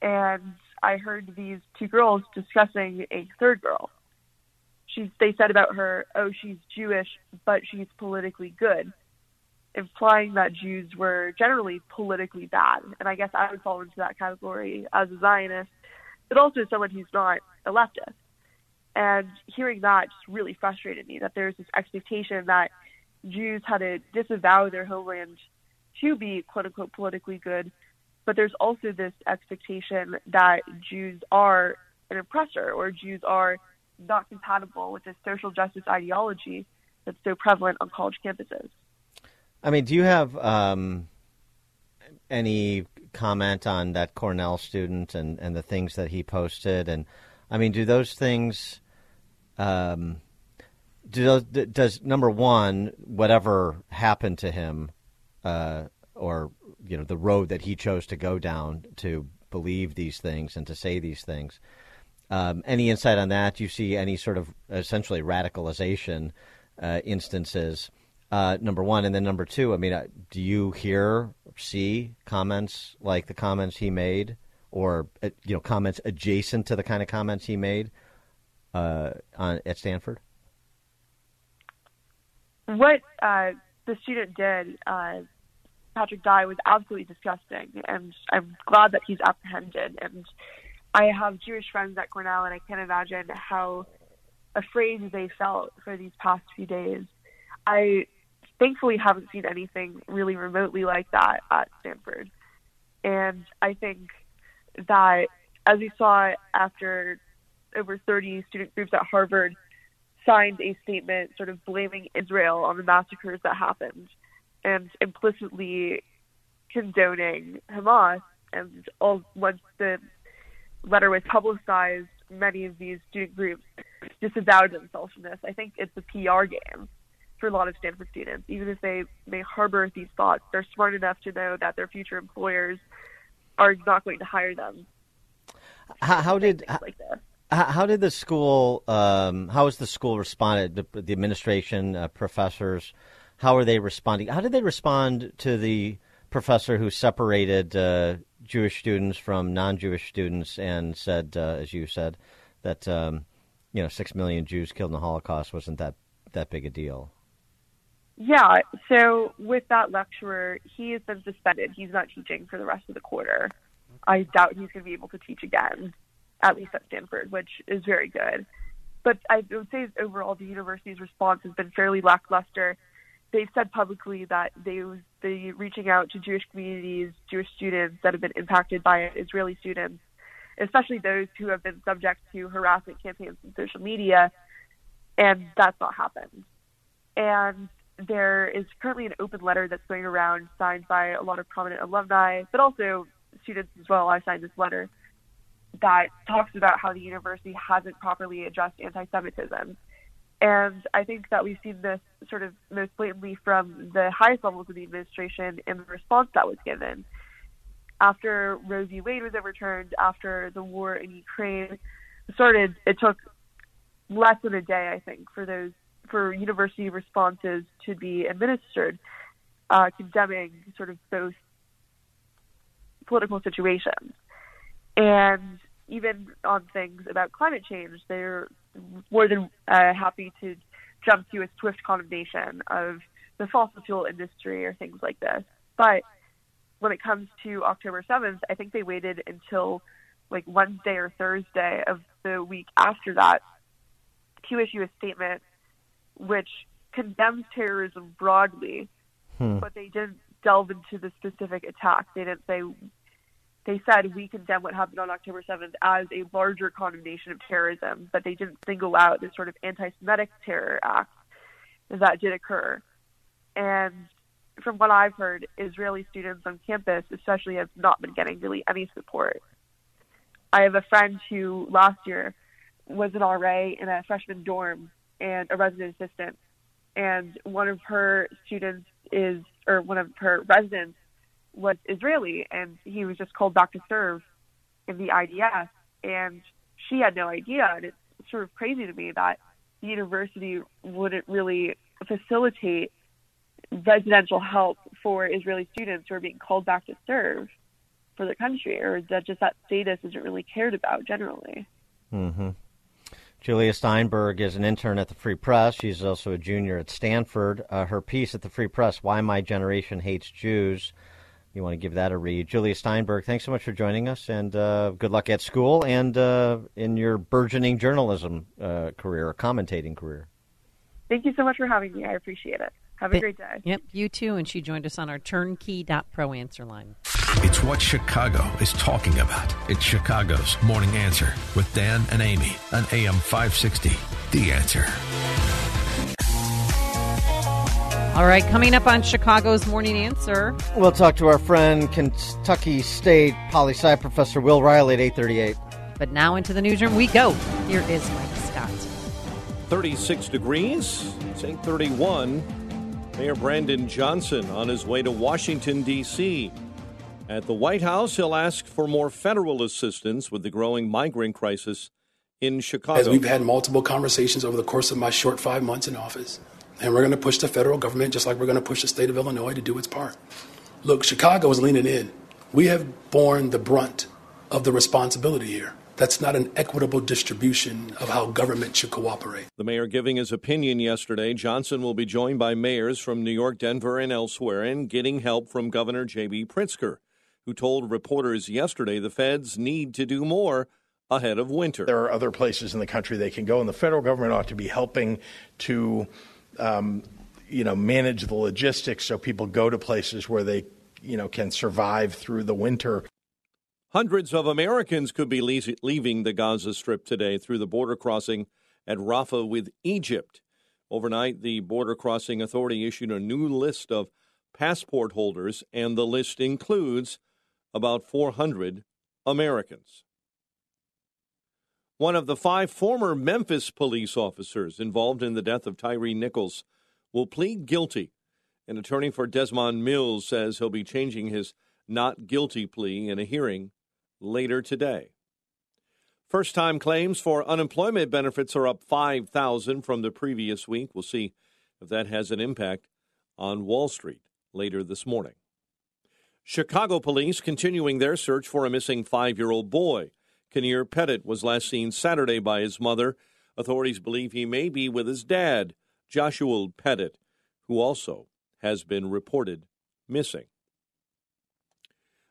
and I heard these two girls discussing a third girl. She, they said about her, oh, she's Jewish, but she's politically good, implying that Jews were generally politically bad. And I guess I would fall into that category as a Zionist, but also someone who's not a leftist. And hearing that just really frustrated me that there's this expectation that Jews had to disavow their homeland to be quote unquote politically good, but there's also this expectation that Jews are an oppressor or Jews are not compatible with this social justice ideology that's so prevalent on college campuses. I mean, do you have um, any comment on that Cornell student and, and the things that he posted? And I mean, do those things um, does, does number one, whatever happened to him, uh, or you know, the road that he chose to go down to believe these things and to say these things. Um, any insight on that? Do you see any sort of essentially radicalization uh, instances? Uh, number one, and then number two. I mean, uh, do you hear, see comments like the comments he made, or uh, you know, comments adjacent to the kind of comments he made uh, on, at Stanford? What uh, the student did, uh, Patrick Dai, was absolutely disgusting, and I'm glad that he's apprehended. And I have Jewish friends at Cornell, and I can't imagine how afraid they felt for these past few days. I thankfully haven't seen anything really remotely like that at Stanford. And I think that, as we saw after over 30 student groups at Harvard signed a statement sort of blaming Israel on the massacres that happened and implicitly condoning Hamas. And all once the letter was publicized, many of these student groups disavowed themselves from this. I think it's a PR game for a lot of Stanford students. Even if they may harbor these thoughts, they're smart enough to know that their future employers are not going to hire them. How, how did like how did the school? Um, how has the school responded? The, the administration, uh, professors, how are they responding? How did they respond to the professor who separated uh, Jewish students from non-Jewish students and said, uh, as you said, that um, you know six million Jews killed in the Holocaust wasn't that that big a deal? Yeah. So with that lecturer, he has been suspended. He's not teaching for the rest of the quarter. I doubt he's going to be able to teach again at least at Stanford, which is very good. But I would say overall the university's response has been fairly lackluster. They've said publicly that they was they reaching out to Jewish communities, Jewish students that have been impacted by it, Israeli students, especially those who have been subject to harassment campaigns on social media, and that's not happened. And there is currently an open letter that's going around signed by a lot of prominent alumni, but also students as well. I signed this letter that talks about how the university hasn't properly addressed anti-Semitism. And I think that we've seen this sort of most blatantly from the highest levels of the administration in the response that was given. After Roe v. Wade was overturned, after the war in Ukraine started, it took less than a day, I think, for those for university responses to be administered, uh, condemning sort of both political situations. And even on things about climate change, they're more than uh, happy to jump to a swift condemnation of the fossil fuel industry or things like this. But when it comes to October 7th, I think they waited until like Wednesday or Thursday of the week after that to issue a statement which condemns terrorism broadly, hmm. but they didn't delve into the specific attack. They didn't say they said we condemn what happened on October 7th as a larger condemnation of terrorism, but they didn't single out this sort of anti-Semitic terror act that did occur. And from what I've heard, Israeli students on campus, especially, have not been getting really any support. I have a friend who last year was an RA in a freshman dorm and a resident assistant, and one of her students is, or one of her residents was Israeli, and he was just called back to serve in the IDF, and she had no idea. And it's sort of crazy to me that the university wouldn't really facilitate residential help for Israeli students who are being called back to serve for their country, or that just that status isn't really cared about generally. Mm-hmm. Julia Steinberg is an intern at the Free Press. She's also a junior at Stanford. Uh, her piece at the Free Press, Why My Generation Hates Jews. You want to give that a read. Julia Steinberg, thanks so much for joining us, and uh, good luck at school and uh, in your burgeoning journalism uh, career, commentating career. Thank you so much for having me. I appreciate it. Have a great day. Yep, you too. And she joined us on our turnkey.pro answer line. It's what Chicago is talking about. It's Chicago's Morning Answer with Dan and Amy on AM 560. The Answer. All right, coming up on Chicago's Morning Answer. We'll talk to our friend Kentucky State Poli Sci Professor Will Reilly at 838. But now into the newsroom we go. Here is Mike Scott. 36 degrees. It's 831. Mayor Brandon Johnson on his way to Washington, D.C. At the White House, he'll ask for more federal assistance with the growing migrant crisis in Chicago. As we've had multiple conversations over the course of my short five months in office, and we're going to push the federal government just like we're going to push the state of Illinois to do its part. Look, Chicago is leaning in. We have borne the brunt of the responsibility here. That's not an equitable distribution of how government should cooperate. The mayor giving his opinion yesterday. Johnson will be joined by mayors from New York, Denver, and elsewhere, and getting help from Governor J.B. Pritzker, who told reporters yesterday the feds need to do more ahead of winter. There are other places in the country they can go, and the federal government ought to be helping to, um, you know, manage the logistics so people go to places where they, you know, can survive through the winter. Hundreds of Americans could be leaving the Gaza Strip today through the border crossing at Rafah with Egypt. Overnight, the Border Crossing Authority issued a new list of passport holders, and the list includes about 400 Americans. One of the five former Memphis police officers involved in the death of Tyre Nichols will plead guilty. An attorney for Desmond Mills says he'll be changing his not guilty plea in a hearing later today. First time claims for unemployment benefits are up 5,000 from the previous week. We'll see if that has an impact on Wall Street later this morning. Chicago police continuing their search for a missing five year old boy. Kinnear Pettit was last seen Saturday by his mother. Authorities believe he may be with his dad, Joshua Pettit, who also has been reported missing.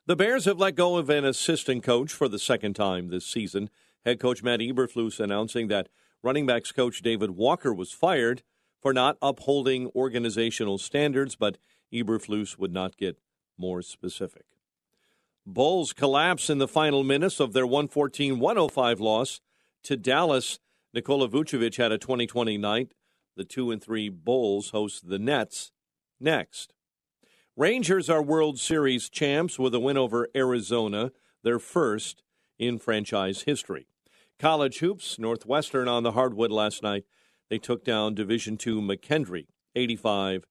The Bears have let go of an assistant coach for the second time this season. Head coach Matt Eberflus announcing that running backs coach David Walker was fired for not upholding organizational standards, but Eberflus would not get more specific. Bulls collapse in the final minutes of their 114 105 loss to Dallas. Nikola Vucevic had a 2020 night. The 2 and 3 Bulls host the Nets next. Rangers are World Series champs with a win over Arizona, their first in franchise history. College hoops, Northwestern on the hardwood last night. They took down Division II McKendree 85-63.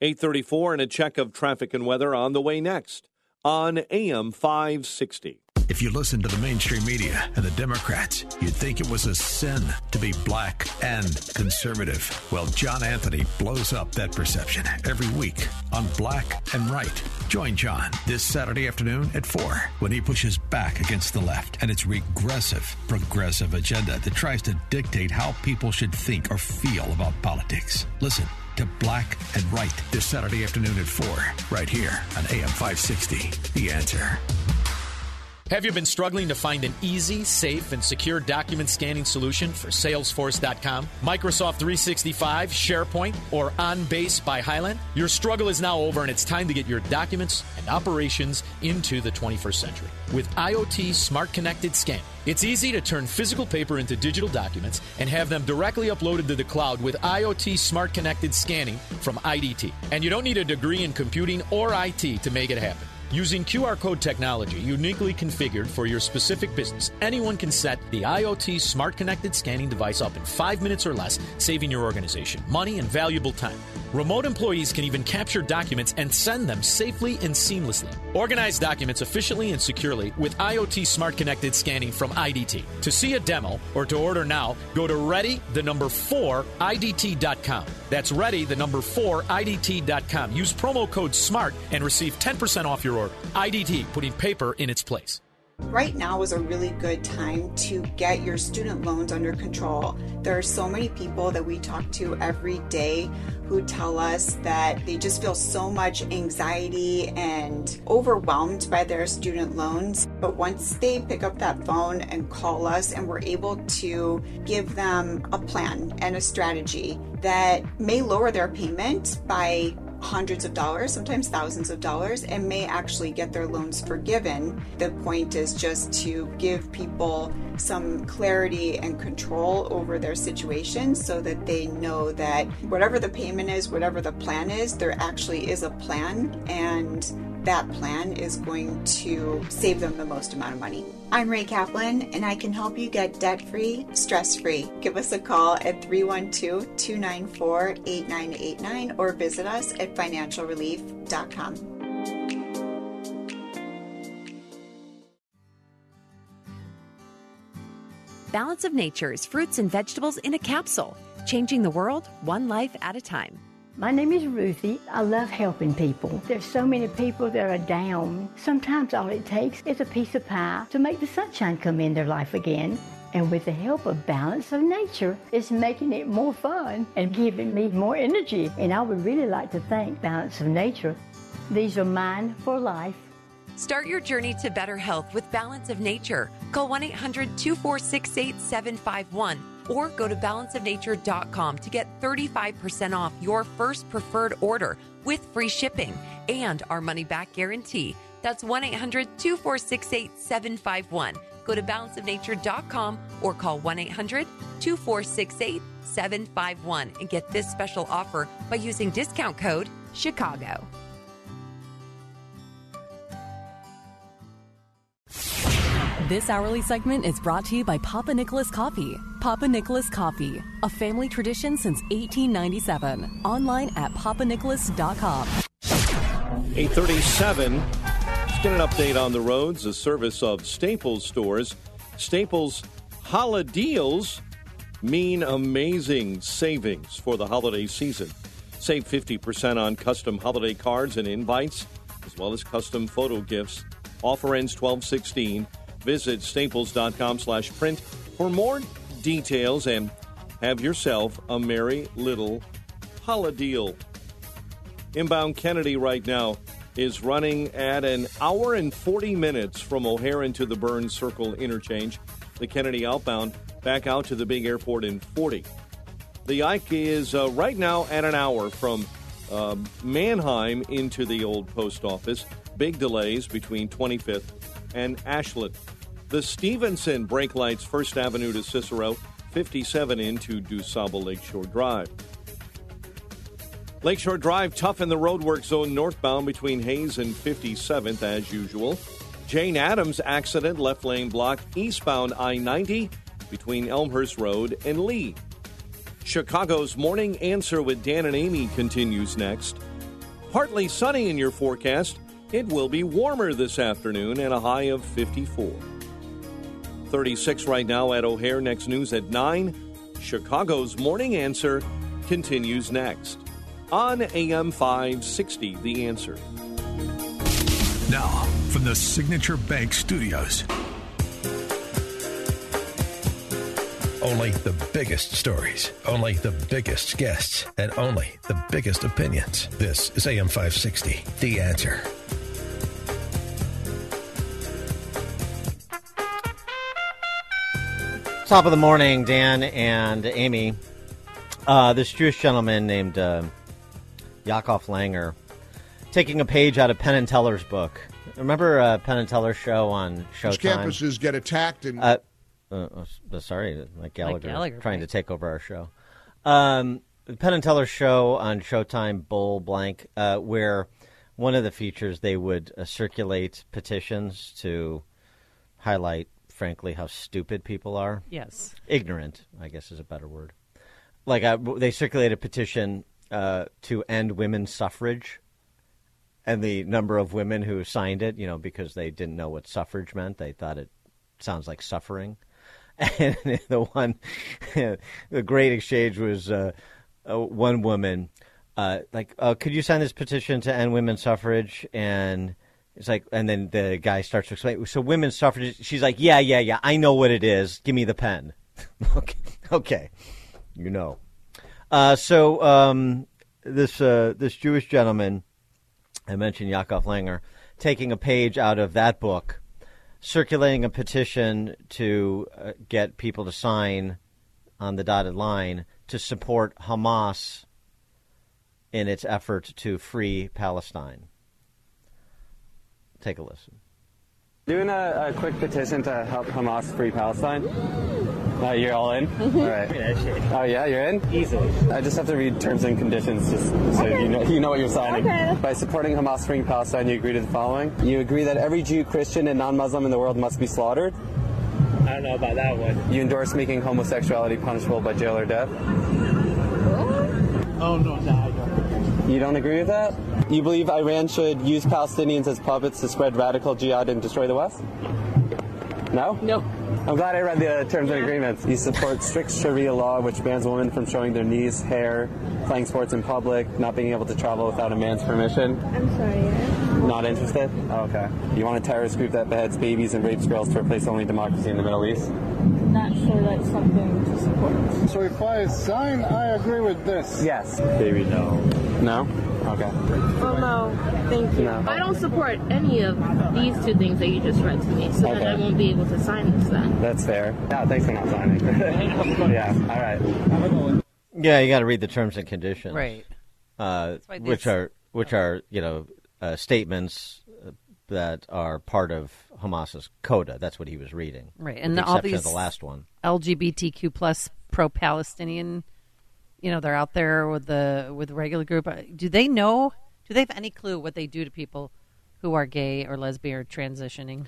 834 and a check of traffic and weather on the way next on AM 560. If you listen to the mainstream media and the Democrats, you'd think it was a sin to be black and conservative. Well, John Anthony blows up that perception every week on Black and Right. Join John this Saturday afternoon at 4 when he pushes back against the left and its regressive, progressive agenda that tries to dictate how people should think or feel about politics. Listen to Black and Right this Saturday afternoon at 4, right here on AM 560. The answer. Have you been struggling to find an easy, safe, and secure document scanning solution for Salesforce.com, Microsoft 365, SharePoint, or OnBase by Hyland? Your struggle is now over and it's time to get your documents and operations into the 21st century. With IoT Smart Connected Scan, it's easy to turn physical paper into digital documents and have them directly uploaded to the cloud with IoT Smart Connected Scanning from IDT. And you don't need a degree in computing or IT to make it happen. Using QR code technology uniquely configured for your specific business, anyone can set the IoT Smart Connected Scanning device up in five minutes or less, saving your organization money and valuable time. Remote employees can even capture documents and send them safely and seamlessly. Organize documents efficiently and securely with IoT Smart Connected Scanning from IDT. To see a demo or to order now, go to ready the number 4 IDT.com. That's ready the number 4 IDT.com. Use promo code SMART and receive 10% off your order. IDT, putting paper in its place. Right now is a really good time to get your student loans under control. There are so many people that we talk to every day who tell us that they just feel so much anxiety and overwhelmed by their student loans. But once they pick up that phone and call us, and we're able to give them a plan and a strategy that may lower their payment by hundreds of dollars, sometimes thousands of dollars, and may actually get their loans forgiven. The point is just to give people some clarity and control over their situation so that they know that whatever the payment is, whatever the plan is, there actually is a plan and that plan is going to save them the most amount of money. I'm Ray Kaplan, and I can help you get debt free, stress free. Give us a call at 312 294 8989 or visit us at financialrelief.com. Balance of Nature's fruits and vegetables in a capsule, changing the world one life at a time. My name is Ruthie. I love helping people. There's so many people that are down. Sometimes all it takes is a piece of pie to make the sunshine come in their life again. And with the help of Balance of Nature, it's making it more fun and giving me more energy. And I would really like to thank Balance of Nature. These are mine for life. Start your journey to better health with Balance of Nature. Call 1 800 246 8751 or go to balanceofnature.com to get 35% off your first preferred order with free shipping and our money back guarantee. That's 1 800 246 8751. Go to balanceofnature.com or call 1 800 246 8751 and get this special offer by using discount code Chicago. This hourly segment is brought to you by Papa Nicholas Coffee. Papa Nicholas Coffee, a family tradition since 1897. Online at papanicholas.com. 837. Let's get an update on the roads, a service of Staples stores. Staples holiday deals mean amazing savings for the holiday season. Save 50% on custom holiday cards and invites, as well as custom photo gifts. Offer ends 1216. Visit staples.com slash print for more details and have yourself a merry little holiday. Inbound Kennedy right now is running at an hour and 40 minutes from O'Hare into the Burns Circle interchange. The Kennedy outbound back out to the big airport in 40. The Ike is uh, right now at an hour from uh, Mannheim into the old post office. Big delays between 25th and Ashland. The Stevenson brake lights, First Avenue to Cicero, 57 into DuSable Lakeshore Drive. Lakeshore Drive, tough in the roadwork zone northbound between Hayes and 57th as usual. Jane Addams accident, left lane block, eastbound I 90 between Elmhurst Road and Lee. Chicago's morning answer with Dan and Amy continues next. Partly sunny in your forecast. It will be warmer this afternoon and a high of 54. 36 right now at O'Hare. Next news at 9. Chicago's morning answer continues next on AM 560. The answer. Now, from the Signature Bank Studios. Only the biggest stories, only the biggest guests, and only the biggest opinions. This is AM 560. The answer. Top of the morning, Dan and Amy. Uh, this Jewish gentleman named uh, Yakov Langer taking a page out of Penn and Teller's book. Remember uh, Penn and Teller's show on Those Showtime? campuses get attacked and Uh, uh, uh, sorry, Mike Gallagher, Gallagher, trying right. to take over our show. Um, Penn and Teller show on Showtime, Bull Blank, uh, where one of the features they would uh, circulate petitions to highlight, frankly, how stupid people are. Yes. ignorant, I guess is a better word. Like uh, they circulated a petition uh, to end women's suffrage, and the number of women who signed it, you know, because they didn't know what suffrage meant, they thought it sounds like suffering. And the one, the great exchange was uh, uh, one woman, uh, like, uh, could you sign this petition to end women's suffrage? And it's like, and then the guy starts to explain. So women's suffrage. She's like, yeah, yeah, yeah. I know what it is. Give me the pen. okay, okay, you know. Uh, so um, this uh, this Jewish gentleman, I mentioned Yakov Langer, taking a page out of that book, circulating a petition to uh, get people to sign on the dotted line to support Hamas in its effort to free Palestine. Take a listen. Doing a, a quick petition to help Hamas free Palestine. Uh, you're all in? All right. Oh yeah, you're in? Easily. I just have to read terms and conditions just so you know you know what you're signing. Okay. By supporting Hamas freeing Palestine, you agree to the following. You agree that every Jew, Christian, and non-Muslim in the world must be slaughtered. I don't know about that one. You endorse making homosexuality punishable by jail or death. Oh no, no, I don't. You don't agree with that? You believe Iran should use Palestinians as puppets to spread radical jihad and destroy the West? No? No. I'm glad I read the terms and agreements. You support strict Sharia law, which bans women from showing their knees, hair, playing sports in public, not being able to travel without a man's permission. I'm sorry. Not interested? Oh, okay. You want a terrorist group that beheads babies and rapes girls to replace only democracy in the Middle East? Not sure that's something to support. So if I sign, I agree with this. Yes. Baby, no. No? Okay. Well, no, thank you. No. I don't support any of these two things that you just read to me, so Okay. then I won't be able to sign this then. That's fair. Yeah, thanks for not signing. yeah, all right. Yeah, you got to read the terms and conditions, Right. Uh, which are which are you know uh, statements that are part of Hamas's coda. That's what he was reading, Right, and the all these of the last one. LGBTQ plus pro-Palestinian, you know, they're out there with the with the regular group. Uh, Do they know? Do they have any clue what they do to people who are gay or lesbian or transitioning?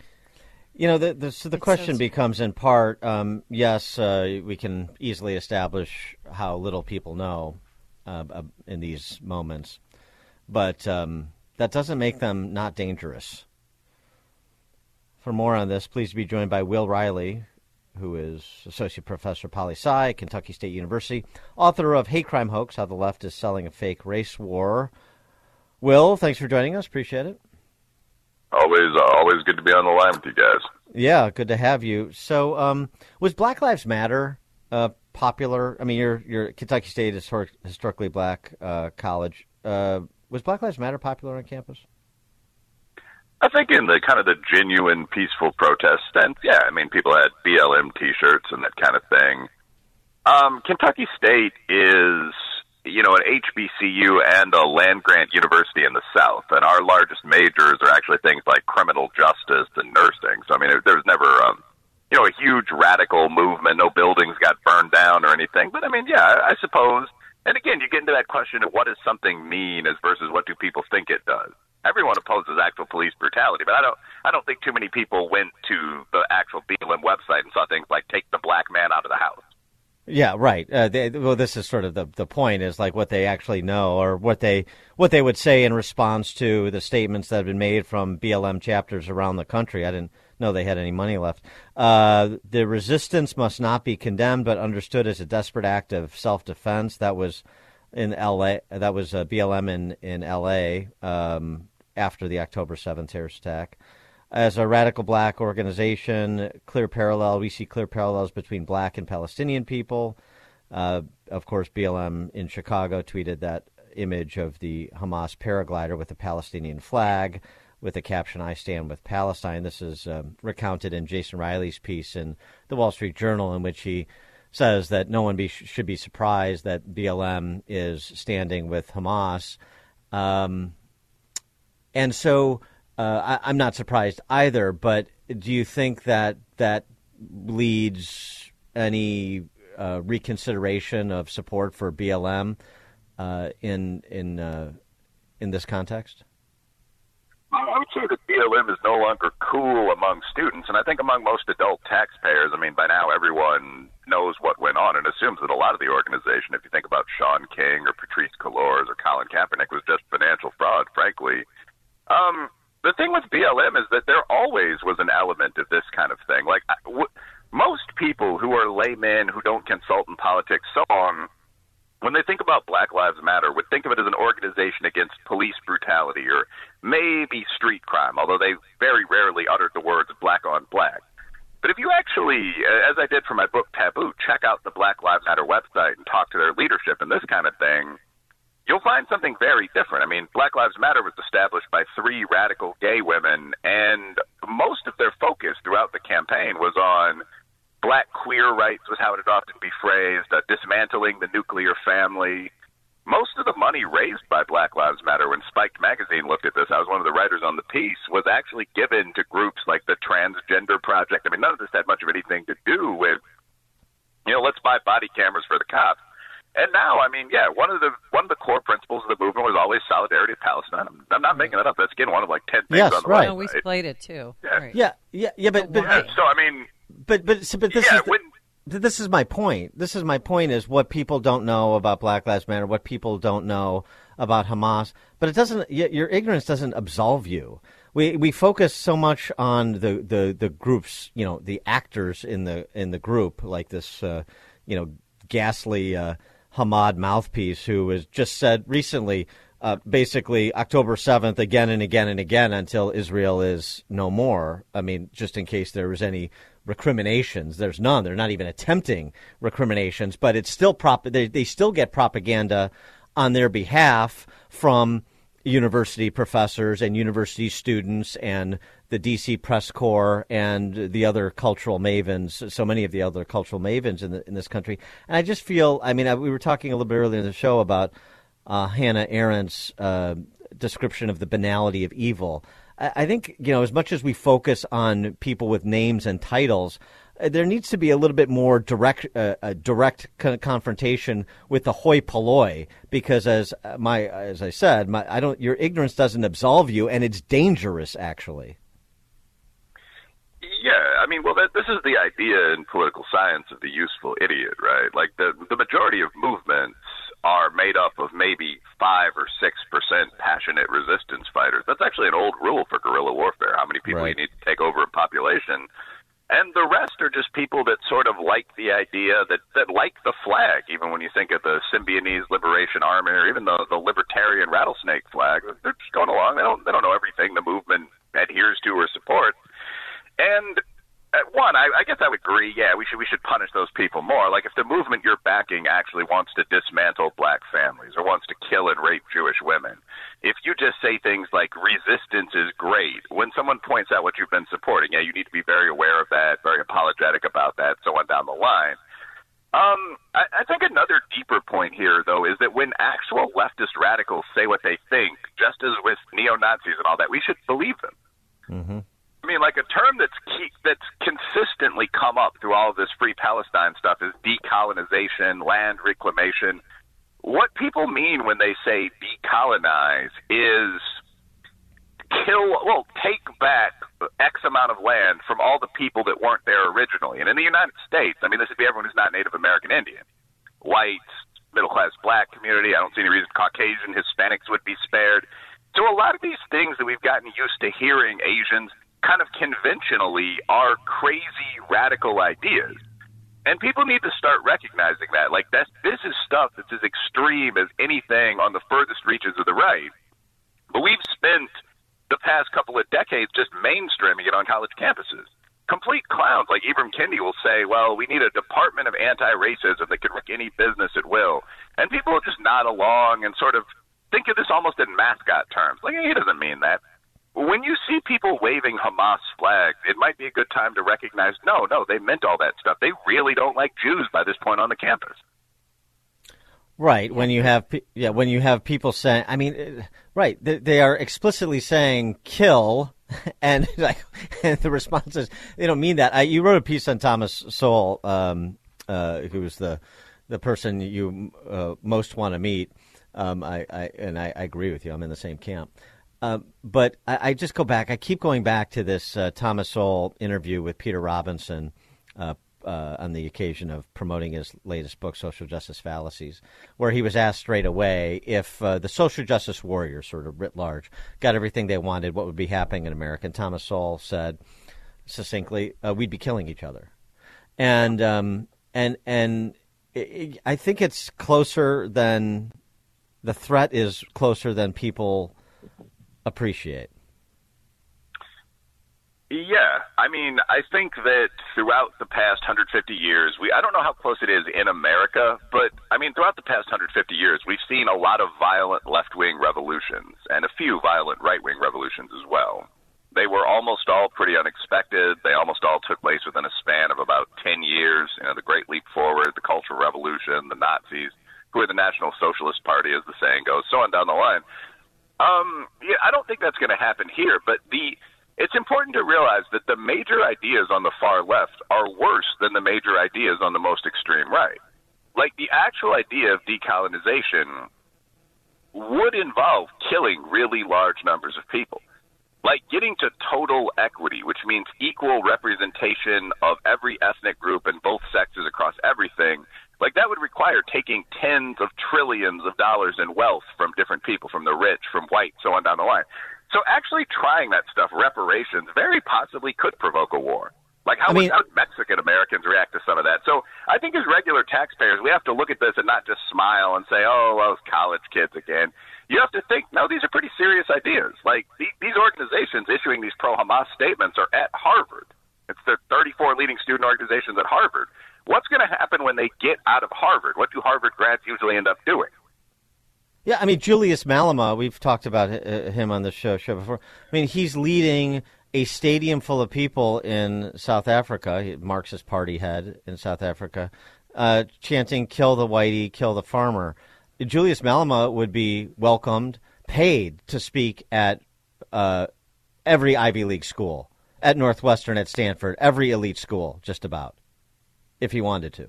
You know, the the, so the question says- becomes in part, um, yes, uh, we can easily establish how little people know uh, uh, in these moments, but um, that doesn't make them not dangerous. For more on this, please be joined by Will Reilly, who is Associate Professor Poli Sci, at Kentucky State University, author of Hate Crime Hoax How the Left is Selling a Fake Race War. Will, thanks for joining us. Appreciate it. Always, uh, always good to be on the line with you guys. Yeah, good to have you. So, um, was Black Lives Matter uh, popular? I mean, you're you're Kentucky State historic, historically black uh, college. Uh, was Black Lives Matter popular on campus? I think in the kind of the genuine peaceful protest sense, yeah. I mean, people had BLM T-shirts and that kind of thing. Um, Kentucky State is, you know, an HBCU and a land grant university in the South, and our largest majors are actually things like criminal justice and nursing. So, I mean, there, was never, um, you know, a huge radical movement. No buildings got burned down or anything. But I mean, yeah, I suppose. And again, you get into that question of what does something mean as versus what do people think it does. Everyone opposes actual police brutality, but I don't. I don't think too many people went to the actual BLM website and saw things like "take the black man out of the house." Yeah, right. Uh, they, well, this is sort of the the point is like what they actually know or what they what they would say in response to the statements that have been made from BLM chapters around the country. I didn't know they had any money left. Uh, the resistance must not be condemned, but understood as a desperate act of self defense. That was in L.A. That was uh, BLM in in L.A. Um, after the October seventh terrorist attack. As a radical black organization, clear parallel. We see clear parallels between black and Palestinian people. Uh, of course, BLM in Chicago tweeted that image of the Hamas paraglider with the Palestinian flag. with the caption "I stand with Palestine." This is um, recounted in Jason Riley's piece in the Wall Street Journal, in which he says that no one be, should be surprised that BLM is standing with Hamas. Um, and so uh, I, am not surprised either. But do you think that that leads any uh, reconsideration of support for BLM uh, in in uh, in this context? I would say that BLM is no longer cool among students, and I think among most adult taxpayers. I mean, by now everyone knows what went on and assumes that a lot of the organization, if you think about Shaun King or Patrisse Cullors or Colin Kaepernick, was just financial fraud, frankly. Um, the thing with BLM is that there always was an element of this kind of thing. Like, w- most people who are laymen who don't consult in politics, so on, when they think about Black Lives Matter, would think of it as an organization against police brutality or maybe street crime, although they very rarely uttered the words black on black. But if you actually, as I did for my book Taboo, check out the Black Lives Matter website and talk to their leadership and this kind of thing, you'll find something very different. I mean, Black Lives Matter was established by three radical gay women, and most of their focus throughout the campaign was on black queer rights was how it would often be phrased, uh, dismantling the nuclear family. Most of the money raised by Black Lives Matter, when Spiked magazine looked at this, I was one of the writers on the piece, was actually given to groups like the Transgender Project. I mean, none of this had much of anything to do with, you know, let's buy body cameras for the cops. And now, I mean, yeah, one of the one of the core principles of the movement was always solidarity with Palestine. I'm, I'm not making that up. That's again one of like ten things yes, on the right. No, we played it too. Yeah. Right. Yeah, yeah, yeah, but, but Yeah, so I mean, but but so- but this Yeah, is the- this is my point. This is my point is what people don't know about Black Lives Matter, what people don't know about Hamas. But it doesn't. Your ignorance doesn't absolve you. We we focus so much on the, the, the groups, you know, the actors in the in the group, like this, uh, you know, ghastly uh, Hamad mouthpiece who has just said recently, uh, basically October seventh, again and again and again until Israel is no more. I mean, just in case there was any recriminations, there's none. They're not even attempting recriminations, but it's still prop. They they still get propaganda on their behalf from university professors and university students and the DC Press Corps and the other cultural mavens, so many of the other cultural mavens in, the, in this country. And I just feel, I mean, I, we were talking a little bit earlier in the show about uh, Hannah Arendt's uh, description of the banality of evil. I, I think, you know, as much as we focus on people with names and titles, there needs to be a little bit more direct, uh, uh, direct con- confrontation with the hoi polloi, because as uh, my, as I said, my, I don't, your ignorance doesn't absolve you, and it's dangerous, actually. Yeah, I mean, well, that, this is the idea in political science of the useful idiot, right? Like the the majority of movements are made up of maybe five or six percent passionate resistance fighters. That's actually an old rule for guerrilla warfare. How many people Right. you need to take over a population, and the rest are just people that sort of like the idea that that like the flag. Even when you think of the Symbionese Liberation Army or even the the Libertarian Rattlesnake flag, they're just going along. They don't they don't know everything the movement adheres to or supports. And one, I, I guess I would agree. Yeah, we should we should punish those people more. Like if the movement you're backing actually wants to dismantle black families or wants to kill and rape Jewish women, if you just say things like resistance is great, when someone points out what you've been supporting, yeah, you need to be very aware of that, very apologetic about that, so on down the line. Um, I, I think another deeper point here, though, is that when actual leftist radicals say what they think, just as with neo Nazis and all that, we should believe them. Mm-hmm. I mean, like a term that's key, that's consistently come up through all of this free Palestine stuff is decolonization, land reclamation. What people mean when they say decolonize is kill, well, take back X amount of land from all the people that weren't there originally. And in the United States, I mean, this would be everyone who's not Native American Indian, white, middle class black community. I don't see any reason Caucasian, Hispanics would be spared. So a lot of these things that we've gotten used to hearing Asians kind of conventionally are crazy radical ideas. And people need to start recognizing that. Like that's this is stuff that's as extreme as anything on the furthest reaches of the right. But we've spent the past couple of decades just mainstreaming it on college campuses. Complete clowns like Ibram Kendi will say, well, we need a department of anti-racism that can wreck any business at will. And people will just nod along and sort of think of this almost in mascot terms. Like, he doesn't mean that. When you see people waving Hamas flags, it might be a good time to recognize no, no, they meant all that stuff. They really don't like Jews by this point on the campus. Right. When you have yeah, when you have people saying, I mean, uh, right, they, they are explicitly saying kill, and and the response is they don't mean that. I, you wrote a piece on Thomas Sowell, um, uh, who was the the person you uh, most want to meet. Um, I, I and I, I agree with you. I'm in the same camp. Uh, but I, I, just go back. I keep going back to this uh, Thomas Sowell interview with Peter Robinson uh, uh, on the occasion of promoting his latest book, Social Justice Fallacies, where he was asked straight away if uh, the social justice warriors, sort of writ large, got everything they wanted, what would be happening in America. And Thomas Sowell said succinctly, "We'd be killing each other," and um, and and I think it's closer than the threat is closer than people appreciate? Yeah, I mean, I think that throughout the past 150 years, we I don't know how close it is in America, but I mean, throughout the past 150 years, we've seen a lot of violent left-wing revolutions and a few violent right-wing revolutions as well. They were almost all pretty unexpected. They almost all took place within a span of about 10 years. You know, the Great Leap Forward, the Cultural Revolution, the Nazis, who are the National Socialist Party, as the saying goes, so on down the line. Um, yeah, I don't think that's going to happen here, but the it's important to realize that the major ideas on the far left are worse than the major ideas on the most extreme right. Like the actual idea of decolonization would involve killing really large numbers of people. Like getting to total equity, which means equal representation of every ethnic group and both sexes across everything, like that would require taking tens of trillions of dollars in wealth from different people, from the rich, from white, so on down the line. So actually trying that stuff, reparations, very possibly could provoke a war. Like how, I mean, would, how would Mexican Americans react to some of that? So I think as regular taxpayers, we have to look at this and not just smile and say, "Oh, those college kids again." You have to think, no, these are pretty serious ideas. Like these organizations issuing these pro-Hamas statements are at Harvard. It's the 34 leading student organizations at Harvard. What's going to happen when they get out of Harvard? What do Harvard grads usually end up doing? Yeah, I mean Julius Malema. We've talked about him on the show show before. I mean, he's leading a stadium full of people in South Africa, Marxist Party head in South Africa, uh, chanting "Kill the whitey, kill the farmer." Julius Malema would be welcomed, paid to speak at uh, every Ivy League school, at Northwestern, at Stanford, every elite school, just about if he wanted to.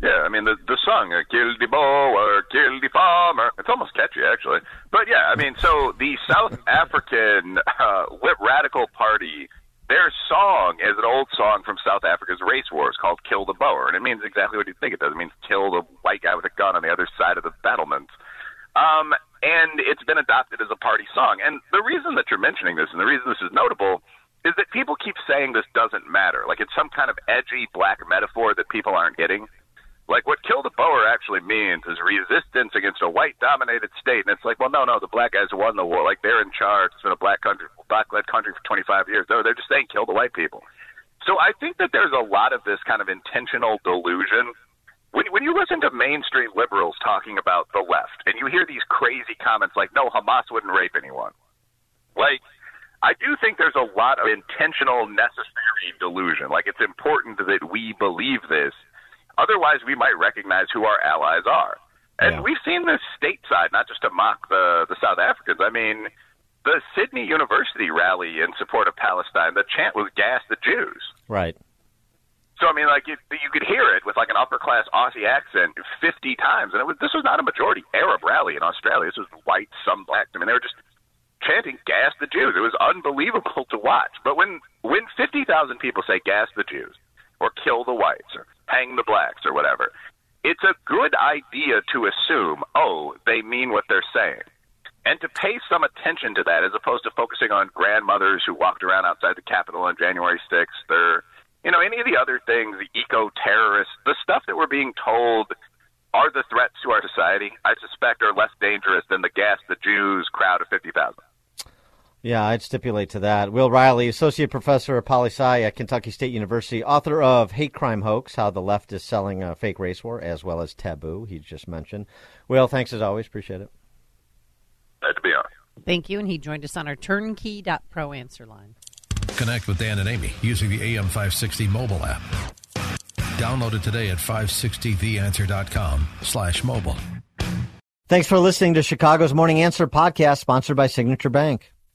Yeah, I mean the the song "Kill the Boer, Kill the Farmer." It's almost catchy, actually. But yeah, I mean, so the South African uh, Radical Party, their song is an old song from South Africa's race wars called "Kill the Boer," and it means exactly what you think it does. It means kill the white guy with a gun on the other side of the battlements. Um, and it's been adopted as a party song. And the reason that you're mentioning this, and the reason this is notable, is that people keep saying this doesn't matter. Like it's some kind of edgy black metaphor that people aren't getting. Like what kill the Boer actually means is resistance against a white dominated state. And it's like, well, no, no, the black guys won the war. Like they're in charge. It's been a black country, black led country for 25 years. No, they're just saying kill the white people. So I think that there's a lot of this kind of intentional delusion. When, when you listen to mainstream liberals talking about the left and you hear these crazy comments like, no, Hamas wouldn't rape anyone. Like, I do think there's a lot of intentional, necessary delusion. Like it's important that we believe this. Otherwise, we might recognize who our allies are. And yeah. we've seen this stateside, not just to mock the the South Africans. I mean, the Sydney University rally in support of Palestine. The chant was "Gas the Jews." Right. So I mean, like you, you could hear it with like an upper class Aussie accent fifty times, and it was this was not a majority Arab rally in Australia. This was white, some black. I mean, they were just chanting "Gas the Jews." It was unbelievable to watch. But when when fifty thousand people say "Gas the Jews" or "Kill the whites" or "Hang the blacks" or whatever, it's a good idea to assume, oh, they mean what they're saying, and to pay some attention to that as opposed to focusing on grandmothers who walked around outside the Capitol on January sixth or you know any of the other things, the eco terrorists, the stuff that we're being told are the threats to our society, I suspect, are less dangerous than the gas the Jews crowd of 50,000. Yeah, I'd stipulate to that. Will Reilly, Associate Professor of Poli Sci at Kentucky State University, author of Hate Crime Hoax How the Left is Selling a Fake Race War, as well as Taboo, he just mentioned. Will, thanks as always. Appreciate it. Glad to be on. Thank you. And he joined us on our turnkey.pro answer line. Connect with Dan and Amy using the AM560 mobile app. Download it today at 560theanswer.com slash mobile. Thanks for listening to Chicago's Morning Answer podcast sponsored by Signature Bank.